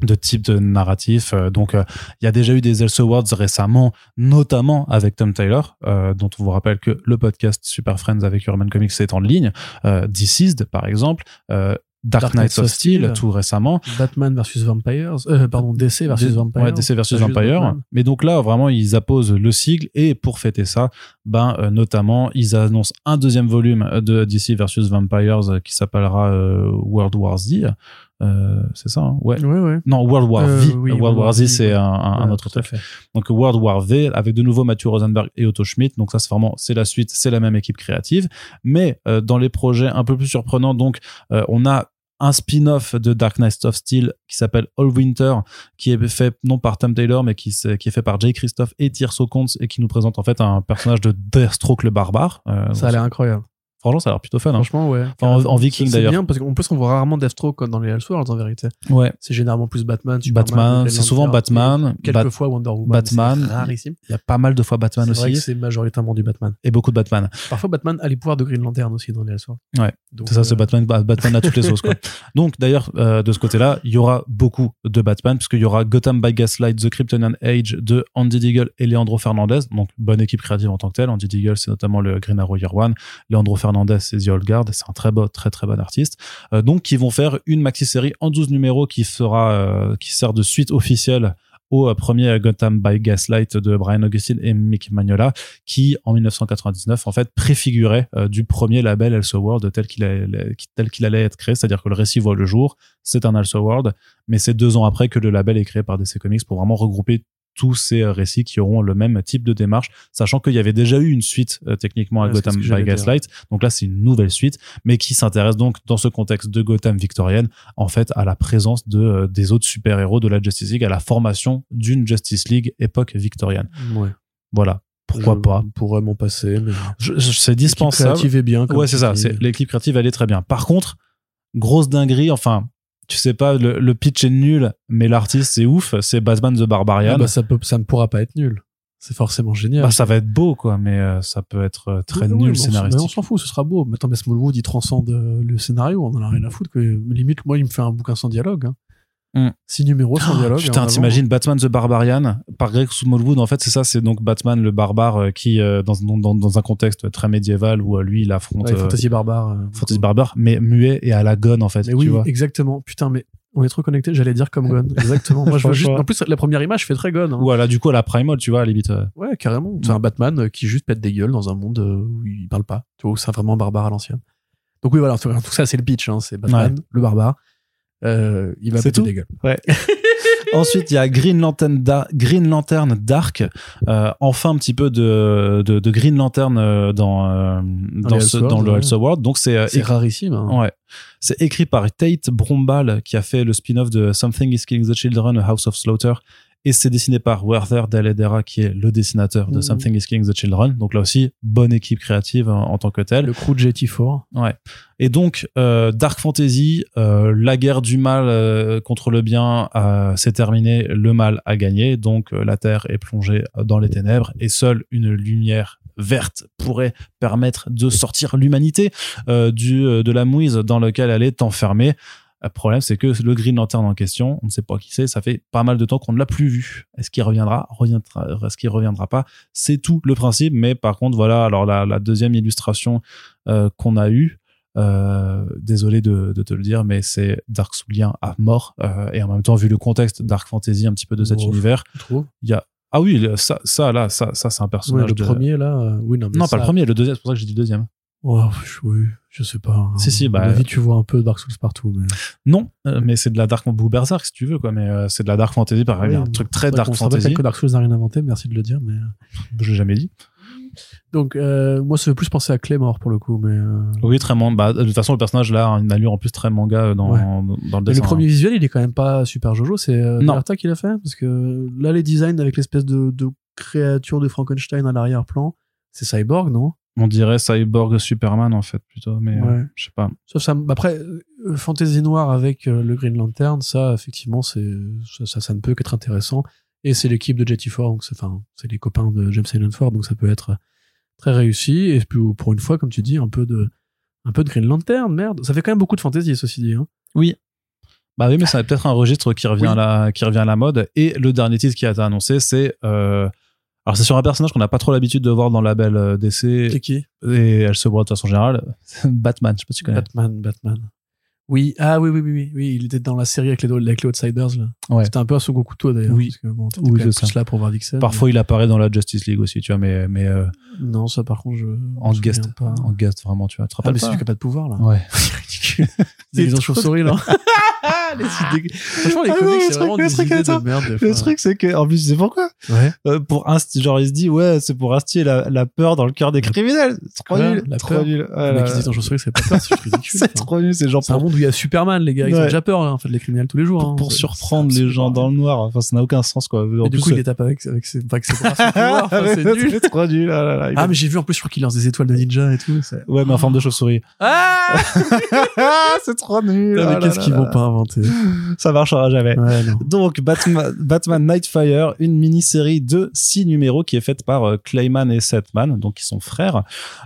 de type de narratif. Euh, Donc, euh, il y a déjà eu des Elseworlds récemment, notamment avec Tom Taylor, euh, dont on vous rappelle que le podcast Super Friends avec Urban Comics est en ligne. Euh, Deceased, par exemple. Euh, Dark, Dark Knights of Steel, Steel. tout récemment. Batman versus Vampires, euh, pardon, DC versus D- Vampires. Ouais, DC versus Pas juste Vampire. Batman? Mais donc là, vraiment, ils apposent le sigle et pour fêter ça, ben euh, notamment, ils annoncent un deuxième volume de DC versus Vampires qui s'appellera euh, World War Z. Euh, c'est ça, hein ouais. Ouais, ouais. Non, World War Euh, V. oui, World War Z, c'est un, un- un Ouais, autre truc. Donc World War V avec de nouveau Matthew Rosenberg et Otto Schmidt. Donc ça c'est vraiment c'est la suite, c'est la même équipe créative. Mais euh, dans les projets un peu plus surprenants, donc euh, on a un spin-off de Dark Knight of Steel qui s'appelle All Winter, qui est fait non par Tom Taylor, mais qui, est fait par Jay Christophe et Tirso Kuntz et qui nous présente en fait un personnage de Deathstroke le barbare. Euh, Ça a l'air incroyable. Franchement, ça a l'air plutôt fun. hein. Franchement, ouais. Enfin, en, en Viking C'est- c'est d'ailleurs. bien parce qu'en plus, on voit rarement Deathstroke dans les Elseworlds en vérité. Ouais. C'est généralement plus Batman, Superman, Batman, c'est souvent Batman. Bat- Quelques fois Wonder Woman. Batman. c'est rarissime. Il y a pas mal de fois Batman C'est aussi. c'est majoritairement du Batman. Et beaucoup de Batman. Parfois, Batman a les pouvoirs de Green Lantern aussi dans les Elseworlds. Ouais. C'est ça, c'est euh, Batman, Ba- Batman à toutes les sauces. Quoi. Donc, d'ailleurs, euh, de ce côté-là, il y aura beaucoup de Batman, puisqu'il y aura Gotham by Gaslight, The Kryptonian Age de Andy Deagle et Leandro Fernandez. Donc, bonne équipe créative en tant que telle. Andy Deagle, c'est notamment le Green Arrow Year One. Leandro Fernandez, c'est The Old Guard. C'est un très très, très bon artiste. Euh, donc, qui vont faire une maxi-série en 12 numéros qui sera, euh, qui sert de suite officielle au euh, premier Gotham by Gaslight de Brian Augustine et Mick Magnola, qui en 1999 en fait préfigurait du premier label Elseworld tel qu'il tel qu'il allait être créé, c'est-à-dire que le récit voit le jour, c'est un Elseworld, mais c'est deux ans après que le label est créé par DC Comics pour vraiment regrouper tous ces euh, récits qui auront le même type de démarche, sachant qu'il y avait déjà eu une suite euh, techniquement à Ouais, Gotham by. Gaslight, donc là c'est une nouvelle suite, mais qui s'intéresse donc dans ce contexte de Gotham victorienne en fait à la présence de euh, des autres super-héros de la Justice League, à la formation d'une Justice League époque victorienne. Ouais. Voilà, pourquoi Je pas? pourrais m'en passer, mais. C'est L'équipe dispensable. créative est bien. comme Ouais, c'est ça. l'équipe créative, elle est très bien. Par contre, grosse dinguerie. Enfin, tu sais pas, le, le pitch est nul, mais l'artiste c'est ouf. C'est Batman the Barbarian. Ah bah, ça, peut, ça ne pourra pas être nul. C'est forcément génial. Bah, ça va être beau, quoi, mais euh, ça peut être euh, très Oui, oui, nul s'en- scénaristique. mais On s'en fout, ce sera beau. Mais attends, mais Smallwood, il transcende euh, le scénario, on en a rien à foutre. Que, limite, moi, il me fait un bouquin sans dialogue. Hein. Hmm. Six numéros sans Oh, dialogue. putain, avant. t'imagines Batman the Barbarian par Greg Smallwood. En fait, c'est ça, c'est donc Batman le barbare euh, qui, euh, dans, dans, dans un contexte très médiéval où euh, lui, il affronte Ouais, Fantasy Barbare. Fantasy barbare, mais muet et à la gonne, en fait. Mais tu oui, vois. exactement. Putain, mais on est trop connectés. J'allais dire comme Gon. Exactement. Moi, je veux juste. En plus, la première image fait très Gon. hein. Ou à la, du coup, à la Primal, tu vois, à la limite. Ouais, carrément. C'est un Batman qui juste pète des gueules dans un monde où il parle pas. Tu vois, où c'est vraiment barbare à l'ancienne. Donc oui, voilà. Tout tout ça, c'est le pitch. Hein. C'est Batman, le barbare. Euh, il va C'est péter tout des gueules. Ensuite, il y a Green Lantern, Da- Green Lantern Dark. Euh, enfin, un petit peu de, de, de Green Lantern euh, dans, euh, dans, ce- le ouais. Elseworld. Donc, c'est euh, rarissime. hein. ouais. c'est écrit par Tate Brombal, qui a fait le spin-off de Something is Killing the Children, A House of Slaughter. Et c'est dessiné par Werther Dell'Edera, qui est le dessinateur de Mhm. Something is Killing the Children. Donc là aussi, bonne équipe créative en, en tant que telle. Le crew de JT4. Ouais. Et donc, euh, Dark Fantasy, euh, la guerre du mal euh, contre le bien s'est terminée, le mal a gagné, donc la Terre est plongée dans les ténèbres et seule une lumière verte pourrait permettre de sortir l'humanité du de la mouise dans laquelle elle est enfermée. Le problème, c'est que le Green Lantern en question, on ne sait pas qui c'est, ça fait pas mal de temps qu'on ne l'a plus vu. Est-ce qu'il reviendra, reviendra Est-ce qu'il reviendra pas? C'est tout le principe, mais par contre, voilà, alors la, la deuxième illustration euh, qu'on a eue, euh, désolé de, de te le dire, mais c'est Dark Soulien à mort. Euh, et en même temps, vu le contexte Dark Fantasy un petit peu de cet univers, il y a. Ah oui, le- ça, ça là, ça, ça c'est un personnage. le de- premier, là. euh, oui, non, mais Non, ça- pas le premier, le deuxième, c'est pour ça que j'ai dit deuxième. Oh, je- oui, je sais pas. hein. Si, si, bah- avis, tu vois un peu Dark Souls partout. Mais... Non, euh, mais c'est de la Dark ou Berserk si tu veux, quoi. Mais euh, c'est de la Dark Fantasy, pareil, Oui, un truc très Dark rappelle Fantasy. que Dark Souls n'a rien inventé, merci de le dire. Mais... Je l'ai jamais dit. Donc, euh, moi, ça fait plus penser à Claymore pour le coup. Mais, Oui, très manga. Bah, de toute façon, le personnage là a une allure en plus très manga dans, Ouais. dans, le mais dessin. le premier visuel, il est quand même pas super Jojo. C'est. Delta qui l'a fait. Parce que là, les designs avec l'espèce de, de créature de Frankenstein à l'arrière-plan, c'est Cyborg, non? On dirait Cyborg Superman en fait plutôt, mais euh, Ouais. je sais pas. Sauf ça. Après, euh, Fantasy Noir avec euh, le Green Lantern, ça, effectivement, c'est ça, ça, ça ne peut qu'être intéressant. Et c'est l'équipe de Jetty Ford, donc c'est enfin, c'est les copains de James Allen Ford, donc ça peut être très réussi. Et puis pour une fois, comme tu dis, un peu de un peu de Green Lantern, merde. Ça fait quand même beaucoup de fantasy, ceci dit. Hein. Oui. Bah oui, mais ça va peut-être un registre qui revient, Oui. à la, qui revient à la mode. Et le dernier titre qui a été annoncé, c'est. euh, alors, c'est sur un personnage qu'on n'a pas trop l'habitude de voir dans le label euh, DC. C'est qui Et elle se voit de façon générale. Batman, je sais pas si tu connais. Batman, Batman. Oui, ah oui, oui, oui, oui, oui, il était dans la série avec les, avec les Outsiders, là. Ouais. C'était un peu un second couteau, d'ailleurs. Oui. Parce que bon, Oui, quand même c'est ça. plus là pour voir Dixon. Parfois, il apparaît dans la Justice League aussi, tu vois, mais, mais euh, Non, ça, par contre, je. en guest. Pas. En guest, vraiment, tu vois. Tu te Ah, mais c'est pas celui qui a pas de pouvoir, là. Ouais. C'est ridicule. C'est les chauve-souris, là. les idées- Franchement, les Ah comics, c'est vraiment des truc, idées attends. de merde. Le fois. truc, c'est que, en plus, tu sais pourquoi? Ouais. Euh, Pour inst- genre, il se dit, ouais, c'est pour instiller la, la peur dans le cœur des criminels. C'est trop nul. la trop peur. nul. Là, qui dit dans c'est pas peur, c'est ridicule. C'est Enfin, trop nul, c'est genre C'est un monde où il y a Superman, les gars. Ils ont déjà peur, hein, en fait, les criminels tous les jours. hein. pour C'est- surprendre les gens dans le noir. Enfin, ça n'a aucun sens, quoi. Et du coup, il les tape avec, avec ses, avec ses bras, c'est nul. c'est trop nul. Ah, il Ah, mais j'ai vu en plus, je crois qu'il lance des étoiles de ninja et tout. Ouais, mais en forme de chauve-souris. Ah! c'est trop nul. Ah mais là qu'est-ce qu'ils vont pas inventer? Ça marchera jamais. Ouais. Donc, Batman, Batman Nightfire, une mini-série de six numéros qui est faite par euh, Clayman et Setman, donc ils sont frères.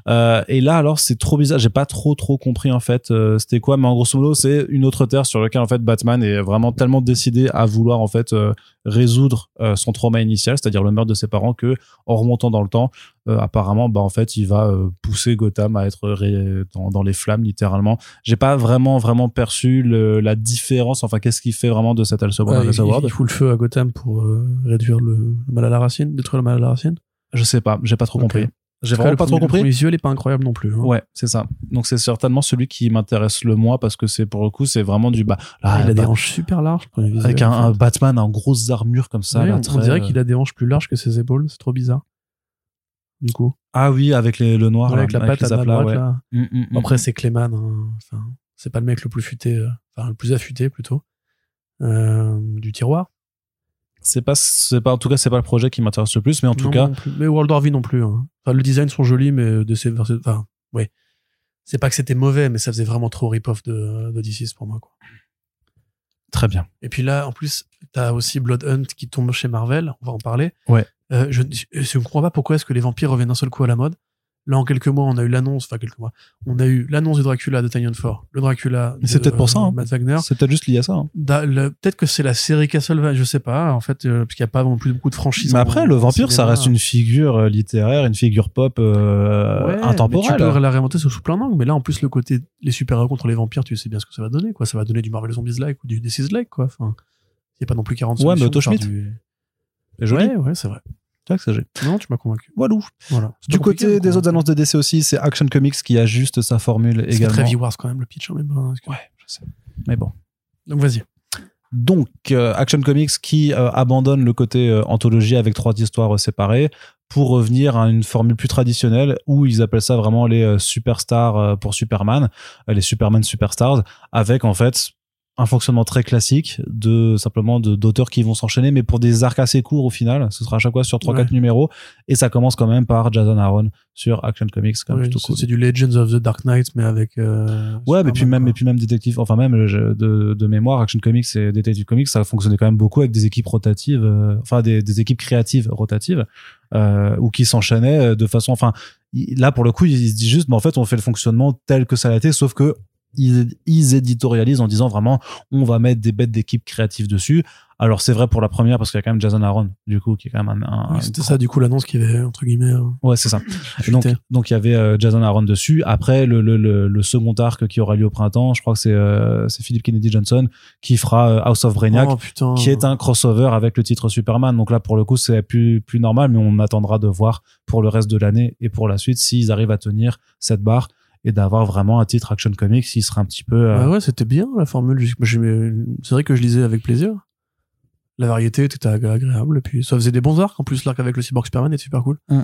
Euh, et là, alors, c'est trop bizarre. J'ai pas trop, trop compris, en fait, euh, c'était quoi. Mais en grosso modo, c'est une autre terre sur laquelle, en fait, Batman est vraiment tellement décidé à vouloir, en fait, euh, résoudre son trauma initial, c'est-à-dire le meurtre de ses parents, que, en remontant dans le temps, euh, apparemment, bah, en fait, il va euh, pousser Gotham à être ré- dans, dans les flammes, littéralement. J'ai pas vraiment, vraiment perçu le- la différence. Enfin, qu'est-ce qui fait vraiment de cet Ouais, un il, il fout le feu à Gotham pour euh, réduire le, le mal à la racine, détruire le mal à la racine. Je sais pas, j'ai pas trop compris. J'ai vraiment pas trop compris. premier visuel est pas incroyable non plus. hein. Ouais, c'est ça. Donc c'est certainement celui qui m'intéresse le moins parce que c'est pour le coup c'est vraiment du bah Ah, il a des bah, hanches super larges. avec un, en un fait. Batman en grosse armure comme ça. Là, on, on dirait qu'il a des hanches plus larges que ses épaules. C'est trop bizarre. Du coup, Ah oui, avec les, le noir Ouais, là, avec la patte les à la aplats, droite, ouais. là. Mm, mm, mm. Après, c'est Clayman. hein. Enfin, c'est pas le mec le plus futé, euh, enfin le plus affûté plutôt euh, du tiroir. c'est pas c'est pas en tout cas c'est pas le projet qui m'intéresse le plus mais en tout Non, cas mais World War V non plus. hein. Enfin, le design sont jolis, mais de ces, enfin, ouais. C'est pas que c'était mauvais, mais ça faisait vraiment trop rip-off de, de DC pour moi, quoi. très bien. Et puis là, en plus, t'as aussi Blood Hunt qui tombe chez Marvel. On va en parler. Ouais. Euh, je, ne comprends pas pourquoi est-ce que les vampires reviennent d'un seul coup à la mode? Là, en quelques mois, on a eu l'annonce, enfin quelques mois, on a eu l'annonce du Dracula de Tanyan Ford, le Dracula Mais c'est de, peut-être pour ça, euh, hein. Matt Wagner. C'est peut-être juste lié à ça. hein. Da- le- Peut-être que c'est la série Castlevania, je sais pas, en fait, euh, parce qu'il n'y a pas non plus beaucoup de franchises. Mais en- après le vampire ça reste une figure littéraire, une figure pop euh, Ouais, intemporelle. Tu peux la réinventer sous, plein d'angles, mais là, en plus, le côté les super-héros contre les vampires, tu sais bien ce que ça va donner, quoi. Ça va donner du Marvel Zombies-like ou du DC-like, quoi. Enfin, il n'y a pas non plus 40 Ouais, mais Otto Schmidt. du- joli. Ouais, ouais, c'est vrai. C'est c'est joli. Non, tu m'as convaincu. Walou. Voilà. C'est Du côté mais des autres convaincu. annonces de DC aussi, c'est Action Comics qui ajuste sa formule C'est également. très V-Wars quand même, le pitch, hein, même. hein, parce que- Ouais, je sais. Mais bon. Donc, vas-y. Donc, euh, Action Comics qui euh, abandonne le côté euh, anthologie avec trois histoires euh, séparées pour revenir à une formule plus traditionnelle où ils appellent ça vraiment les euh, superstars euh, pour Superman, euh, les Superman Superstars, avec en fait un fonctionnement très classique de simplement de d'auteurs qui vont s'enchaîner mais pour des arcs assez courts au final ce sera à chaque fois sur 3 4 Ouais. numéros et ça commence quand même par Jason Aaron sur Action Comics quand Ouais, c'est cool. du Legends of the Dark Knight, mais avec. euh, Ouais, mais puis même, et puis même détective, enfin même je- de, de mémoire, Action Comics et Detective Comics, ça fonctionnait quand même beaucoup avec des équipes rotatives, euh, enfin des, des équipes créatives rotatives, euh, ou qui s'enchaînaient de façon, enfin il- là pour le coup, ils se disent juste, mais en fait on fait le fonctionnement tel que ça a été, sauf que ils, ils éditorialisent en disant vraiment, on va mettre des bêtes d'équipes créatives dessus. Alors c'est vrai pour la première parce qu'il y a quand même Jason Aaron, du coup, qui est quand même un, un- Oui, C'était ça, du coup, l'annonce qui avait, entre guillemets. euh, Ouais, c'est ça. Donc, donc il y avait euh, Jason Aaron dessus. Après, le, le, le, le second arc qui aura lieu au printemps, je crois que c'est euh, c'est Philip Kennedy Johnson qui fera euh, House of Brainiac, Oh, qui est un crossover avec le titre Superman. Donc là, pour le coup, c'est plus plus normal, mais on attendra de voir pour le reste de l'année et pour la suite s'ils arrivent à tenir cette barre et d'avoir vraiment un titre Action Comics qui sera un petit peu. euh, Bah ouais, c'était bien la formule. C'est vrai que je lisais avec plaisir. La variété était agré- agréable. Et puis ça faisait des bons arcs. En plus, l'arc avec le Cyborg Superman était super cool. Mm.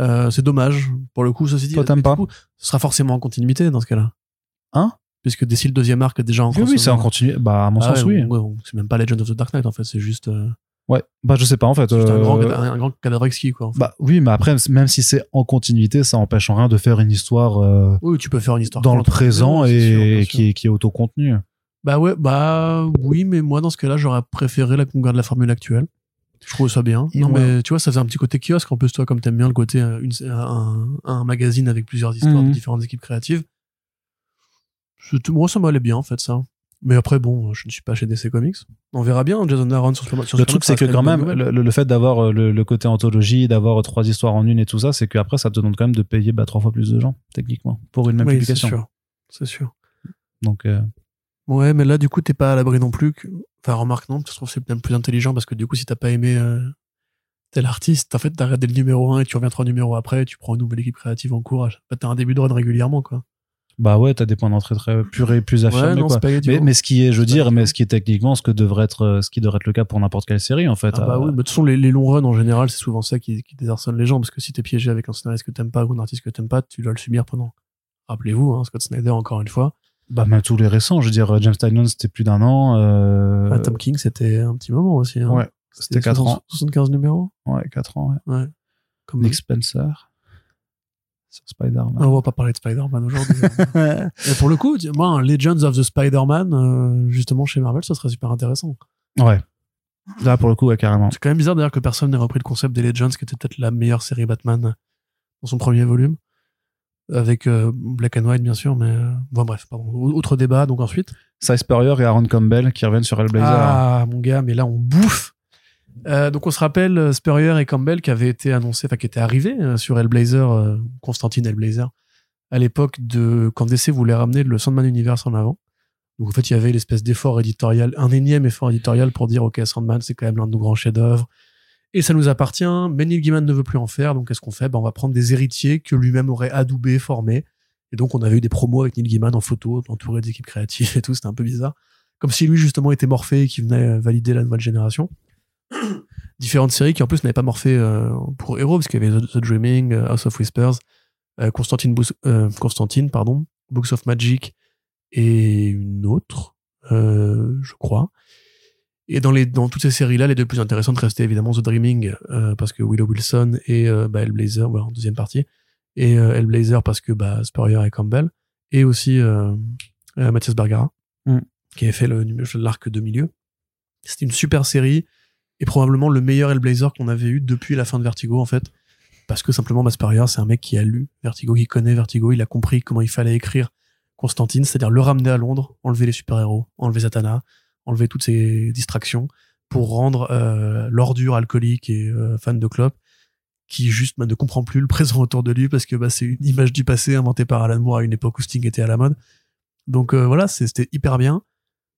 Euh, c'est dommage. Pour le coup, ceci dit. Toi, pas coup, Ce sera forcément en continuité dans ce cas-là. Hein? Puisque d'ici le deuxième arc est déjà en oui, oui, c'est en continu. Bah, à mon Ah sens, ouais, oui. ouais, c'est même pas Legend of the Dark Knight en fait. C'est juste, euh, Ouais. Bah, je sais pas en fait. juste un, euh, grand, un grand cadavre quoi. en fait. Bah oui, mais après, même si c'est en continuité, ça empêche en rien de faire une histoire. euh, oui, tu peux faire une histoire dans le présent sûr, et qui est, qui est autocontenu. Bah ouais, bah oui, mais moi dans ce cas-là, j'aurais préféré la qu'on garde la formule actuelle. Je trouve ça bien. Et non, ouais. mais tu vois, ça faisait un petit côté kiosque. En plus, toi, comme t'aimes bien le côté euh, une, un, un magazine avec plusieurs histoires Mhm. de différentes équipes créatives. Moi, ça m'allait bien, en fait, ça. Mais après, bon, je ne suis pas chez DC Comics. On verra bien, Jason Aaron sur, sur Le Superman, truc, c'est que quand même, le, le fait d'avoir euh, le, le côté anthologie, d'avoir trois histoires en une et tout ça, c'est qu'après, ça te demande quand même de payer bah, trois fois plus de gens, techniquement, pour une même Oui, c'est publication. sûr. C'est sûr. Donc, euh, Ouais, mais là, du coup, t'es pas à l'abri non plus. Que... Enfin, remarque, non, je trouve que c'est même plus intelligent parce que du coup, si t'as pas aimé euh, tel artiste, en fait, t'as regardé le numéro 1 et tu reviens trois numéros après, tu prends une nouvelle équipe créative en cours. T'as un début de run régulièrement, quoi. Bah ouais, t'as des points d'entrée très purs et plus affirmés. Ouais, non, quoi. Spaghetti Mais, ce qui est, je veux dire, mais ce qui est techniquement ce que devrait être, euh, ce qui devrait être le cas pour n'importe quelle série en fait. Ah bah Euh, oui, mais de toute façon, les, les longs runs en général, c'est souvent ça qui, qui désarçonne les gens, parce que si t'es piégé avec un scénariste que t'aimes pas ou un artiste que t'aimes pas, tu dois le subir pendant. Rappelez-vous, hein, Scott Snyder, encore une fois. Bah même tous les récents, je veux dire, James Tynion c'était plus d'un an. Euh... Ah, Tom King, c'était un petit moment aussi. Hein. Ouais, c'était 4 ans. 75 numéros. Ouais, 4 ans. Ouais. Ouais. Comme Nick Spencer sur Spider-Man. On va pas parler de Spider-Man aujourd'hui. Et pour le coup, moi, un Legends of the Spider-Man, euh, justement chez Marvel, ça serait super intéressant. Ouais. Là pour le coup, ouais, carrément. C'est quand même bizarre d'ailleurs que personne n'ait repris le concept des Legends, qui était peut-être la meilleure série Batman dans son premier volume. Avec euh, Black and White, bien sûr, mais euh, bon, bref, pardon. Autre débat, donc ensuite. Cy Spurrier et Aaron Campbell qui reviennent sur Hellblazer. Ah, mon gars, mais là, on bouffe. Euh, donc, on se rappelle euh, Spurrier et Campbell qui avaient été annoncés, enfin, qui étaient arrivés euh, sur Hellblazer, euh, Constantine Hellblazer, à l'époque de quand DC voulait ramener le Sandman Universe en avant. Donc, en fait, il y avait l'espèce d'effort éditorial, un énième effort éditorial pour dire, OK, Sandman, c'est quand même l'un de nos grands chefs-d'œuvre. Et ça nous appartient, mais Neil Gaiman ne veut plus en faire, donc qu'est-ce qu'on fait? Ben, On va prendre des héritiers que lui-même aurait adoubés, formés. Et donc, on avait eu des promos avec Neil Gaiman en photo, entouré d'équipes créatives et tout, c'était un peu bizarre. Comme si lui, justement, était Morphée et qui venait valider la nouvelle génération. Différentes séries qui, en plus, n'avaient pas Morphée euh, pour héros, parce qu'il y avait The, The Dreaming, euh, House of Whispers, euh, Constantine, Bous- euh, Constantine, pardon, Books of Magic et une autre, je crois. Et dans, les, dans toutes ces séries-là, les deux plus intéressantes restaient évidemment The Dreaming, parce que Willow Wilson et bah, Hellblazer, voilà, en deuxième partie, et Hellblazer parce que bah, Spurrier et Campbell, et aussi Mathias Bergara, Mm. qui avait fait l'arc de milieu. C'était une super série, et probablement le meilleur Hellblazer qu'on avait eu depuis la fin de Vertigo, en fait. Parce que simplement, Spurrier, c'est un mec qui a lu Vertigo, qui connaît Vertigo, il a compris comment il fallait écrire Constantine, c'est-à-dire le ramener à Londres, enlever les super-héros, enlever Zatanna, enlever toutes ces distractions pour rendre euh, l'ordure alcoolique et euh, fan de clope qui juste bah, ne comprend plus le présent autour de lui parce que bah, c'est une image du passé inventée par Alan Moore à une époque où Sting était à la mode. Donc euh, voilà, c'était hyper bien.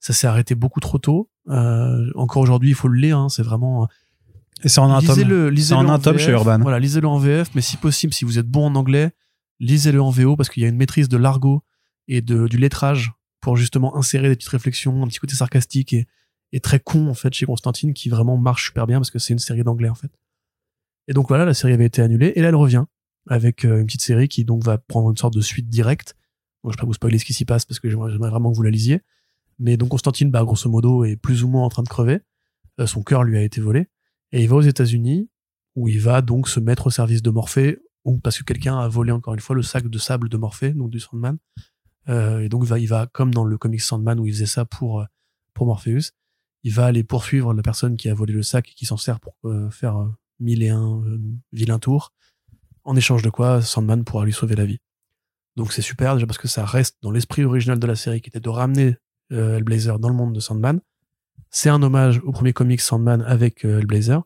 Ça s'est arrêté beaucoup trop tôt. Euh, encore aujourd'hui, il faut le lire. hein, c'est vraiment Et c'est en un tome. lisez-le, lisez-le en un tome chez Urban. Voilà, lisez-le en VF, mais si possible, si vous êtes bon en anglais, lisez-le en VO parce qu'il y a une maîtrise de l'argot et de, du lettrage pour justement insérer des petites réflexions, un petit côté sarcastique et, et très con en fait chez Constantine qui vraiment marche super bien parce que c'est une série d'anglais en fait. Et donc voilà, la série avait été annulée et là elle revient avec euh, une petite série qui donc va prendre une sorte de suite directe. Bon, je vais pas vous spoiler ce qui s'y passe parce que j'aimerais vraiment que vous la lisiez. Mais donc Constantine, bah, grosso modo, est plus ou moins en train de crever. Euh, son cœur lui a été volé. Et il va aux États-Unis, où il va donc se mettre au service de Morphée, ou parce que quelqu'un a volé encore une fois le sac de sable de Morphée, donc du Sandman. Euh, et donc il va, il va, comme dans le comic Sandman où il faisait ça pour, euh, pour Morpheus, il va aller poursuivre la personne qui a volé le sac et qui s'en sert pour faire mille et un vilains tours. En échange de quoi, Sandman pourra lui sauver la vie. Donc c'est super déjà parce que ça reste dans l'esprit original de la série qui était de ramener euh, Hellblazer dans le monde de Sandman. C'est un hommage au premier comic Sandman avec euh, Hellblazer.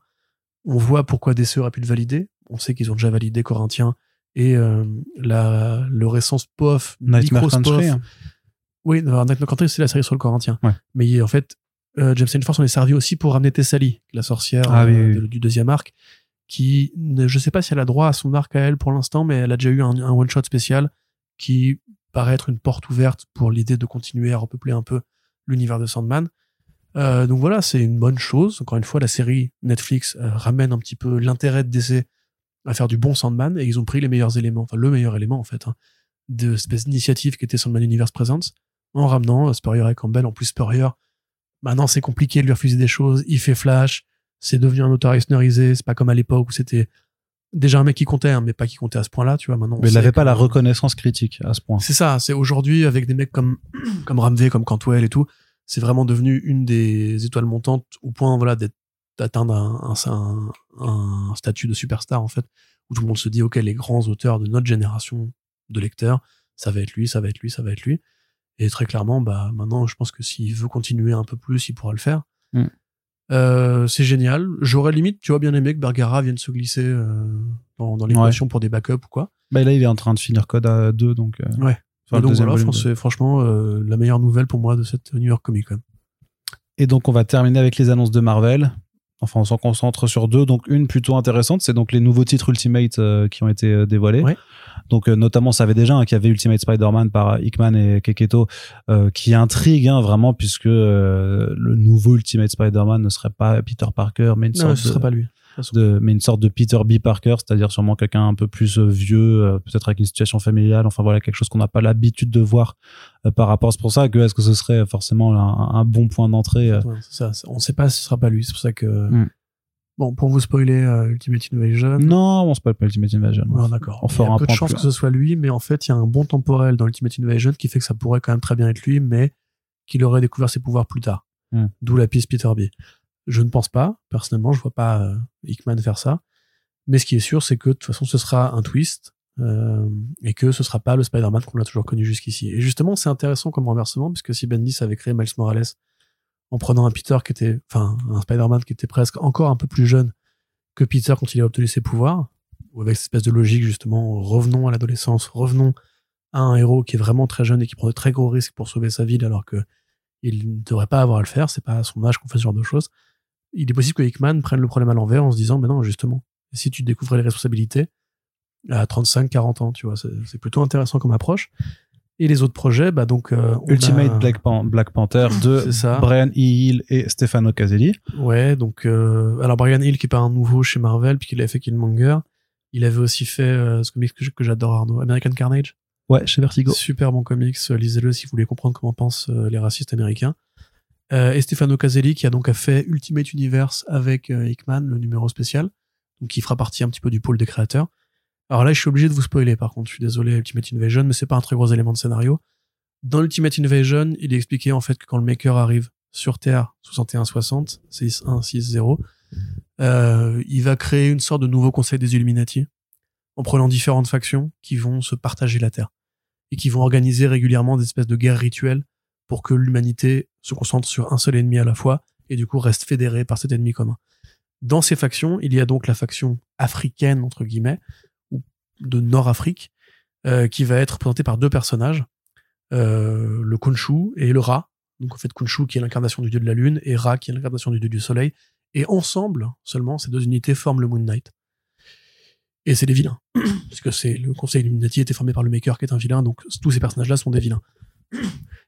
On voit pourquoi DC aurait pu le valider. On sait qu'ils ont déjà validé Corinthien et euh, la, le récent spoof, Nightmare. Country. hein. Oui, Nightmare Country, c'est la série sur le Corinthien. Ouais. Mais en fait, euh, James Force on est servi aussi pour ramener Tessali, la sorcière Ah oui, euh, oui, de- oui. du deuxième arc, qui, ne- je sais pas si elle a droit à son arc à elle pour l'instant, mais elle a déjà eu un, un one-shot spécial qui paraît être une porte ouverte pour l'idée de continuer à repeupler un peu l'univers de Sandman. Euh, donc voilà, c'est une bonne chose. Encore une fois, la série Netflix euh, ramène un petit peu l'intérêt de DC à faire du bon Sandman et ils ont pris les meilleurs éléments, enfin le meilleur élément en fait, hein, de cette espèce d'initiative qui était Sandman Universe Presents en ramenant euh, Spurrier et Campbell. En plus, Spurrier, maintenant c'est compliqué de lui refuser des choses. Il fait Flash, c'est devenu un auteur Eisnerisé, c'est pas comme à l'époque où c'était déjà un mec qui comptait, hein, mais pas qui comptait à ce point-là, tu vois. Maintenant, Mais il n'avait pas la reconnaissance critique à ce point. c'est ça, c'est aujourd'hui avec des mecs comme comme Ramvé, comme Cantwell et tout, c'est vraiment devenu une des étoiles montantes au point voilà d'être d'atteindre un, un, un, un statut de superstar en fait, où tout le monde se dit ok les grands auteurs de notre génération de lecteurs, ça va être lui, ça va être lui, ça va être lui. Et très clairement, bah maintenant je pense que s'il veut continuer un peu plus, il pourra le faire. Mm. Euh, c'est génial. J'aurais limite, tu vois, bien aimé que Bergara vienne se glisser euh, dans, dans l'équation pour des backups ou quoi. Bah, là, il est en train de finir code à 2, donc. euh, Ouais. enfin, donc voilà, c'est franchement euh, la meilleure nouvelle pour moi de cette New York Comic Con. Et donc, on va terminer avec les annonces de Marvel. Enfin, on s'en concentre sur deux. Donc, une plutôt intéressante, c'est donc les nouveaux titres Ultimate euh, qui ont été euh, dévoilés. Donc, euh, notamment, ça avait déjà, hein, qu'il y avait Ultimate Spider-Man par Hickman et Keketo, qui intrigue hein, vraiment, puisque le nouveau Ultimate Spider-Man ne serait pas Peter Parker, mais une Non, sorte ce de, sera pas lui. De- mais une sorte de Peter B. Parker, c'est-à-dire sûrement quelqu'un un peu plus euh, vieux, euh, peut-être avec une situation familiale, enfin voilà, quelque chose qu'on n'a pas l'habitude de voir euh, par rapport. C'est pour ça que est-ce que ce serait forcément un, un bon point d'entrée Ouais, ça, on sait pas si ce sera pas lui. C'est pour ça que. Mm. Bon, pour vous spoiler euh, Ultimate Invasion. Non, on se parle pas Ultimate Invasion. Ouais, d'accord. On Il y fera a un peu de chance plus- que ce soit lui, mais en fait, il y a un bon temporel dans Ultimate Invasion qui fait que ça pourrait quand même très bien être lui, mais qu'il aurait découvert ses pouvoirs plus tard. Hmm. D'où la piste Peter B. Je ne pense pas. Personnellement, je vois pas euh, Hickman faire ça. Mais ce qui est sûr, c'est que de toute façon, ce sera un twist euh, et que ce sera pas le Spider-Man qu'on a toujours connu jusqu'ici. Et justement, c'est intéressant comme renversement, puisque si Bendis avait créé Miles Morales en prenant un Peter qui était, enfin, un Spider-Man qui était presque encore un peu plus jeune que Peter quand il a obtenu ses pouvoirs, ou avec cette espèce de logique justement, revenons à l'adolescence, revenons à un héros qui est vraiment très jeune et qui prend de très gros risques pour sauver sa ville alors que il ne devrait pas avoir à le faire, c'est pas à son âge qu'on fait ce genre de choses. Il est possible que Hickman prenne le problème à l'envers en se disant, mais non, justement, si tu découvrais les responsabilités à 35, 40 ans, tu vois, c'est plutôt intéressant comme approche. Et les autres projets, bah donc, euh, Ultimate a- Black, Pan- Black Panther de. Brian E. Hill et Stefano Caselli. Ouais, donc euh, alors Brian Hill qui est pas un nouveau chez Marvel puis qu'il avait fait Killmonger, il avait aussi fait euh, ce comics que j'adore Arnaud, American Carnage. Ouais, chez Vertigo. Super bon comics, euh, lisez-le si vous voulez comprendre comment pensent euh, les racistes américains. Euh, et Stefano Caselli qui a donc fait Ultimate Universe avec euh, Hickman, le numéro spécial, donc qui fera partie un petit peu du pôle des créateurs. Alors là, je suis obligé de vous spoiler par contre, je suis désolé Ultimate Invasion, mais c'est pas un très gros élément de scénario. Dans Ultimate Invasion, il est expliqué en fait que quand le Maker arrive sur Terre 6160, 6160, euh, il va créer une sorte de nouveau conseil des Illuminati en prenant différentes factions qui vont se partager la Terre et qui vont organiser régulièrement des espèces de guerres rituelles pour que l'humanité se concentre sur un seul ennemi à la fois et du coup reste fédérée par cet ennemi commun. Dans ces factions, il y a donc la faction africaine entre guillemets ou de Nord-Afrique euh, qui va être représentée par deux personnages, euh, le Khonshu et le Ra. Donc en fait Khonshu qui est l'incarnation du dieu de la lune et Ra qui est l'incarnation du dieu du soleil. Et ensemble seulement ces deux unités forment le Moon Knight. Et c'est des vilains. Parce que c'est le conseil Illuminati était formé par le Maker qui est un vilain, donc tous ces personnages-là sont des vilains.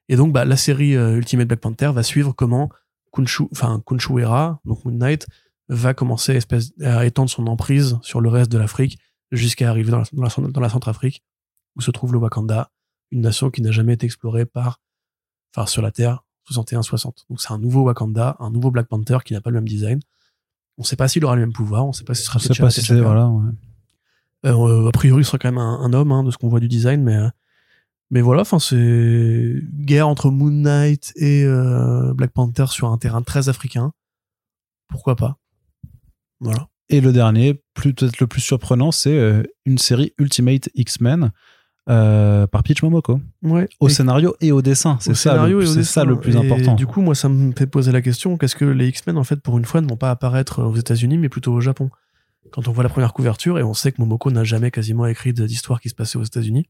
Et donc bah, la série euh, Ultimate Black Panther va suivre comment Khonshu, enfin Khonshu et Ra, donc Moon Knight, va commencer espèce, à étendre son emprise sur le reste de l'Afrique jusqu'à arriver dans la, dans la, dans la Centrafrique où se trouve le Wakanda, une nation qui n'a jamais été explorée par, enfin sur la Terre 61-60. Donc c'est un nouveau Wakanda, un nouveau Black Panther qui n'a pas le même design. On sait pas s'il aura le même pouvoir, on sait pas si ce sera pas si c'est voilà. ouais. euh, a priori, ce sera quand même un, un homme, hein, de ce qu'on voit du design, mais euh, mais voilà, enfin c'est guerre entre Moon Knight et euh, Black Panther sur un terrain très africain. Pourquoi pas? Voilà. Et le dernier, peut-être le plus surprenant, c'est euh, une série Ultimate X-Men euh, par Peach Momoko. Ouais. Au Et- scénario et au dessin. C'est ça, le, et au c'est dessin. ça le plus Et important. Du coup, moi, ça me fait poser la question qu'est-ce que les X-Men, en fait, pour une fois, ne vont pas apparaître aux États-Unis, mais plutôt au Japon? Quand on voit la première couverture, et on sait que Momoko n'a jamais quasiment écrit d'histoire qui se passait aux États-Unis,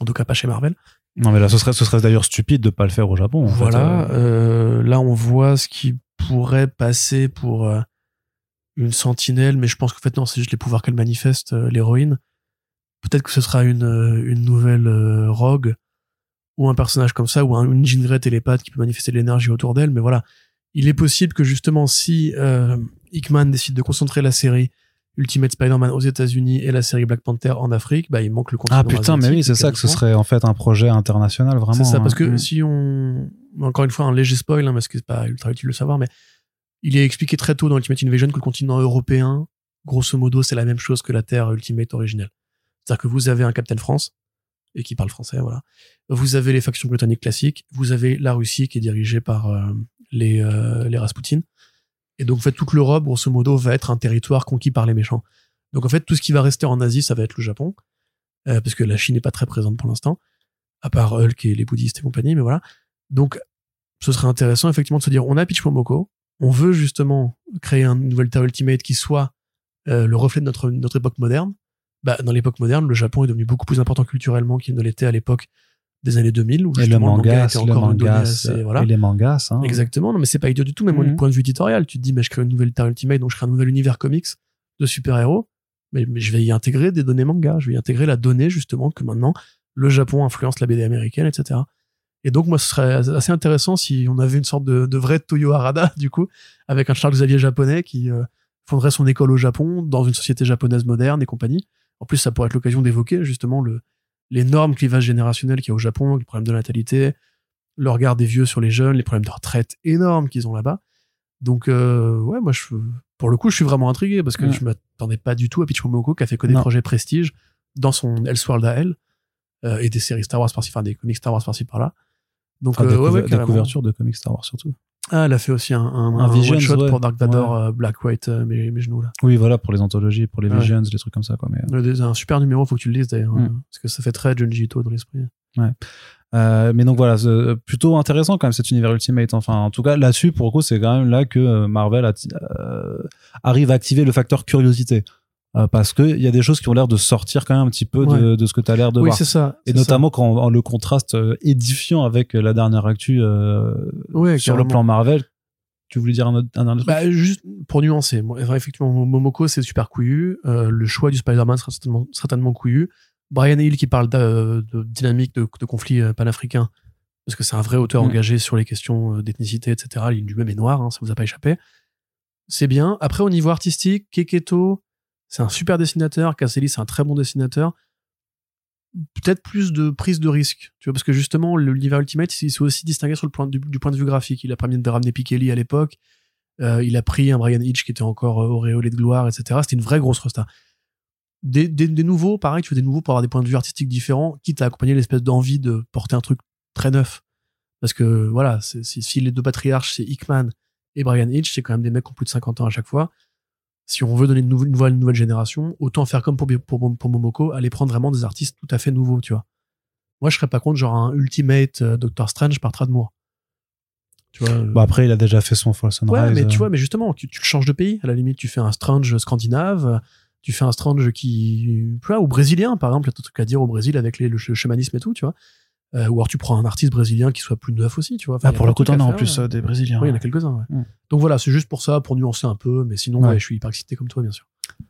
en tout cas pas chez Marvel. Non, mais là, ce serait, ce serait d'ailleurs stupide de pas le faire au Japon. en. Voilà, Euh, euh, là on voit ce qui pourrait passer pour euh, une sentinelle, mais je pense qu'en fait non, c'est juste les pouvoirs qu'elle manifeste, euh, l'héroïne. Peut-être que ce sera une, une nouvelle rogue ou un personnage comme ça, ou un, une Jean Grey télépathe qui peut manifester de l'énergie autour d'elle, mais voilà. Il est possible que justement si Hickman décide de concentrer la série Ultimate Spider-Man aux États-Unis et la série Black Panther en Afrique, bah il manque le continent Ah putain, mais oui, c'est ça que ce serait en fait un projet international, vraiment. C'est ça, parce que hein. si on. Encore une fois, un léger spoil, hein, parce que c'est pas ultra utile de le savoir, mais il est expliqué très tôt dans Ultimate Invasion que le continent européen, grosso modo, c'est la même chose que la Terre Ultimate originelle. C'est-à-dire que vous avez un Captain France, et qui parle français, voilà. Vous avez les factions britanniques classiques, vous avez la Russie qui est dirigée par euh, les, euh, les Rasputin. Et donc, en fait, toute l'Europe, grosso modo, va être un territoire conquis par les méchants. Donc, en fait, tout ce qui va rester en Asie, ça va être le Japon, euh, parce que la Chine n'est pas très présente pour l'instant, à part Hulk et les bouddhistes et compagnie, mais voilà. Donc, ce serait intéressant, effectivement, de se dire, on a Peach Momoko, on veut justement créer une nouvelle Terre Ultimate qui soit euh, le reflet de notre, notre époque moderne. Bah, dans l'époque moderne, le Japon est devenu beaucoup plus important culturellement qu'il ne l'était à l'époque des années 2000 où Et le manga, était le encore manga, assez- voilà. et les mangas, hein. Exactement, non mais c'est pas idiot du tout, même au Mhm. point de vue éditorial. Tu te dis, mais je crée une nouvelle Terre Ultimate, donc je crée un nouvel univers comics de super-héros, mais, mais je vais y intégrer des données manga, je vais y intégrer la donnée justement que maintenant le Japon influence la BD américaine, etc. Et donc moi ce serait assez intéressant si on avait une sorte de, de vrai Toyo Harada du coup, avec un Charles Xavier japonais qui euh, fonderait son école au Japon, dans une société japonaise moderne et compagnie. En plus ça pourrait être l'occasion d'évoquer justement le l'énorme clivage générationnel qu'il y a au Japon, le problème de natalité, le regard des vieux sur les jeunes, les problèmes de retraite énormes qu'ils ont là-bas. Donc, euh, ouais, moi, je, pour le coup, je suis vraiment intrigué parce que Ouais. je m'attendais pas du tout à Pitch Momoko qui a fait que des Non. projets prestige dans son Elseworld à elle euh, et des séries Star Wars par-ci, enfin des comics Star Wars par-ci par-là. Donc, Enfin, euh, des, ouais, ouais, des couvertures de comics Star Wars surtout. Ah, elle a fait aussi un, un, Un ouais. pour Dark Vador, Ouais. euh, Black, White, euh, mes, mes genoux là. Oui, voilà, pour les anthologies, pour les Ouais. Visions, les trucs comme ça, quoi. Mais, euh, Un super numéro, faut que tu le lises d'ailleurs, Mm. parce que ça fait très Junji Ito dans l'esprit. Euh, mais donc voilà, plutôt intéressant quand même cet univers Ultimate. Enfin, en tout cas, là-dessus, pour le coup, c'est quand même là que Marvel a- arrive à activer le facteur curiosité. Euh, parce qu'il y a des choses qui ont l'air de sortir quand même un petit peu de, de ce que tu as l'air de oui, voir. c'est ça. Et notamment quand en- le contraste euh, édifiant avec la dernière actu euh. Ouais, sur le plan Marvel. Tu voulais dire un, autre, un dernier truc? Bah, juste pour nuancer, effectivement, Momoko, c'est super couillu. Euh, le choix du Spider-Man sera certainement, certainement couillu. Brian Hill qui parle de, de dynamique de, de conflit euh, panafricain, parce que c'est un vrai auteur Mm. engagé sur les questions euh, d'ethnicité, etc. Il lui-même est noir, hein, ça vous a pas échappé. C'est bien. Après, au niveau artistique, Keketo, c'est un super dessinateur. Caselli, c'est un très bon dessinateur. Peut-être plus de prise de risque, tu vois, parce que justement, l'univers Ultimate, il s'est aussi distingué sur le point du, du point de vue graphique. Il a permis de ramener Pikeli à l'époque. Euh, il a pris un Brian Hitch qui était encore euh, auréolé de gloire, etc. C'était une vraie grosse resta. Des, des, nouveaux, pareil, tu veux des nouveaux pour avoir des points de vue artistiques différents, quitte à accompagner l'espèce d'envie de porter un truc très neuf. Parce que voilà, si les deux patriarches, c'est Hickman et Brian Hitch, c'est quand même des mecs qui ont plus de 50 ans à chaque fois. Si on veut donner une nouvelle, une nouvelle, une nouvelle génération, autant faire comme pour, pour, pour Momoko, aller prendre vraiment des artistes tout à fait nouveaux, tu vois. Moi, je serais pas contre, genre un Ultimate euh, Doctor Strange par Tradmoor. Tu vois, euh, Bon, après, il a déjà fait son Fall Sunrise. Ouais, mais tu euh, vois, mais justement, tu, tu le changes de pays. À la limite, tu fais un Strange scandinave, tu fais un Strange qui, tu vois, ou brésilien, par exemple, il y a trucs à dire au Brésil avec les, le, ch- chamanisme et tout, tu vois. Euh, ou alors tu prends un artiste brésilien qui soit plus neuf aussi, tu vois. Enfin, Ah, pour le coup, t'en as en plus euh, des Brésiliens. Oui, il y en a quelques-uns, ouais. Mm. Donc voilà, c'est juste pour ça, pour nuancer un peu, mais sinon, Ouais. ouais, je suis hyper excité comme toi, bien sûr.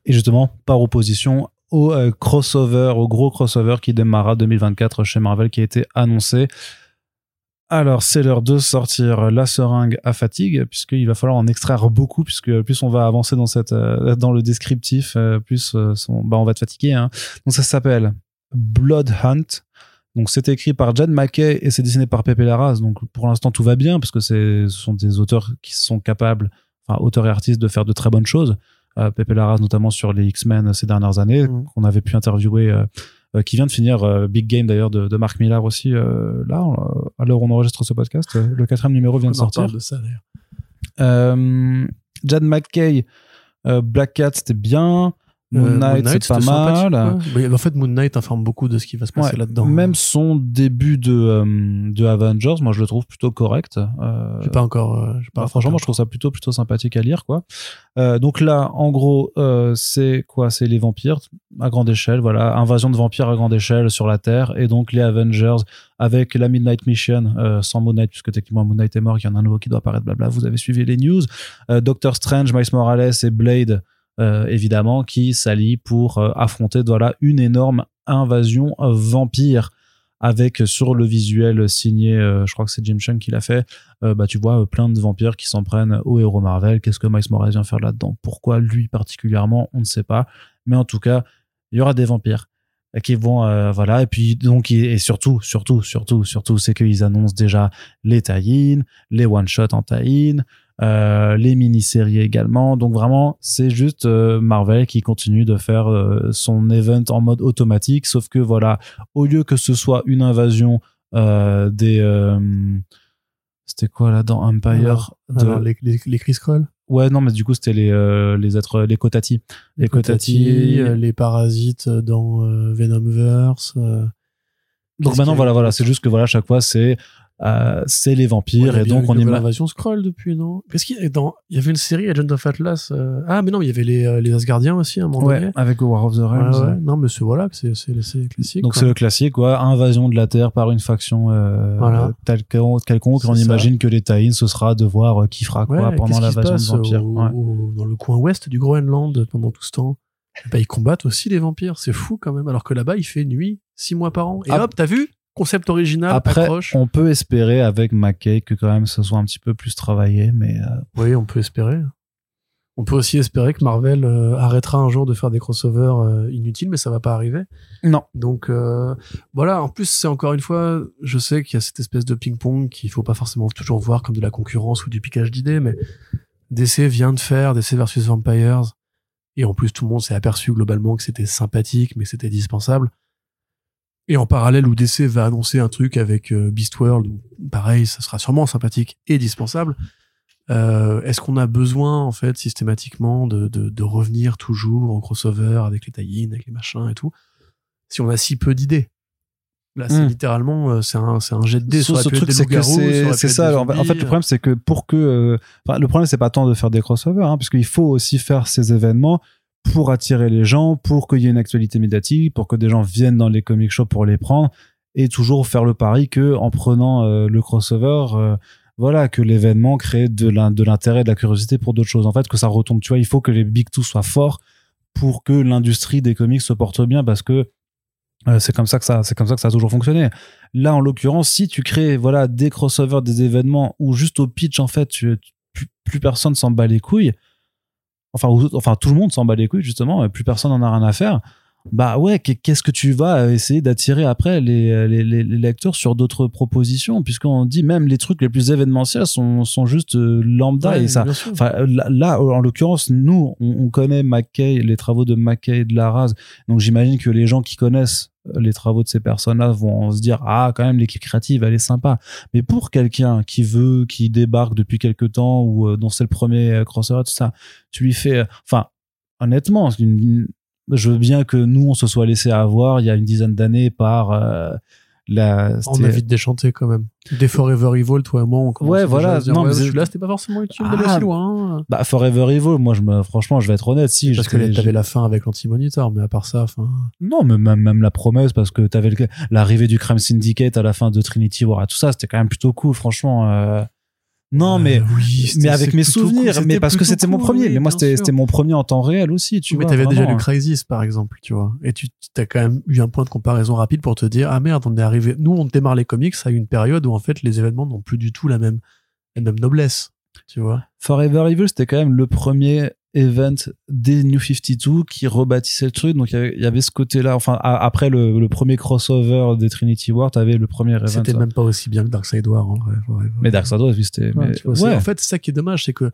Et justement, par opposition au euh, crossover, au gros crossover qui démarra 2024 chez Marvel qui a été annoncé. Alors, c'est l'heure de sortir la seringue à fatigue, puisqu'il va falloir en extraire beaucoup, puisque plus on va avancer dans, cette, dans le descriptif, plus son- bah, on va être fatigué. Hein. Donc, ça s'appelle Blood Hunt. Donc, c'est écrit par Jan McKay et c'est dessiné par Pepe Larraz. Donc, pour l'instant, tout va bien, parce que ce sont des auteurs qui sont capables, enfin, auteurs et artistes, de faire de très bonnes choses. Euh, Pepe Larraz, notamment sur les X-Men ces dernières années, Mhm. qu'on avait pu interviewer, euh, euh, qui vient de finir Big Game d'ailleurs de, de Mark Millar aussi, là, à l'heure où on enregistre ce podcast. le quatrième numéro vient de On sortir. de ça, d'ailleurs. Jan McKay, euh, Black Cat, c'était bien. Moon Euh, Knight, c'est pas mal. Mais en fait, Moon Knight informe beaucoup de ce qui va se passer Ouais, là-dedans. Même son début de, euh, de Avengers, moi je le trouve plutôt correct. Euh, J'ai pas encore. euh, j'ai pas bah, franchement, moi, je trouve ça plutôt plutôt sympathique à lire, quoi. Euh, donc là, en gros, euh, c'est quoi? C'est les vampires à grande échelle, voilà, invasion de vampires à grande échelle sur la Terre, et donc les Avengers avec la Midnight Mission euh, sans Moon Knight, puisque techniquement Moon Knight est mort, qu'il y en a un nouveau qui doit apparaître, blabla. Vous avez suivi les news. Euh, Doctor Strange, Miles Morales et Blade, euh, évidemment, qui s'allient pour euh, affronter, voilà, une énorme invasion vampire avec euh, sur le visuel signé, je crois que c'est Jim Chung qui l'a fait, bah, tu vois plein de vampires qui s'en prennent aux héros Marvel. Qu'est-ce que Miles Morales vient faire là-dedans? Pourquoi lui particulièrement? On ne sait pas. Mais en tout cas, il y aura des vampires qui vont voilà et puis donc et et surtout surtout surtout surtout c'est qu'ils annoncent déjà les tie les one shot en tie euh, les mini-séries également. Donc vraiment c'est juste euh, Marvel qui continue de faire euh, son event en mode automatique. Sauf que voilà au lieu que ce soit une invasion des c'était quoi là dans Empire Alors, de- alors, les, les, les Chris Kroll, ouais non mais du coup c'était les euh, les êtres les Kotati. Les Kotati, Kotati euh, les parasites dans euh, Venomverse. Donc maintenant, voilà, voilà, c'est juste que voilà, à chaque fois, c'est euh, c'est les vampires et donc on une nouvelle imagine invasion scroll depuis, non? Qu'est-ce qu'il y dans y avait une série Agent of Atlas. euh, Ah, mais non, il y avait les, euh, les Asgardiens aussi à un moment ouais, donné. avec War of the Realms. ouais. Non, mais c'est voilà, c'est classique. Donc c'est le classique, quoi. Invasion de la Terre par une faction euh, Voilà. quelconque. On ça. imagine que les Taïns, ce sera de voir qui fera quoi pendant l'invasion de passe vampires. au- dans le coin ouest du Groenland pendant tout ce temps? Bah, Ils combattent aussi les vampires, c'est fou quand même. Alors que là-bas, il fait nuit six mois par an. Et Ap- hop, t'as vu? Concept original, Après, on peut espérer avec McKay que quand même ce soit un petit peu plus travaillé, mais euh, Oui, on peut espérer. On peut aussi espérer que Marvel euh, arrêtera un jour de faire des crossovers euh, inutiles, mais ça va pas arriver. non. Donc euh, voilà, en plus c'est encore une fois, je sais qu'il y a cette espèce de ping-pong qu'il faut pas forcément toujours voir comme de la concurrence ou du piquage d'idées, mais DC vient de faire DC versus Vampires, et en plus tout le monde s'est aperçu globalement que c'était sympathique, mais que c'était dispensable. Et en parallèle, où DC va annoncer un truc avec euh, Beast World, pareil, ça sera sûrement sympathique et dispensable. Euh, Est-ce qu'on a besoin, en fait, systématiquement, de, de, de revenir toujours au crossover avec les tie avec les machins et tout, si on a si peu d'idées? Là, c'est Hmm. littéralement, euh, c'est un, c'est un jet de dés. Aurait ce truc, c'est que c'est ça. alors, en fait, le problème, c'est que pour que, euh, le problème, c'est pas tant de faire des crossovers, hein, puisqu'il faut aussi faire ces événements pour attirer les gens, pour qu'il y ait une actualité médiatique, pour que des gens viennent dans les comic shops pour les prendre, et toujours faire le pari que en prenant euh, le crossover, euh, voilà, que l'événement crée de l'in- de l'intérêt, de la curiosité pour d'autres choses. En fait, que ça retombe. Tu vois, il faut que les big two soient forts pour que l'industrie des comics se porte bien, parce que euh, c'est comme ça que ça, c'est comme ça que ça a toujours fonctionné. Là, en l'occurrence, si tu crées voilà des crossovers, des événements où juste au pitch en fait, plus personne s'en bat les couilles. Enfin, enfin tout le monde s'en bat les couilles justement, plus personne en a rien à faire. Bah ouais, qu'est- qu'est-ce que tu vas essayer d'attirer après les, les, les- les lecteurs sur d'autres propositions, puisqu'on dit même les trucs les plus événementiels sont, sont juste euh, lambda Ouais, et ça, là, là, en l'occurrence, nous, on, on connaît McKay, les travaux de McKay et de Laraz. Donc, j'imagine que les gens qui connaissent les travaux de ces personnes-là vont se dire, ah, quand même, l'équipe créative, elle est sympa. Mais pour quelqu'un qui veut, qui débarque depuis quelque temps ou euh, dont c'est le premier euh, crossover, tout ça, tu lui fais, euh, enfin, honnêtement, je veux bien que nous, on se soit laissé avoir il y a une dizaine d'années par la. On c'était- a vite déchanté quand même. Des Forever Evil, toi et moi, on commence Ouais, voilà. dire, Non, ouais, mais c'est- celui-là, c'était pas forcément utile d'aller Ah, aussi loin. Bah, Forever Evil, moi, je me, franchement, je vais être honnête, si. Parce que t'avais la fin avec l'anti-monitor, mais à part ça, enfin. Non, mais même, même la promesse, parce que t'avais le- l'arrivée du Crime Syndicate à la fin de Trinity War et tout ça, c'était quand même plutôt cool, franchement. euh. Non, mais, Euh, oui, c'était- mais avec mes souvenirs, cool. mais parce que c'était mon premier. oui, mais moi, c'était mon premier en temps réel aussi, tu mais vois. t'avais déjà lu Crisis, par exemple, tu vois. Et tu as quand même eu un point de comparaison rapide pour te dire, ah merde, on est arrivé. Nous, on démarre les comics à une période où, en fait, les événements n'ont plus du tout la même, la même noblesse, tu vois. Forever Evil, c'était quand même le premier event des New 52 qui rebâtissait le truc. Donc, il y avait- ce côté-là. Enfin, a- après le, le premier crossover des Trinity War, t'avais le premier event. C'était même pas aussi bien que Darkseid War, en vrai. Mais Dark Side, oui, c'était. Ouais, mais-. En fait, c'est ça qui est dommage, c'est que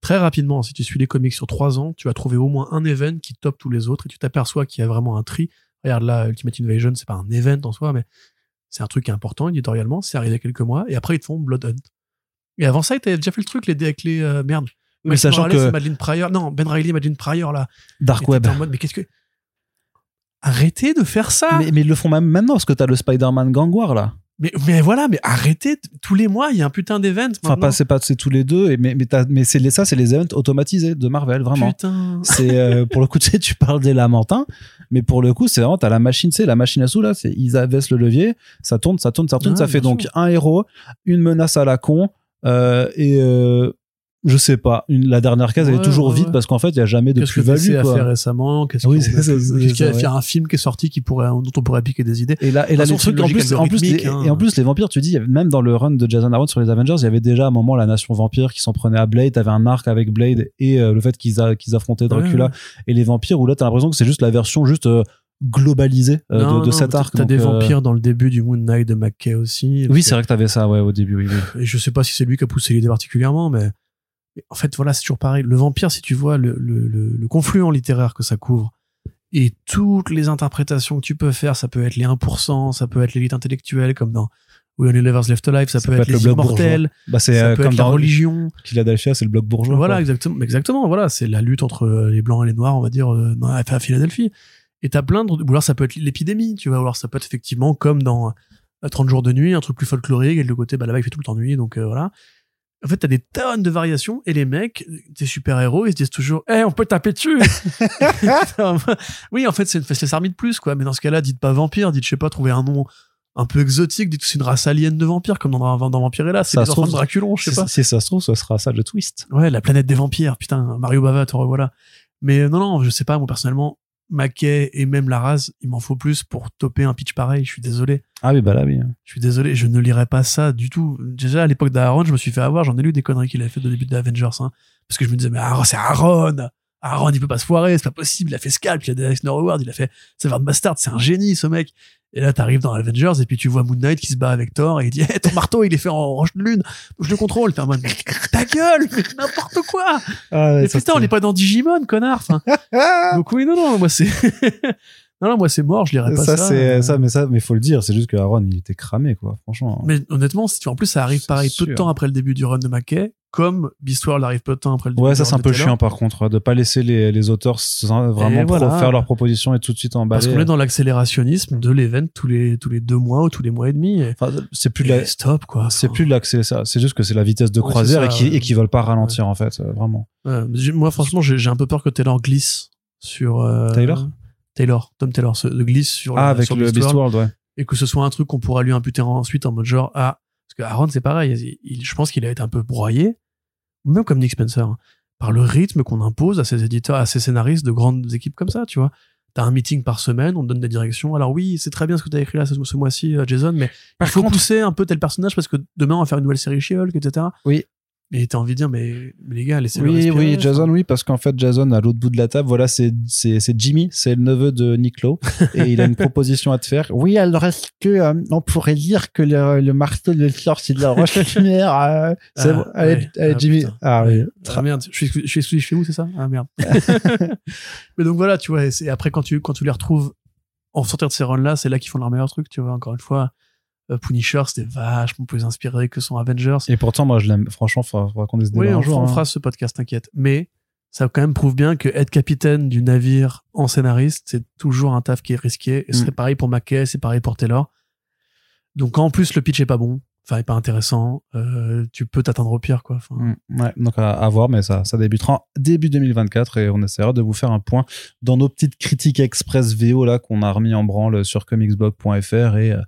très rapidement, si tu suis les comics sur trois ans, tu vas trouver au moins un event qui top tous les autres et tu t'aperçois qu'il y a vraiment un tri. Regarde là, Ultimate Invasion, c'est pas un event en soi, mais c'est un truc important éditorialement. C'est arrivé il y a quelques mois et après ils te font Blood Hunt. Et avant ça, ils t'avaient déjà fait le truc, les dés avec les euh, merde. Mais sachant Morales que- et Madeleine Pryor, non, Ben Riley, Madeleine Pryor là. Dark Web. t'étais en mode, mais qu'est-ce que. Arrêtez de faire ça! Mais, mais ils le font même maintenant, parce que t'as le Spider-Man Gang War, là. Mais, mais voilà, mais arrêtez, tous les mois, il y a un putain d'event. Enfin, pas, c'est pas c'est tous les deux, et, mais, mais, mais c'est ça, c'est les events automatisés de Marvel, vraiment. Putain. C'est euh, pour le coup, tu sais, tu parles des lamentins, mais pour le coup, c'est vraiment, t'as la machine, tu sais, la machine à sous là, c'est ils abaissent le levier, ça tourne, ça tourne, ça tourne, ça fait donc un héros, une menace à la con, euh, et euh, je sais pas, une, la dernière case, elle est toujours ouais, vide ouais. parce qu'en fait, il y a jamais de Qu'est-ce que plus-value. a quoi. fait récemment? Qu'est-ce Oui, qu'on c'est a ça, fait- c'est Qu'est-ce qu'il y a fait un film qui est sorti qui pourrait, dont on pourrait piquer des idées? Et là, et là, façon, trucs, en plus, une en plus, les, algorithmique, et en hein. plus, les vampires, tu dis, même dans le run de Jason Aaron sur les Avengers, il y avait déjà à un moment la nation vampire qui s'en prenait à Blade, t'avais un arc avec Blade et euh, le fait qu'ils a- qu'ils affrontaient Dracula Ouais. et les vampires, où là, t'as l'impression que c'est juste la version juste euh, globalisée euh, Non, de, de non, cet arc. T'as donc, des euh, vampires dans le début du Moon Knight de McKay aussi. Oui, c'est vrai que t'avais ça, ouais, au début, oui. oui. Et je sais pas si c'est lui qui a poussé l'idée particulièrement, mais mais en fait, voilà, c'est toujours pareil. Le vampire, si tu vois le, le, le, le confluent littéraire que ça couvre et toutes les interprétations que tu peux faire, ça peut être les 1%, ça peut être l'élite intellectuelle comme dans We Only Lovers Left Alive, ça, peut, être, les immortels, Bah, c'est ça euh, peut comme être la religion. Philadelphia, c'est le bloc bourgeois. Voilà, quoi. exactement, exactement. Voilà, c'est la lutte entre euh, les blancs et les noirs, on va dire, euh, à Philadelphie. Et t'as plein de, ou alors ça peut être l'épidémie, tu vois, ou alors ça peut être effectivement comme dans euh, 30 jours de nuit, un truc plus folklorique, et le côté, bah là-bas, il fait tout le temps nuit, donc euh, voilà. En fait, t'as des tonnes de variations, et les mecs, des super-héros, ils se disent toujours, eh, on peut taper dessus! oui, en fait, c'est une fesse armée de plus, quoi. Mais dans ce cas-là, dites pas vampire, dites, je sais pas, trouver un nom un peu exotique, dites c'est une race alien de vampires, comme dans, dans Vampirella, c'est Ça les enfants de Draculon, je sais pas. si ça se trouve, ce sera ça le twist. Ouais, la planète des vampires, putain, Mario Bava, te revoilà. Mais non, non, je sais pas, moi personnellement, Mackay et même la race, il m'en faut plus pour topper un pitch pareil, je suis désolé. Ah oui, bah là, oui. Je suis désolé, je ne lirai pas ça du tout. Déjà, à l'époque d'Aaron, je me suis fait avoir, j'en ai lu des conneries qu'il avait fait au début de Avengers, hein. Parce que je me disais, mais Aaron, c'est Aaron! Aaron, il peut pas se foirer, c'est pas possible, il a fait Scalp, il a des Eisner Award, il a fait Savard Bastard, c'est un génie, ce mec. Et là, t'arrives dans Avengers, et puis tu vois Moon Knight qui se bat avec Thor, et il dit, hey, ton marteau, il est fait en roche de lune, je le contrôle. T'es en mode, mais ta gueule, mais n'importe quoi! Ah, Mais putain, on n'est pas dans Digimon, connard. Enfin, donc oui, non, non, moi c'est, non, non, moi c'est mort, je lirai pas ça. ça, c'est Euh, ça, mais ça, mais faut le dire, c'est juste que Aaron, il était cramé, quoi. Franchement. Mais honnêtement, si tu, en plus, ça arrive pareil peu de temps après le début du run de Mackay, comme Beastworld arrive peu de temps après le début Ouais, ça c'est un peu chiant par contre, de pas laisser les, les auteurs vraiment pro- voilà. faire leur proposition et tout de suite emballer. Parce qu'on est dans l'accélérationnisme de l'event tous les, tous les deux mois ou tous les mois et demi. Et, Enfin, c'est plus de la, stop, quoi. c'est plus de l'accès, ça. C'est juste que c'est la vitesse de Ouais, croisière et qui et qui veulent pas ralentir en fait, euh, vraiment. ouais, moi, franchement, j'ai j'ai un peu peur que Taylor glisse sur. euh, Taylor? Taylor, Tom Taylor, se, glisse sur, Ah, avec sur le Beastworld. Ouais. et que ce soit un truc qu'on pourra lui imputer ensuite en mode genre ah parce que Aaron c'est pareil il- il- je pense qu'il a été un peu broyé même comme Nick Spencer hein, par le rythme qu'on impose à ses éditeurs à ses scénaristes de grandes équipes comme ça tu vois t'as un meeting par semaine on te donne des directions alors oui c'est très bien ce que t'as écrit là ce, ce mois-ci euh, Jason mais Par il faut contre- pousser un peu tel personnage parce que demain on va faire une nouvelle série She-Hulk etc Oui. Et t'as envie de dire mais, mais les gars laissez-le Oui, respirer, oui. Jason, oui, parce qu'en fait, Jason, à l'autre bout de la table, voilà, c'est, c'est, c'est Jimmy, c'est le neveu de Nick Lowe, et il a une proposition à te faire. Oui, alors est-ce que euh, on pourrait dire que le, le marteau de Thor, c'est de la roche lumière euh, C'est Ah, bon, allez, ouais. allez, Ah, Jimmy. putain. Ah oui. Ah merde, je suis, je suis exclu chez vous, c'est ça? Ah merde. Mais donc voilà, tu vois, et c'est après quand tu, quand tu les retrouves en sortir de ces runs-là, c'est là qu'ils font leur meilleur truc, tu vois, encore une fois. Euh, Punisher, c'était vachement plus inspiré que son Avengers. Et pourtant, moi, je l'aime. Franchement, faudra, faudra qu'on ait ce débat oui, un on, jour. on hein. fera ce podcast, t'inquiète. Mais ça quand même prouve bien que être capitaine du navire en scénariste, c'est toujours un taf qui est risqué. Et Mm. c'est pareil pour Mackay, c'est pareil pour Taylor. Donc en plus le pitch est pas bon, enfin est pas intéressant, euh, tu peux t'attendre au pire, quoi. Enfin, Mm, ouais, donc à, à voir, mais ça, ça débutera en début 2024 et on essaiera de vous faire un point dans nos petites critiques express VO là qu'on a remis en branle sur comicsblog.fr et, euh,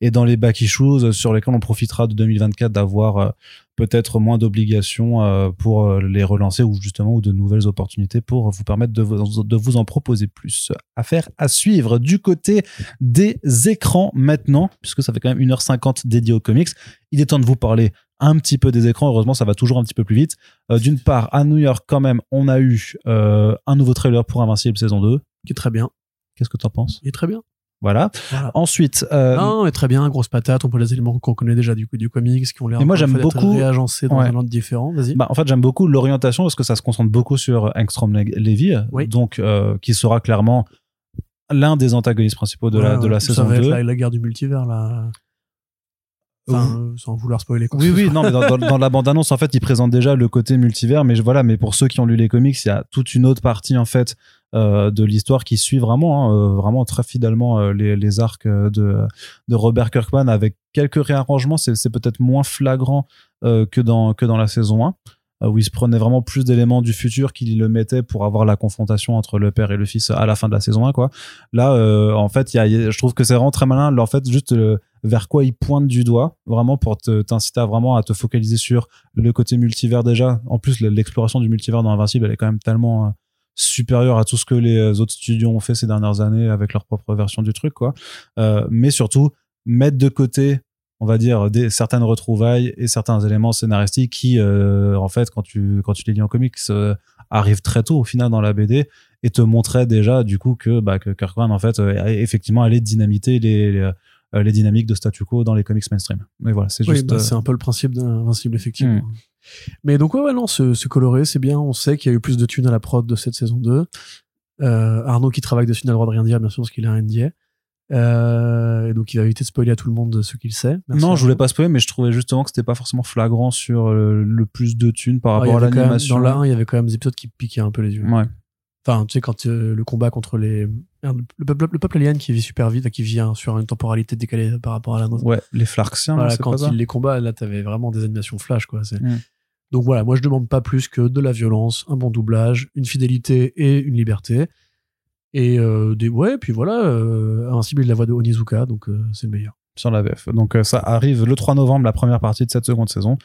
et dans les back issues sur lesquels on profitera de 2024 d'avoir euh, peut-être moins d'obligations euh, pour euh, les relancer ou justement ou de nouvelles opportunités pour vous permettre de vous, de vous en proposer plus. Affaire à suivre du côté des écrans maintenant, puisque ça fait quand même 1h50 dédié aux comics. Il est temps de vous parler un petit peu des écrans. Heureusement, ça va toujours un petit peu plus vite. Euh, D'une part, à New York, quand même, on a eu euh, un nouveau trailer pour Invincible saison 2. qui est très bien. Qu'est-ce que t'en penses? Il est très bien. Voilà. Voilà. Ensuite, euh, Non, mais très bien, grosse patate, on peut les éléments qu'on connaît déjà du, du comics, qui ont l'air moi, j'aime beaucoup- réagencés dans Ouais. un ordre différent. Vas-y. bah, en fait, j'aime beaucoup l'orientation parce que ça se concentre beaucoup sur Angstrom Le- Levy, Oui. donc euh, qui sera clairement l'un des antagonistes principaux de la, Ouais, de la saison ça va 2. être la, la guerre du multivers, là. Enfin, euh, sans vouloir spoiler quoi. Oui, oui, non, mais dans, dans- dans la bande-annonce, en fait, il présente déjà le côté multivers, mais je- voilà, mais pour ceux qui ont lu les comics, il y a toute une autre partie, en fait, euh, de l'histoire qui suit vraiment, hein, euh, vraiment très fidèlement euh, les, les arcs de, de Robert Kirkman avec quelques réarrangements. C'est, peut-être moins flagrant euh, que, dans, que dans la saison 1, euh, où il se prenait vraiment plus d'éléments du futur qu'il le mettait pour avoir la confrontation entre le père et le fils à la fin de la saison 1, quoi. Là, euh, en fait, y y a- je trouve que c'est vraiment très malin. En fait, juste euh, vers quoi il pointe du doigt, vraiment pour te- t'inciter à vraiment à te focaliser sur le côté multivers déjà. En plus, l'exploration du multivers dans Invincible, elle est quand même tellement euh, supérieure à tout ce que les euh, autres studios ont fait ces dernières années avec leur propre version du truc, quoi. Mais surtout, mettre de côté, on va dire, des, certaines retrouvailles et certains éléments scénaristiques qui, euh, en fait, quand tu, quand tu les lis en comics, euh, arrivent très tôt au final dans la BD et te montraient déjà, du coup, que, bah, que Kirkman, en fait, euh, effectivement, allait dynamiter les, les, les dynamiques de statu quo dans les comics mainstream. Mais voilà, c'est Oui, juste. bah, c'est un peu le principe d'Invincible, effectivement. Hmm. Mais donc, ouais, ouais, non, c'est c'est coloré, c'est bien. On sait qu'il y a eu plus de thunes à la prod de cette saison 2. Euh, Arnaud qui travaille dessus n'a le droit de rien dire, bien sûr, parce qu'il a un NDA. Euh, et donc, il va éviter de spoiler à tout le monde ce qu'il sait. Merci non, je voulais pas spoiler, mais je trouvais justement que c'était pas forcément flagrant sur euh, le plus de thunes par Ah, rapport à quand même- l'animation. Dans la 1, il y avait quand même des épisodes qui piquaient un peu les yeux. Ouais. Enfin, tu sais, quand euh, le combat contre les, Le peuple, le peuple alien qui vit super vite, qui vit hein, sur une temporalité décalée par rapport à la nôtre. Ouais, les Flarxiens, Voilà, quand pas ça il les combat, là, t'avais vraiment des animations flash, quoi. Mm. Donc voilà, moi, je demande pas plus que de la violence, un bon doublage, une fidélité et une liberté. Et euh, des, ouais, puis voilà, euh, Invincible, a la voix de Onizuka, donc euh, c'est le meilleur. sur la VF. Donc ça arrive le 3 novembre, la première partie de cette seconde saison.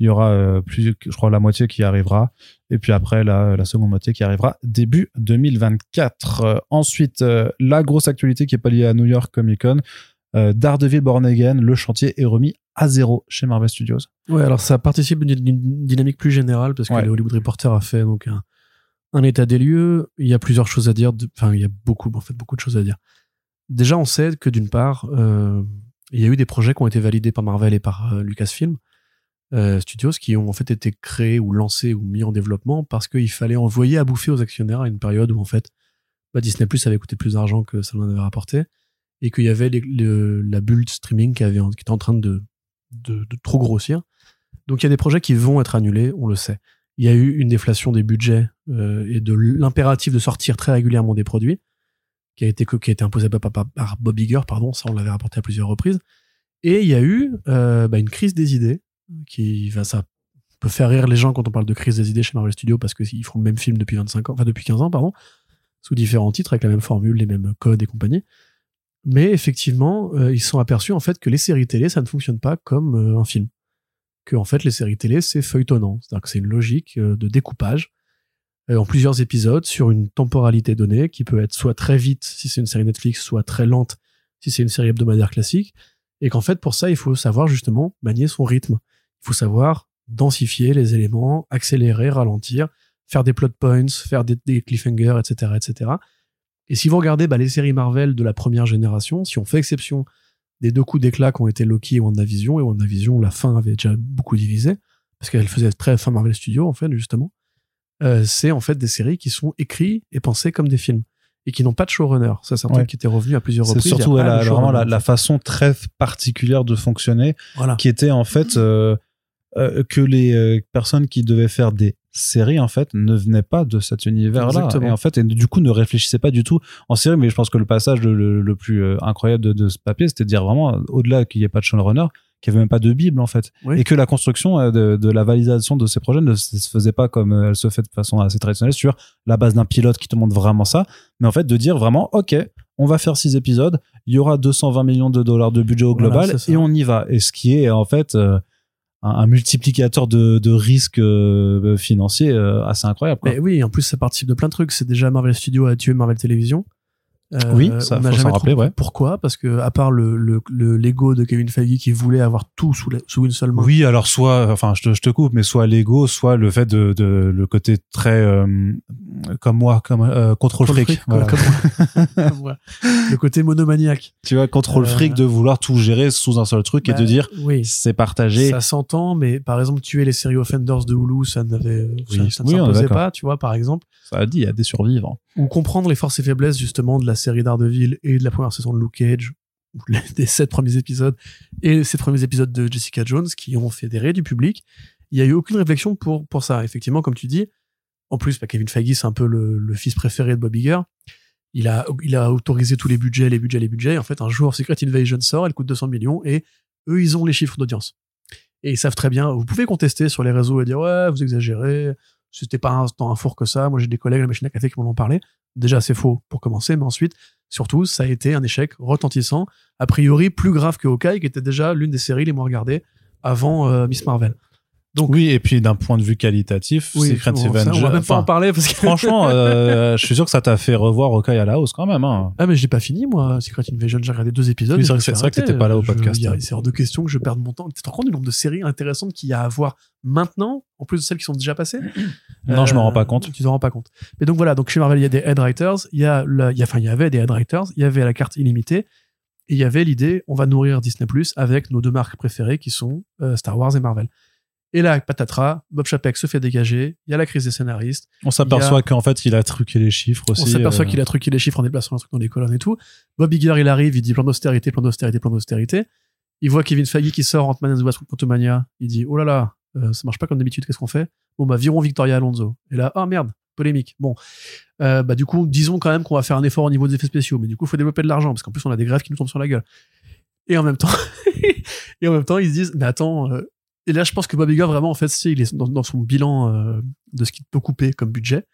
Il y aura plus, je crois, la moitié qui arrivera. Et puis après, la, la seconde moitié qui arrivera début 2024. Euh, ensuite, la grosse actualité qui est pas liée à New York Comic Con. Euh, Daredevil Born Again, le chantier est remis à zéro chez Marvel Studios. Ouais, alors ça participe d'une d'une dynamique plus générale parce que Ouais. le Hollywood Reporter a fait donc un, un état des lieux. Il y a plusieurs choses à dire. Enfin, il y a beaucoup, en fait, beaucoup de choses à dire. Déjà, on sait que d'une part, euh, il y a eu des projets qui ont été validés par Marvel et par euh, Lucasfilm euh, Studios qui ont en fait été créés ou lancés ou mis en développement parce qu'il fallait envoyer à bouffer aux actionnaires à une période où en fait bah, Disney Plus avait coûté plus d'argent que ça en avait rapporté et qu'il y avait la bulle streaming qui, était en train de trop grossir. Donc il y a des projets qui vont être annulés, on le sait. Il y a eu une déflation des budgets euh, et de l'impératif de sortir très régulièrement des produits qui a été, imposé par, Bob Iger, pardon, ça on l'avait rapporté à plusieurs reprises. Et il y a eu euh, bah, une crise des idées qui va ça peut faire rire les gens quand on parle de crise des idées chez Marvel Studios parce qu'ils font le même film depuis 25 ans, enfin depuis 15 ans, pardon, sous différents titres avec la même formule, les mêmes codes et compagnie. Mais effectivement, euh, ils sont aperçus en fait que les séries télé, ça ne fonctionne pas comme un film. Que en fait, les séries télé, c'est feuilletonnant. C'est-à-dire que c'est une logique euh, de découpage euh, en plusieurs épisodes sur une temporalité donnée qui peut être soit très vite si c'est une série Netflix, soit très lente si c'est une série hebdomadaire classique. Et qu'en fait, pour ça, il faut savoir justement manier son rythme. Il faut savoir densifier les éléments, accélérer, ralentir, faire des plot points, faire des, cliffhangers, etc., etc. Et si vous regardez bah, les séries Marvel de la première génération, si on fait exception des deux coups d'éclat qui ont été Loki et WandaVision, et WandaVision, la fin avait déjà beaucoup divisé, parce qu'elle faisait très fin Marvel Studios, en fait, justement, euh, c'est en fait des séries qui sont écrites et pensées comme des films, et qui n'ont pas de showrunner. Ça, c'est un Ouais. truc qui était revenu à plusieurs C'est reprises. surtout Il y a elle pas a de vraiment la, la façon très particulière de fonctionner Voilà. qui était en fait euh, euh, que les personnes qui devaient faire des séries en fait ne venaient pas de cet univers-là. Exactement. et en fait et du coup ne réfléchissaient pas du tout en série. Mais je pense que le passage le, le- le plus euh, incroyable de, de ce papier c'était de dire vraiment au-delà qu'il n'y ait pas de showrunner qu'il n'y avait même pas de bible en fait. Oui. et que la construction euh, de, de la validation de ces projets ne se faisait pas comme euh, elle se fait de façon assez traditionnelle sur la base d'un pilote qui te montre vraiment ça. Mais en fait de dire vraiment ok on va faire six épisodes il y aura 220 millions de dollars de budget au global et on y va. Et ce qui est en fait euh, un, multiplicateur de, risques euh, financiers euh, assez incroyable quoi. Oui, en plus, ça participe de plein de trucs. C'est déjà Marvel Studios a tué Marvel Télévision. Euh, Oui, ça, on faut jamais rappeler, ouais. Pourquoi? Parce que à part le, le, le Lego de Kevin Feige qui voulait avoir tout sous, la- sous une seule main. Oui, alors soit, enfin, je te, je te coupe, mais soit l'ego, soit le fait de, de le côté très euh, comme moi, comme euh, contrôle Contrôle fric. fric, voilà. comme moi. Comme moi. le côté monomaniaque. Tu vois, contrôle Euh, fric de vouloir tout gérer sous un seul truc et Bah, de dire oui. c'est partagé. Ça s'entend, mais par exemple, tuer les séries Offenders de Hulu, ça n'avait, ça, Oui. ça ne Oui, est s'imposait pas, tu vois, par exemple. Ça a dit, il y a des survivants. Ou comprendre les forces et faiblesses, justement, de la série Daredevil et de la première saison de Luke Cage, des sept premiers épisodes, et ces premiers épisodes de Jessica Jones, qui ont fédéré du public. Il y a eu aucune réflexion pour, pour ça. Effectivement, comme tu dis, en plus, bah, Kevin Feige, c'est un peu le, fils préféré de Bob Iger. Il a, il a autorisé tous les budgets, les budgets, les budgets. Et en fait, un jour, Secret Invasion sort, elle coûte 200 millions, et eux, ils ont les chiffres d'audience. Et ils savent très bien, vous pouvez contester sur les réseaux et dire, ouais, vous exagérez, c'était pas un, tant un four que ça. Moi, j'ai des collègues à la machine à café qui m'en ont parlé. Déjà, c'est faux pour commencer, mais ensuite, surtout, ça a été un échec retentissant, a priori plus grave que Hawkeye, qui était déjà l'une des séries les moins regardées avant euh, Miss Marvel. Donc, Oui, et puis d'un point de vue qualitatif, Secret on, ça, on va même pas en parler parce que franchement, euh, je suis sûr que ça t'a fait revoir Hawkeye à la hausse quand même. Hein. Ah mais j'ai pas fini moi, Secret Invasion, j'ai regardé deux épisodes. Oui, c'est vrai vrai que t'étais pas là au podcast. il y a- C'est hors de question que je perde mon temps. Tu te rends compte du nombre de séries intéressantes qu'il y a à voir maintenant, en plus de celles qui sont déjà passées? Non, je me rends pas Euh, compte. Tu t'en rends pas compte. Mais donc voilà, donc chez Marvel, il y a des head writers, il y a, la- il y a, enfin, il y avait des head writers, il y avait la carte illimitée, et il y avait l'idée, on va nourrir Disney Plus avec nos deux marques préférées qui sont euh, Star Wars et Marvel. Et là, patatras, Bob Chapek se fait dégager, il y a la crise des scénaristes, On s'aperçoit qu'en fait, il a truqué les chiffres aussi. on s'aperçoit euh, qu'il a truqué les chiffres en déplaçant un truc dans les colonnes et tout. Bob Iger, il arrive, il dit plan d'austérité, plan d'austérité, plan d'austérité. Il voit Kevin Feige qui sort Ant-Man and the Wasp Quantumania. Il dit, oh là là, euh, ça marche pas comme d'habitude, qu'est-ce qu'on fait? Bon, bah, virons Victoria Alonso. Et là, oh merde, polémique. Bon, Euh, bah du coup, disons quand même qu'on va faire un effort au niveau des effets spéciaux, mais du coup, il faut développer de l'argent parce qu'en plus, on a des grèves qui nous tombent sur la gueule. Et en même temps, et en même temps, ils se disent, mais attends. euh, et là, je pense que Bob Iger, vraiment, en fait, c'est, il est dans, son bilan de ce qu'il peut couper comme budget.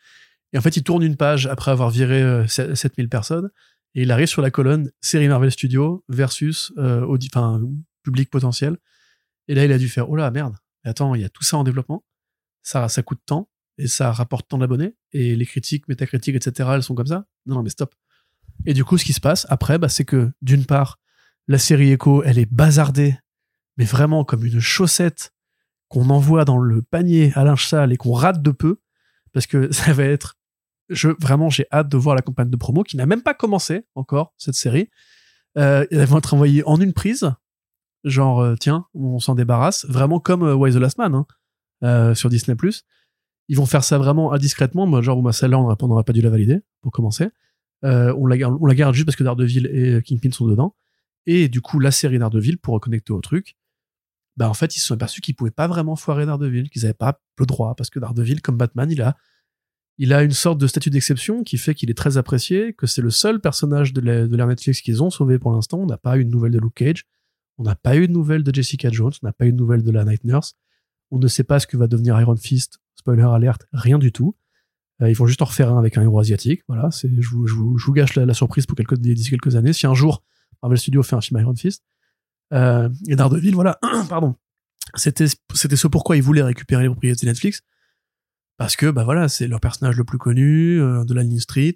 Et en fait, il tourne une page après avoir viré euh, 7000 personnes et il arrive sur la colonne série Marvel Studios versus audi- public potentiel. Et là, il a dû faire, oh là, merde, attends, il y a tout ça en développement, ça, ça coûte tant, et ça rapporte tant d'abonnés, et les critiques, métacritiques, etc., elles sont comme ça. Non, non, mais stop. Et du coup, ce qui se passe après, bah, c'est que, d'une part, la série Echo, elle est bazardée, mais vraiment comme une chaussette qu'on envoie dans le panier à linge sale et qu'on rate de peu, parce que ça va être vraiment j'ai hâte de voir la campagne de promo qui n'a même pas commencé encore cette série. Euh, elles vont être envoyées en une prise, genre euh, tiens on s'en débarrasse, vraiment comme euh, Why the Last Man hein, euh, sur Disney+. Ils vont faire ça vraiment indiscrètement, genre bah, celle-là on n'aurait pas- dû la valider pour commencer. On, la, garde- on la garde juste parce que Daredevil et Kingpin sont dedans. Et du coup la série Daredevil pour reconnecter au truc. Bah en fait ils se sont aperçus qu'ils pouvaient pas vraiment foirer Daredevil, qu'ils avaient pas le droit parce que Daredevil comme Batman il a il a une sorte de statut d'exception qui fait qu'il est très apprécié, que c'est le seul personnage de l'ère de Netflix qu'ils ont sauvé pour l'instant. On n'a pas eu une nouvelle de Luke Cage, on n'a pas eu de nouvelle de Jessica Jones, on n'a pas eu de nouvelle de la Night Nurse. On ne sait pas ce que va devenir Iron Fist. Spoiler alert, rien du tout. Euh, ils vont juste en refaire un avec un héros asiatique. Voilà, c'est, je vous, gâche la, surprise pour quelques, d'ici quelques années. Si un jour Marvel Studios fait un film Iron Fist, euh, et Daredevil, voilà, pardon. C'était, ce pourquoi ils voulaient récupérer les propriétés Netflix parce que bah voilà c'est leur personnage le plus connu euh, de la ligne street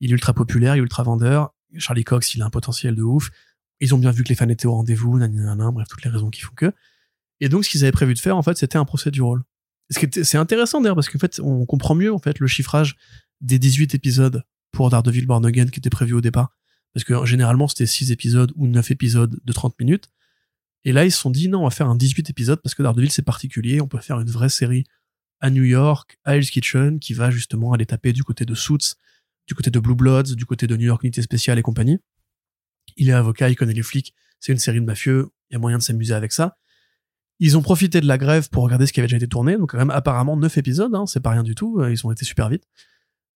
il est ultra populaire il est ultra vendeur Charlie Cox il a un potentiel de ouf ils ont bien vu que les fans étaient au rendez-vous nanana, bref toutes les raisons qui font que. Et donc ce qu'ils avaient prévu de faire en fait c'était un procès du rôle c'est intéressant d'ailleurs parce qu'en fait on comprend mieux en fait le chiffrage des 18 épisodes pour Daredevil Born Again qui était prévu au départ. Parce que généralement c'était 6 épisodes ou 9 épisodes de 30 minutes. Et là ils se sont dit non on va faire un 18 épisodes parce que Daredevil c'est particulier. On peut faire une vraie série à New York, à Hell's Kitchen, qui va justement aller taper du côté de Suits, du côté de Blue Bloods, du côté de New York Unité Spéciale et compagnie. Il est avocat, il connaît les flics, c'est une série de mafieux, il y a moyen de s'amuser avec ça. Ils ont profité de la grève pour regarder ce qui avait déjà été tourné, donc quand même apparemment neuf épisodes, hein, c'est pas rien du tout, euh, ils ont été super vite.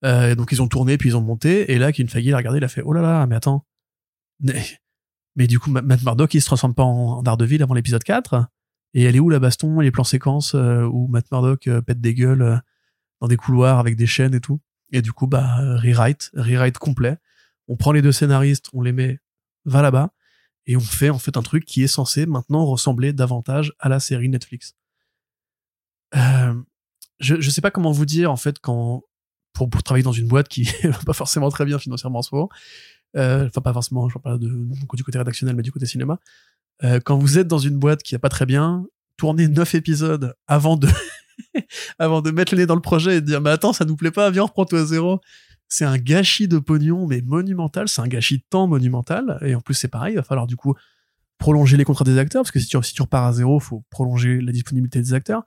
Euh, donc ils ont tourné, puis ils ont monté, et là, Kevin Feige a regardé, il a fait, oh là là, mais attends. Mais, du coup, Ma- Matt Murdock, il se transforme pas en Daredevil avant l'épisode 4 et elle est où la baston, les plans séquences euh, où Matt Murdock pète des gueules dans des couloirs avec des chaînes et tout? Et du coup, bah, rewrite, rewrite complet. On prend les deux scénaristes, on les met, va là-bas, et on fait en fait un truc qui est censé maintenant ressembler davantage à la série Netflix. Euh, je, je sais pas comment vous dire en fait quand pour, travailler dans une boîte qui va pas forcément très bien financièrement en ce moment. Euh, enfin pas forcément, je parle de, du côté rédactionnel, mais du côté cinéma. Euh, quand vous êtes dans une boîte qui va pas très bien, tourner neuf épisodes avant de avant de mettre le nez dans le projet et de dire mais attends ça nous plaît pas, viens on reprend tout à zéro. C'est un gâchis de pognon mais monumental, c'est un gâchis de temps monumental et en plus c'est pareil, il va falloir du coup prolonger les contrats des acteurs parce que si tu, repars à zéro, faut prolonger la disponibilité des acteurs.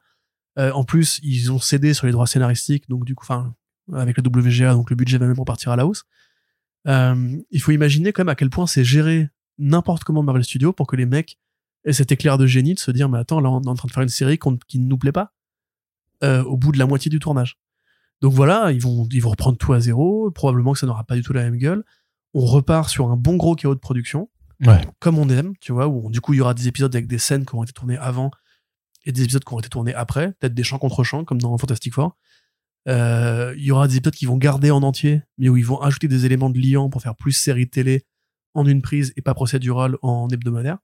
Euh, en plus, ils ont cédé sur les droits scénaristiques, donc du coup, enfin, avec le WGA, donc le budget va même repartir à la hausse. Euh, il faut imaginer quand même à quel point c'est géré n'importe comment Marvel Studios pour que les mecs aient cet éclair de génie de se dire, mais attends, là, on est en train de faire une série qui ne nous plaît pas euh, au bout de la moitié du tournage. Donc voilà, ils vont, ils vont reprendre tout à zéro. Probablement que ça n'aura pas du tout la même gueule. On repart sur un bon gros chaos de production Ouais. comme on aime, tu vois, où du coup il y aura des épisodes avec des scènes qui ont été tournées avant et des épisodes qui ont été tournés après, peut-être des chants contre chants comme dans Fantastic Four. Euh, Il y aura des épisodes qui vont garder en entier, mais où ils vont ajouter des éléments de liant pour faire plus série télé en une prise et pas procédural en hebdomadaire.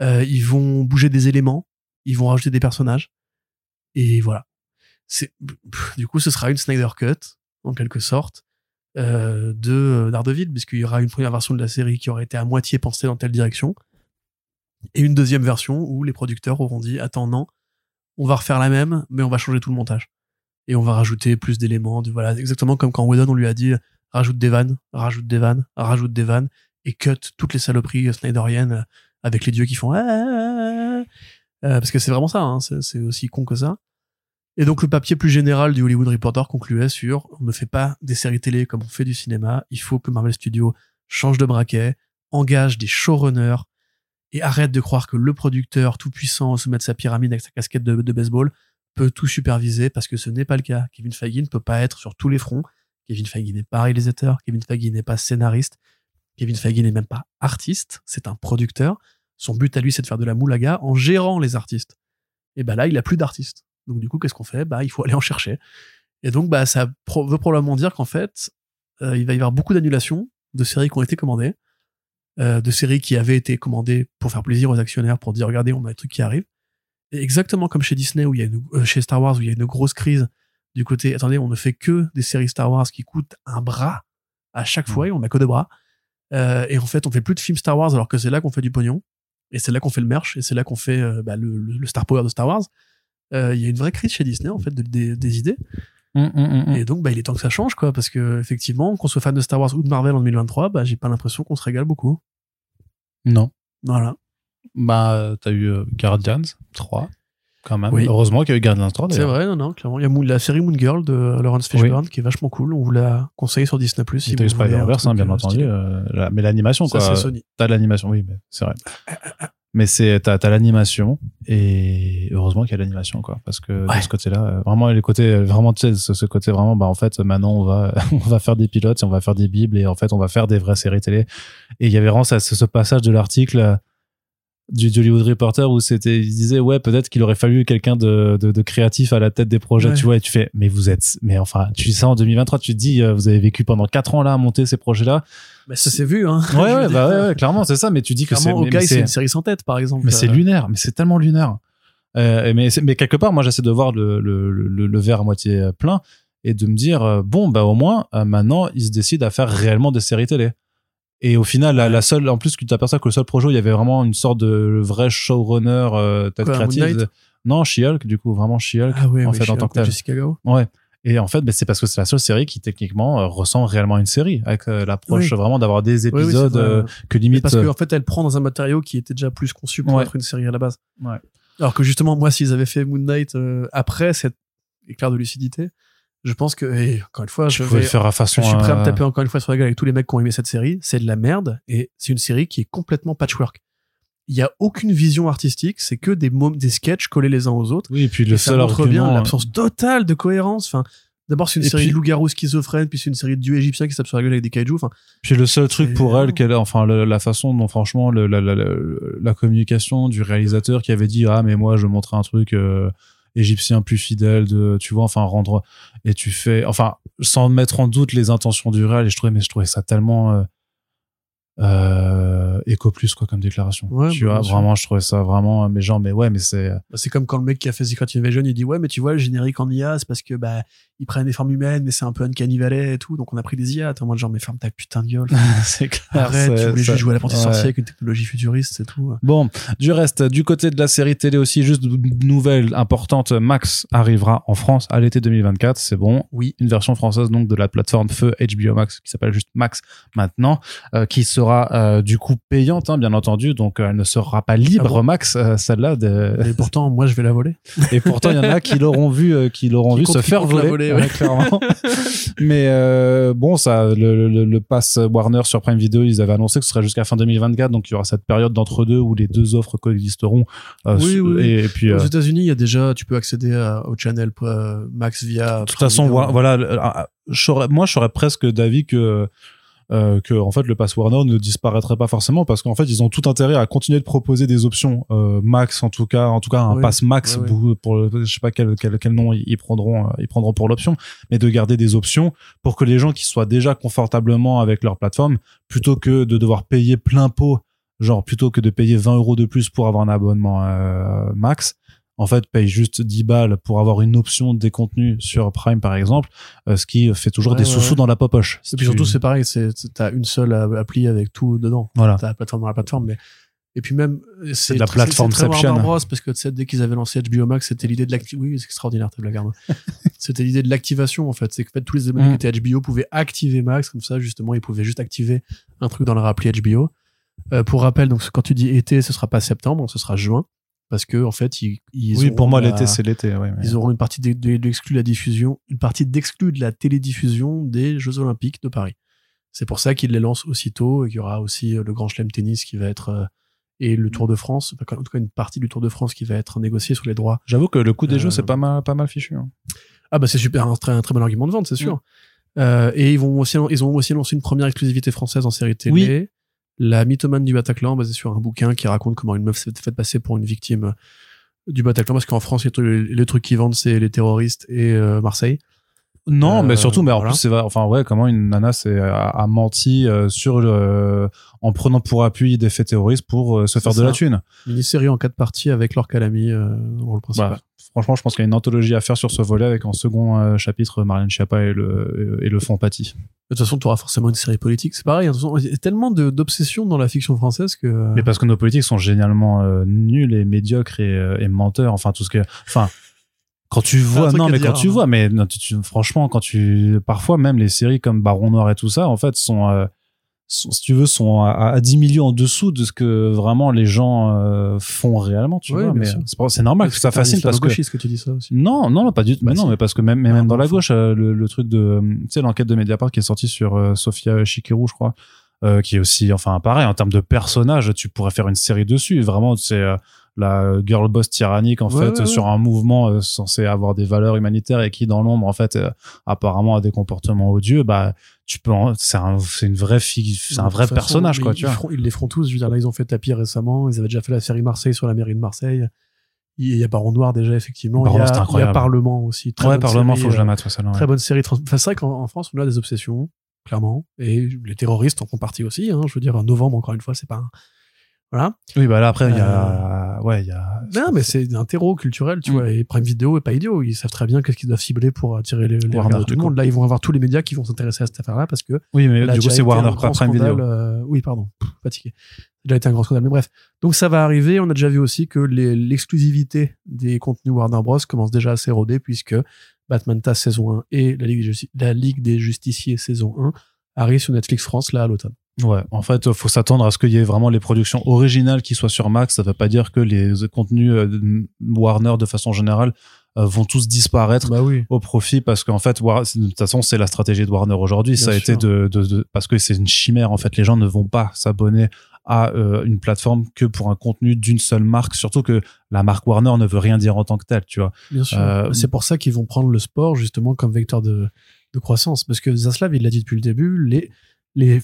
Euh, ils vont bouger des éléments, ils vont rajouter des personnages, et voilà. C'est du coup ce sera une Snyder Cut en quelque sorte euh, de Daredevil, puisqu'il y aura une première version de la série qui aurait été à moitié pensée dans telle direction, et une deuxième version où les producteurs auront dit attends non, on va refaire la même, mais on va changer tout le montage et on va rajouter plus d'éléments. Voilà, exactement comme quand Whedon on lui a dit rajoute des vannes, rajoute des vannes, rajoute des vannes et cut toutes les saloperies snyderiennes euh, avec les dieux qui font Ah, ah, ah. Euh, parce que c'est vraiment ça, hein, c'est aussi con que ça. Et donc le papier plus général du Hollywood Reporter concluait sur on ne fait pas des séries télé comme on fait du cinéma, il faut que Marvel Studios change de braquet, engage des showrunners et arrête de croire que le producteur tout puissant au sommet de sa pyramide avec sa casquette de, baseball peut tout superviser parce que ce n'est pas le cas. Kevin Feige ne peut pas être sur tous les fronts. Kevin Feige n'est pas réalisateur. Kevin Feige n'est pas scénariste. Kevin Feige n'est même pas artiste. C'est un producteur. Son but à lui, c'est de faire de la moulaga en gérant les artistes. Et bah là, il a plus d'artistes. Donc du coup, qu'est-ce qu'on fait? Bah, il faut aller en chercher. Et donc, bah, ça pro- veut probablement dire qu'en fait, euh, il va y avoir beaucoup d'annulations de séries qui ont été commandées, euh, de séries qui avaient été commandées pour faire plaisir aux actionnaires, pour dire regardez, on a des trucs qui arrivent. Et exactement comme chez Disney où il y a une, euh, chez Star Wars où il y a une grosse crise du côté attendez, on ne fait que des séries Star Wars qui coûtent un bras à chaque fois et on n'a que deux bras. Et en fait, on fait plus de films Star Wars alors que c'est là qu'on fait du pognon et c'est là qu'on fait le merch et c'est là qu'on fait bah, le, le- le Star Power de Star Wars. Euh, Il y a une vraie crise chez Disney en fait de- des- des idées. Hum, hum, hum. Et donc, bah, il est temps que ça change, quoi, parce que effectivement, qu'on soit fan de Star Wars ou de Marvel en 2023, bah, j'ai pas l'impression qu'on se régale beaucoup. Non. Voilà. Bah, t'as eu euh, Guardians 3, quand même. Oui. Heureusement qu'il y a eu Guardians 3, C'est vrai, non, non, clairement. Il y a la série Moon Girl de Lawrence Fishburne qui est vachement cool. On vous l'a conseillé sur Disney+. Et si Spider-Verse, hein, bien euh, entendu. euh, la- mais l'animation, Ça, quoi. c'est Sony. T'as l'animation, oui, mais c'est vrai. Mais c'est, t'as, t'as l'animation, et heureusement qu'il y a l'animation, quoi. Parce que de ce côté-là, euh, vraiment, les côtés, vraiment, tu sais, ce, ce côté vraiment, bah, en fait, maintenant, on va, on va faire des pilotes, et on va faire des bibles, et en fait, on va faire des vraies séries télé. Et il y avait vraiment ça- ce, ce passage de l'article, du, du Hollywood Reporter où c'était, il disait, ouais, peut-être qu'il aurait fallu quelqu'un de, de, de créatif à la tête des projets, Ouais. tu vois, et tu fais, mais vous êtes, mais enfin, tu dis ça en 2023, tu te dis, euh, vous avez vécu pendant quatre ans là à monter ces projets-là. Mais ça s'est vu, hein. Ouais, ouais, bah ouais, ouais, clairement, c'est ça, mais tu dis que c'est, Clairement, c'est c'est- une série sans tête, par exemple. mais c'est Euh, lunaire, mais c'est tellement lunaire. Euh, mais, quelque part, moi, j'essaie de voir le, le, le, le verre à moitié plein et de me dire, bon, bah au moins, maintenant, ils se décident à faire réellement des séries télé. Et au final, la, la seule, en plus, tu t'aperçois que le seul projet, il y avait vraiment une sorte de vrai showrunner, euh, tête Quoi, créative. Non, She-Hulk, du coup, vraiment She-Hulk. Ah oui, en oui, fait, en tant que tel. Jessica Gao. Ouais. Et en fait, bah, c'est parce que c'est la seule série qui, techniquement, euh, ressemble réellement à une série, avec euh, l'approche Oui. vraiment d'avoir des Oui, oui, c'est épisodes euh, que limite. parce euh, qu'en fait, elle prend dans un matériau qui était déjà plus conçu pour Ouais. être une série à la base. Ouais. Alors que justement, moi, s'ils avaient fait Moon Knight après cet éclair de lucidité, je pense que, et encore une fois, tu je pouvais vais, le faire à façon. je suis prêt à me euh, taper encore une fois sur la gueule avec tous les mecs qui ont aimé cette série. C'est de la merde et c'est une série qui est complètement patchwork. Il y a aucune vision artistique, c'est que des des sketchs collés les uns aux autres. Oui, et puis le Et ça seul montre argument. bien euh, l'absence totale de cohérence. Enfin, d'abord c'est une Et série puis- de loups-garous schizophrènes, puis c'est une série de dieux égyptiens qui se tapent sur la gueule avec des kaiju. Enfin, Puis le seul truc pour elle, qu'elle, enfin la façon dont franchement le- la, la, la, la communication du réalisateur qui avait dit ah mais moi je montrer un truc euh, égyptien plus fidèle de tu vois enfin rendre et tu fais enfin sans mettre en doute les intentions du réel et je trouvais mais je trouvais ça tellement euh, euh, éco plus quoi comme déclaration Ouais, tu bah, vois vraiment je trouvais ça vraiment mais genre mais ouais mais c'est bah, c'est comme quand le mec qui a fait Secret Invasion, il dit ouais mais tu vois le générique en IA c'est parce que bah ils prennent des formes humaines mais c'est un peu uncanny valley et tout donc on a pris des IA. T'es en mode genre mais ferme ta putain de gueule. c'est clair Arrête, tu voulais juste jouer à ouais. sorcier avec une technologie futuriste c'est tout. Bon, du reste, du côté de la série télé aussi, juste une nouvelle importante, Max arrivera en France à l'été 2024, c'est bon. Oui. Une version française donc de la plateforme Feu HBO Max qui s'appelle juste Max maintenant, euh, qui sera euh, du coup payante, hein, bien entendu, donc euh, elle ne sera pas libre Ah bon Max, euh, celle-là. de- Et pourtant moi je vais la voler. Et pourtant, il y en a qui l'auront vu, euh, qui l'auront vu se faire voler, voler, ouais, ouais. clairement. Mais bon, ça, le, le, le pass Warner sur Prime Video, ils avaient annoncé que ce serait jusqu'à fin 2024, donc il y aura cette période d'entre deux où les deux offres coexisteront. Oui, oui. Et, et puis, Aux de États-Unis il y a déjà tu peux accéder à- au channel Max via. toute façon, voilà, voilà, moi, je serais presque d'avis que euh, que en fait le pass Warner ne disparaîtrait pas forcément parce qu'en fait ils ont tout intérêt à continuer de proposer des options euh, max en tout cas en tout cas un Oui, pass max pour, le- je sais pas quel, quel, quel nom ils, prendront euh, ils prendront pour l'option mais de garder des options pour que les gens qui soient déjà confortablement avec leur plateforme plutôt que de devoir payer plein pot genre plutôt que de payer 20 euros de plus pour avoir un abonnement euh, max en fait paye juste 10 balles pour avoir une option des contenus sur Prime par exemple euh, ce qui fait toujours Ouais, des sous-sous ouais. dans la poche Si Et puis tu- surtout c'est pareil c'est t'as une seule appli avec tout dedans. voilà T'as la plateforme dans la plateforme, mais et puis même euh, c'est de la plateforme très Inception. Warner Bros parce que tu sais dès qu'ils avaient lancé HBO Max, c'était l'idée de l'activation. Oui, c'est extraordinaire ta blague. C'était l'idée de l'activation en fait, c'est que en fait, tous les abonnés Mm. qui étaient HBO pouvaient activer Max comme ça justement, ils pouvaient juste activer un truc dans leur appli HBO. Euh, pour rappel, donc quand tu dis été, ce sera pas septembre, ce sera juin parce que en fait ils, ils oui pour moi l'été c'est l'été ouais, mais- ils auront une partie de- d'exclus de la diffusion, une partie d'exclus de la télédiffusion des Jeux Olympiques de Paris. C'est pour ça qu'ils les lancent aussitôt et qu'il y aura aussi euh, le Grand Chelem tennis qui va être euh, et le Tour de France, en tout cas une partie du Tour de France qui va être négociée sur les droits. J'avoue que le coût des Euh, jeux, c'est pas mal, pas mal fichu. hein. Ah bah c'est super, un très, un très bon argument de vente, c'est Mm. sûr. Euh, et ils vont aussi, ils ont aussi lancé une première exclusivité française en série télé. La mythomane du Bataclan, basée sur un bouquin qui raconte comment une meuf s'est fait passer pour une victime euh, du Bataclan, parce qu'en France, les trucs, les trucs qui vendent, c'est les terroristes et euh, Marseille. Non, Euh, mais surtout, mais en voilà. plus, c'est enfin, ouais, comment une nana s'est, a, a menti euh, sur le, en prenant pour appui des faits terroristes pour euh, se C'est faire de la thune. Mini-série en quatre parties avec Laure Calamy euh, dans le rôle principal. Voilà. Franchement, je pense qu'il y a une anthologie à faire sur ce volet avec en second euh, chapitre Marianne Schiappa et le, et le fond Paty. De toute façon, tu auras forcément une série politique. C'est pareil, hein, il y a tellement d'obsessions dans la fiction française que... euh, Mais parce que nos politiques sont génialement euh, nuls et médiocres et, euh, et menteurs. Enfin, tout ce que, enfin, quand tu vois, non, mais dire, quand tu hein. vois, mais non, tu- tu- franchement, quand tu, parfois même les séries comme Baron Noir et tout ça, en fait, sont, euh, sont, si tu veux, sont à, à 10 millions en dessous de ce que vraiment les gens euh, font réellement, tu Oui, vois. Mais c'est normal que ça fascine parce que que tu dis ça aussi? non, non, pas du tout. Bah mais non, mais parce que même, mais Ah, même dans la gauche, euh, le, le truc de, euh, tu sais, l'enquête de Mediapart qui est sortie sur euh, Sofia Chikirou, je crois, euh, qui est aussi, enfin, pareil, en termes de personnage, tu pourrais faire une série dessus. Vraiment, c'est euh, la girl boss tyrannique, en Ouais, fait, ouais, sur un mouvement euh, censé avoir des valeurs humanitaires et qui, dans l'ombre, en fait, euh, apparemment a des comportements odieux. Bah, tu peux, en- c'est un, c'est une vraie fille, c'est un vrai façon, personnage, quoi, ils, tu vois. feront- ils les feront tous. Je veux dire, là, ils ont fait tapis récemment. Ils avaient déjà fait la série Marseille sur la mairie de Marseille. Il y a Baron Noir déjà, effectivement. Baron, il, y a, il y incroyable. a Parlement aussi. Très Ouais, Parlement, série, faut que je la mate, celle-là, ouais. Très bonne série. Enfin, c'est vrai qu'en en France, on a des obsessions, clairement. Et les terroristes en font partie aussi. Hein. Je veux dire, novembre, encore une fois, c'est pas un... Voilà. Oui, bah là, après, il y a, ouais, il y a. Non, mais c'est un terreau culturel, tu Mm. vois. Et Prime Vidéo est pas idiot. Ils savent très bien qu'est-ce qu'ils doivent cibler pour attirer les, les Warner, du monde. Là, ils vont avoir tous les médias qui vont s'intéresser à cette affaire-là parce que Oui, mais du coup, c'est Warner, pas Prime Video. euh, oui, pardon, Pff, fatigué. Ça a déjà été un grand scandale, mais bref. Donc ça va arriver. On a déjà vu aussi que l'exclusivité des contenus Warner Bros commence déjà à s'éroder puisque Batman TAS saison 1 et la Ligue, des Justi- la Ligue des Justiciers saison 1 arrivent sur Netflix France là à l'automne. Ouais, en fait, faut s'attendre à ce qu'il y ait vraiment les productions originales qui soient sur Max. Ça veut pas dire que les contenus euh, Warner, de façon générale, euh, vont tous disparaître Bah oui. au profit parce qu'en fait, de toute façon, c'est la stratégie de Warner aujourd'hui. Ça a sûr. été de, de, de- parce que c'est une chimère. En fait, les gens ne vont pas s'abonner à euh, une plateforme que pour un contenu d'une seule marque. Surtout que la marque Warner ne veut rien dire en tant que telle, tu vois. Bien sûr. Euh, c'est pour ça qu'ils vont prendre le sport justement comme vecteur de, de croissance. Parce que Zaslav, il l'a dit depuis le début, les, les,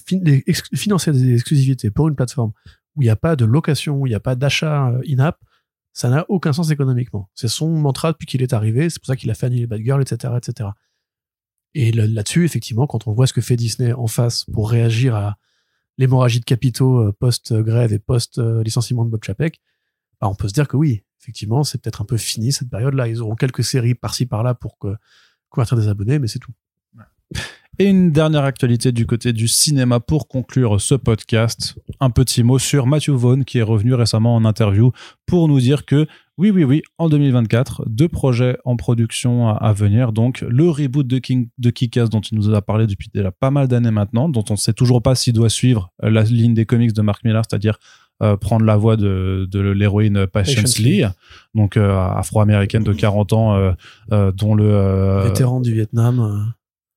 financer des exclusivités pour une plateforme où il n'y a pas de location, où il n'y a pas d'achat euh, in-app, ça n'a aucun sens économiquement. C'est son mantra depuis qu'il est arrivé. C'est pour ça qu'il a fait annuler Bad Girl, etc., etc. Et là- là-dessus, effectivement, quand on voit ce que fait Disney en face pour réagir à l'hémorragie de capitaux euh, post-grève et post-licenciement de Bob Chapek, bah, on peut se dire que oui, effectivement, c'est peut-être un peu fini cette période-là. Ils auront quelques séries par-ci par-là pour que, convertir des abonnés, mais c'est tout. Et une dernière actualité du côté du cinéma pour conclure ce podcast. Un petit mot sur Matthew Vaughn qui est revenu récemment en interview pour nous dire que oui, oui, oui, en 2024, deux projets en production à, à venir. Donc, le reboot de, King, de Kick-Ass dont il nous a parlé depuis déjà pas mal d'années maintenant, dont on ne sait toujours pas s'il doit suivre la ligne des comics de Mark Millar, c'est-à-dire euh, prendre la voix de, de l'héroïne Patience Patience Lee, Lee. donc euh, afro-américaine de 40 ans, euh, dont le... Vétéran du Vietnam,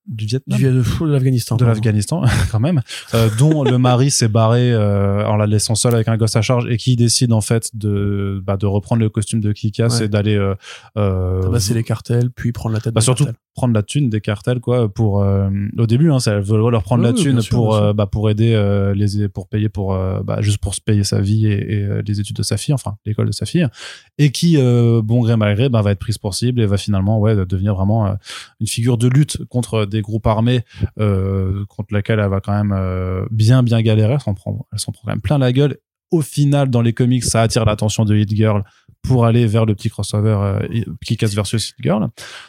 du du, Vietnam Viet- de l'Afghanistan. de l'Afghanistan quand même euh, dont le mari s'est barré euh, en la laissant seule avec un gosse à charge et qui décide en fait de bah, de reprendre le costume de Kikas Ouais. et d'aller euh, euh, Tabasser les cartels, puis prendre la tête bah, des surtout cartels. prendre la thune des cartels quoi pour au début hein, ça elle veut leur prendre Oui, la thune pour sûr. bah, pour aider les pour payer pour bah, juste pour se payer sa vie et, et, les études de sa fille enfin l'école de sa fille et qui bon gré mal gré bah, va être prise pour cible et va finalement ouais devenir vraiment une figure de lutte contre des groupes armés euh, contre laquelle elle va quand même euh, bien bien galérer elle s'en prend elle s'en prend quand même plein la gueule au final dans les comics ça attire l'attention de Hit Girl pour aller vers le petit crossover euh, Kick-Ass versus Hit Girl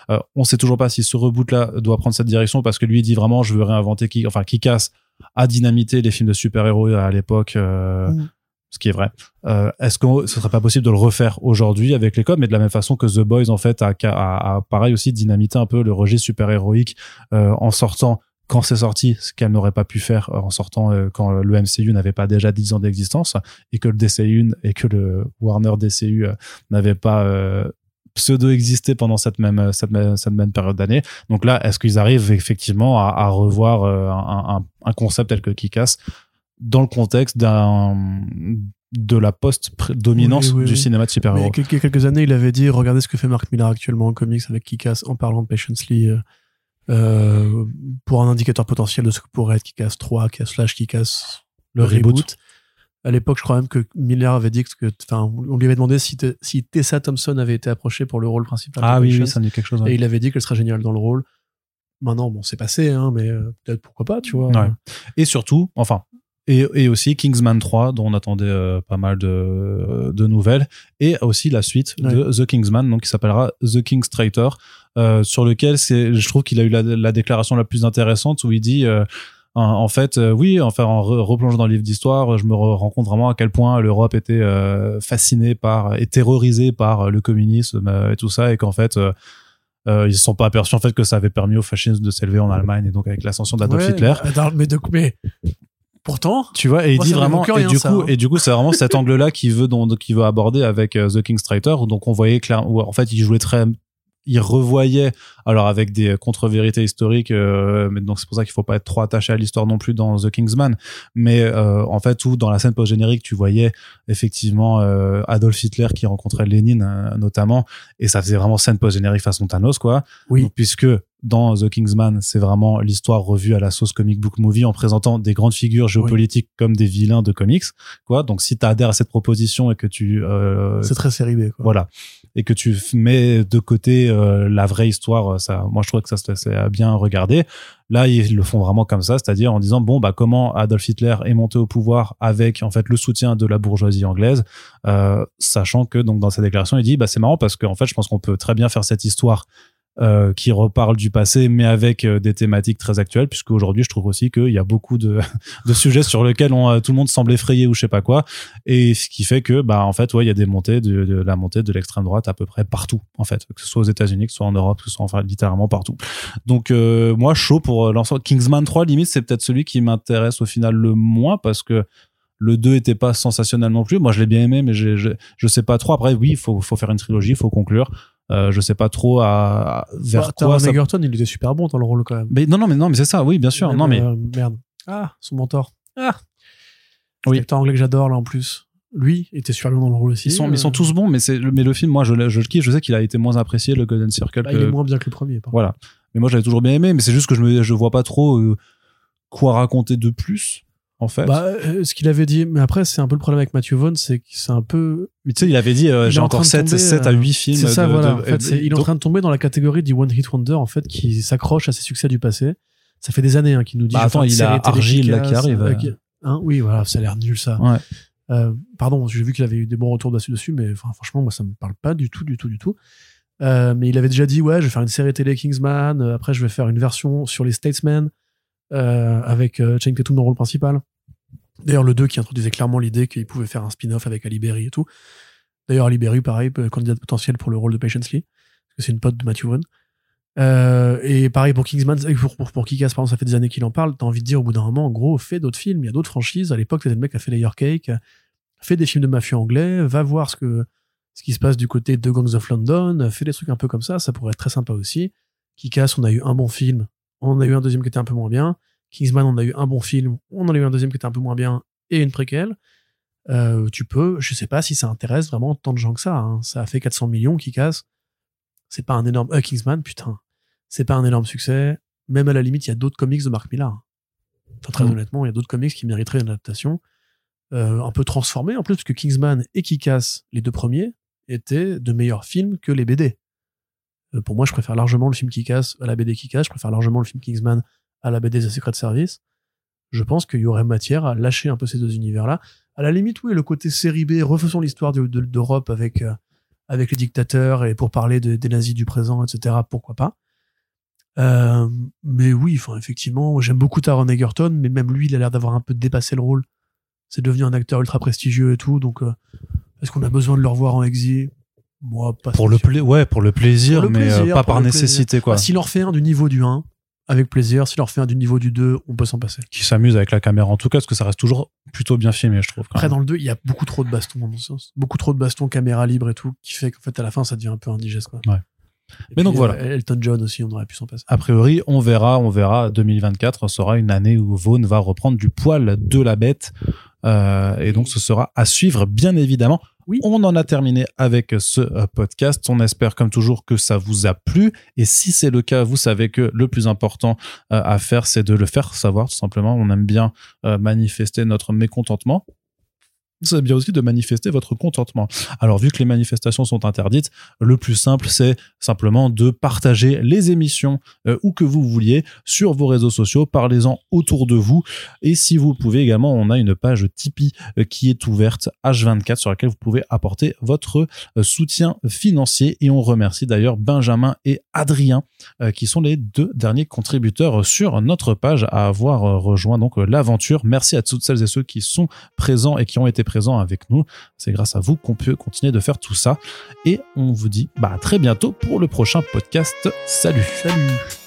euh, on sait toujours pas si ce reboot là doit prendre cette direction parce que lui il dit vraiment je veux réinventer Kick enfin Kick-Ass a dynamité les films de super-héros à l'époque euh, Mm. Ce qui est vrai euh, est-ce que ce serait pas possible de le refaire aujourd'hui avec les codes mais de la même façon que The Boys en fait a, a, pareil aussi dynamité un peu le registre super-héroïque euh, en sortant quand c'est sorti, ce qu'elle n'aurait pas pu faire en sortant euh, quand le MCU n'avait pas déjà 10 ans d'existence et que le DCU et que le Warner DCU euh, n'avait pas euh, pseudo existé pendant cette même cette même, cette même période d'année. Donc là, est-ce qu'ils arrivent effectivement à, revoir euh, un, concept tel que Kick-Ass? Dans le contexte d'un de la post-dominance Oui, oui, du oui. cinéma de super-héros. il y a quelques, années, il avait dit regardez ce que fait Mark Millar actuellement en comics avec Kick-Ass en parlant de Patience Lee euh, euh, pour un indicateur potentiel de ce que pourrait être Kick-Ass 3, Kick-Ass slash Kick-Ass Le reboot. À l'époque, je crois même que Millar avait dit que, enfin, on lui avait demandé si, te- si Tessa Thompson avait été approchée pour le rôle principal. Ah oui, ça me dit quelque chose. ouais. Et il avait dit qu'elle serait géniale dans le rôle. Maintenant, bon, c'est passé, hein, mais euh, peut-être pourquoi pas, tu vois. Ouais. Et surtout, enfin, et, et aussi Kingsman 3, dont on attendait euh, pas mal de, de nouvelles, et aussi la suite de The Kingsman, donc qui s'appellera The King's Traitor, euh, sur lequel c'est, je trouve qu'il a eu la, la déclaration la plus intéressante où il dit. euh, en- en fait, oui, enfin, en re- replongeant dans le livre d'histoire, je me re- rends compte vraiment à quel point l'Europe était fascinée par et terrorisée par le communisme et tout ça, et qu'en fait, euh, ils se sont pas aperçus en fait que ça avait permis au fascisme de s'élever en Allemagne et donc avec l'ascension d'Adolf Ouais, Hitler. attends, mais, de, mais pourtant, Tu vois, et il Moi, dit vraiment, et rien, du ça, coup, hein. et du coup, c'est vraiment cet angle-là qu'il veut, donc, qu'il veut aborder avec euh, The King's Traitor. Donc, on voyait clairement, où, en fait, il jouait très, il revoyait, alors avec des contre-vérités historiques, euh, mais donc c'est pour ça qu'il faut pas être trop attaché à l'histoire non plus dans The Kingsman. Mais euh, en fait, où dans la scène post-générique, tu voyais effectivement euh, Adolf Hitler qui rencontrait Lénine euh, notamment, et ça faisait vraiment scène post-générique façon Thanos, quoi. Oui. Donc, puisque dans The Kingsman, c'est vraiment l'histoire revue à la sauce comic book movie en présentant des grandes figures géopolitiques comme des vilains de comics, quoi. Donc, si tu adhères à cette proposition et que tu euh, c'est très série B, quoi. voilà et que tu mets de côté euh, la vraie histoire euh, ça moi je trouve que ça c'est bien regarder là ils le font vraiment comme ça c'est-à-dire en disant bon bah comment Adolf Hitler est monté au pouvoir avec en fait le soutien de la bourgeoisie anglaise euh, sachant que donc dans sa déclaration il dit bah c'est marrant parce qu'en fait je pense qu'on peut très bien faire cette histoire euh, qui reparle du passé, mais avec euh, des thématiques très actuelles, puisque aujourd'hui, je trouve aussi qu'il y a beaucoup de, de sujets sur lesquels on, euh, tout le monde semble effrayé ou je sais pas quoi, et ce qui fait que, bah, en fait, ouais, il y a des montées de, de la montée de l'extrême droite à peu près partout, en fait, que ce soit aux États-Unis, que ce soit en Europe, que ce soit enfin littéralement partout. Donc, euh, moi, chaud pour euh, lancer Kingsman 3, limite, c'est peut-être celui qui m'intéresse au final le moins parce que le 2 était pas sensationnel non plus. Moi, je l'ai bien aimé, mais j'ai- j'ai- je sais pas trop. Après, oui, il faut, faut faire une trilogie, il faut conclure. Euh, je sais pas trop à, vers Bah, quoi ça. Egerton, il était super bon dans le rôle, quand même. Mais non, non, mais non, mais c'est ça, oui, bien sûr. Même, non, mais euh, merde. Ah, son mentor. Ah. Oui. Oui. acteur anglais que j'adore, là, en plus. Lui était super bien dans le rôle aussi. ils sont, ils sont tous bons, mais c'est, mais le film, moi, je, le- je le kiffe. Je sais qu'il a été moins apprécié, le Golden Circle. bah, que- il est moins bien que le premier. par Voilà. Mais moi, j'avais toujours bien aimé, mais c'est juste que je me, je vois pas trop euh, quoi raconter de plus, en fait. Bah, euh, ce qu'il avait dit, mais après, c'est un peu le problème avec Matthew Vaughn, c'est que c'est un peu. mais tu sais, il avait dit, euh, j'ai en encore train de 7, tomber, 7 à euh, 8 films. C'est ça, de- voilà. de- en fait, il est en train de tomber dans la catégorie du One Hit Wonder, en fait, qui s'accroche à ses succès du passé. Ça fait des années hein, qu'il nous dit. Bah, attends, il a Argyle, là, qui arrive, euh, euh. qui- Hein oui, voilà, ça a l'air nul, ça. Ouais. Euh, pardon, j'ai vu qu'il avait eu des bons retours dessus, dessus mais franchement, moi, ça me parle pas du tout, du tout, du tout. Euh, mais il avait déjà dit, ouais, je vais faire une série télé Kingsman, euh, après, je vais faire une version sur les Statesmen, euh, avec euh, Channing Tatum dans le rôle principal. D'ailleurs, le 2 qui introduisait clairement l'idée qu'il pouvait faire un spin-off avec Ali Berry et tout. D'ailleurs, Ali Berry, pareil, euh, candidat potentiel pour le rôle de Patience Lee, parce que c'est une pote de Matthew Vaughn. Euh, et pareil pour Kingsman, pour, pour, pour exemple, ça fait des années qu'il en parle. T'as envie de dire au bout d'un moment, en gros, fais d'autres films, il y a d'autres franchises. À l'époque, c'était le mec qui a fait Layer Cake, fais des films de mafieux anglais, va voir ce que ce qui se passe du côté de Gangs of London, fais des trucs un peu comme ça, ça pourrait être très sympa aussi. Kick-Ass, on a eu un bon film, on a eu un deuxième qui était un peu moins bien. Kingsman, on a eu un bon film, on en a eu un deuxième qui était un peu moins bien, et une préquelle. Euh, tu peux, je sais pas si ça intéresse vraiment tant de gens que ça. hein. Ça a fait 400 millions, Kick-Ass. C'est pas un énorme. Euh, Kingsman, putain. C'est pas un énorme succès. Même à la limite, il y a d'autres comics de Mark Millar. Enfin, très Mm. honnêtement, il y a d'autres comics qui mériteraient une adaptation euh, un peu transformée en plus, parce que Kingsman et Kick-Ass, les deux premiers, étaient de meilleurs films que les BD. Euh, pour moi, je préfère largement le film Kick-Ass à la BD Kick-Ass. Je préfère largement le film Kingsman à la BD The Secret Service. Je pense qu'il y aurait matière à lâcher un peu ces deux univers-là. À la limite, oui, le côté série B, refaisons l'histoire de- de- d'Europe avec, euh, avec les dictateurs et pour parler de- des nazis du présent, etc. Pourquoi pas Euh, Mais oui, enfin, effectivement, j'aime beaucoup Taron Egerton, mais même lui, il a l'air d'avoir un peu dépassé le rôle. C'est devenu un acteur ultra prestigieux et tout, donc est-ce qu'on a besoin de le revoir en exil? Moi, pas Pour le, pla- ouais, pour le plaisir, Pour le mais euh, plaisir, pas par plaisir. nécessité, quoi. Bah, S'il en refait un du niveau du 1, avec plaisir. S'il en refait un du niveau du 2, on peut s'en passer. Qui s'amuse avec la caméra, en tout cas, parce que ça reste toujours plutôt bien filmé, je trouve. quand Après, même. dans le 2, il y a beaucoup trop de bastons, à mon sens. Beaucoup trop de bastons, caméra libre et tout, qui fait qu'en fait, à la fin, ça devient un peu indigeste, quoi. Ouais. Et Mais donc, voilà. euh, Elton John aussi, on aurait pu s'en passer. A priori, on verra, on verra. 2024 sera une année où Vaughn va reprendre du poil de la bête. Euh, et donc, ce sera à suivre, bien évidemment. Oui. On en a terminé avec ce euh, podcast. On espère, comme toujours, que ça vous a plu. Et si c'est le cas, vous savez que le plus important euh, à faire, c'est de le faire savoir, tout simplement. On aime bien euh, manifester notre mécontentement. C'est bien aussi de manifester votre contentement. Alors, vu que les manifestations sont interdites, le plus simple, c'est simplement de partager les émissions euh, où que vous vouliez sur vos réseaux sociaux. Parlez-en autour de vous. Et si vous le pouvez également, on a une page Tipeee euh, qui est ouverte H24 sur laquelle vous pouvez apporter votre euh, soutien financier. Et on remercie d'ailleurs Benjamin et Adrien qui sont les deux derniers contributeurs sur notre page à avoir rejoint donc l'aventure. Merci à toutes celles et ceux qui sont présents et qui ont été présents avec nous. C'est grâce à vous qu'on peut continuer de faire tout ça. Et on vous dit bah, à très bientôt pour le prochain podcast. Salut Salut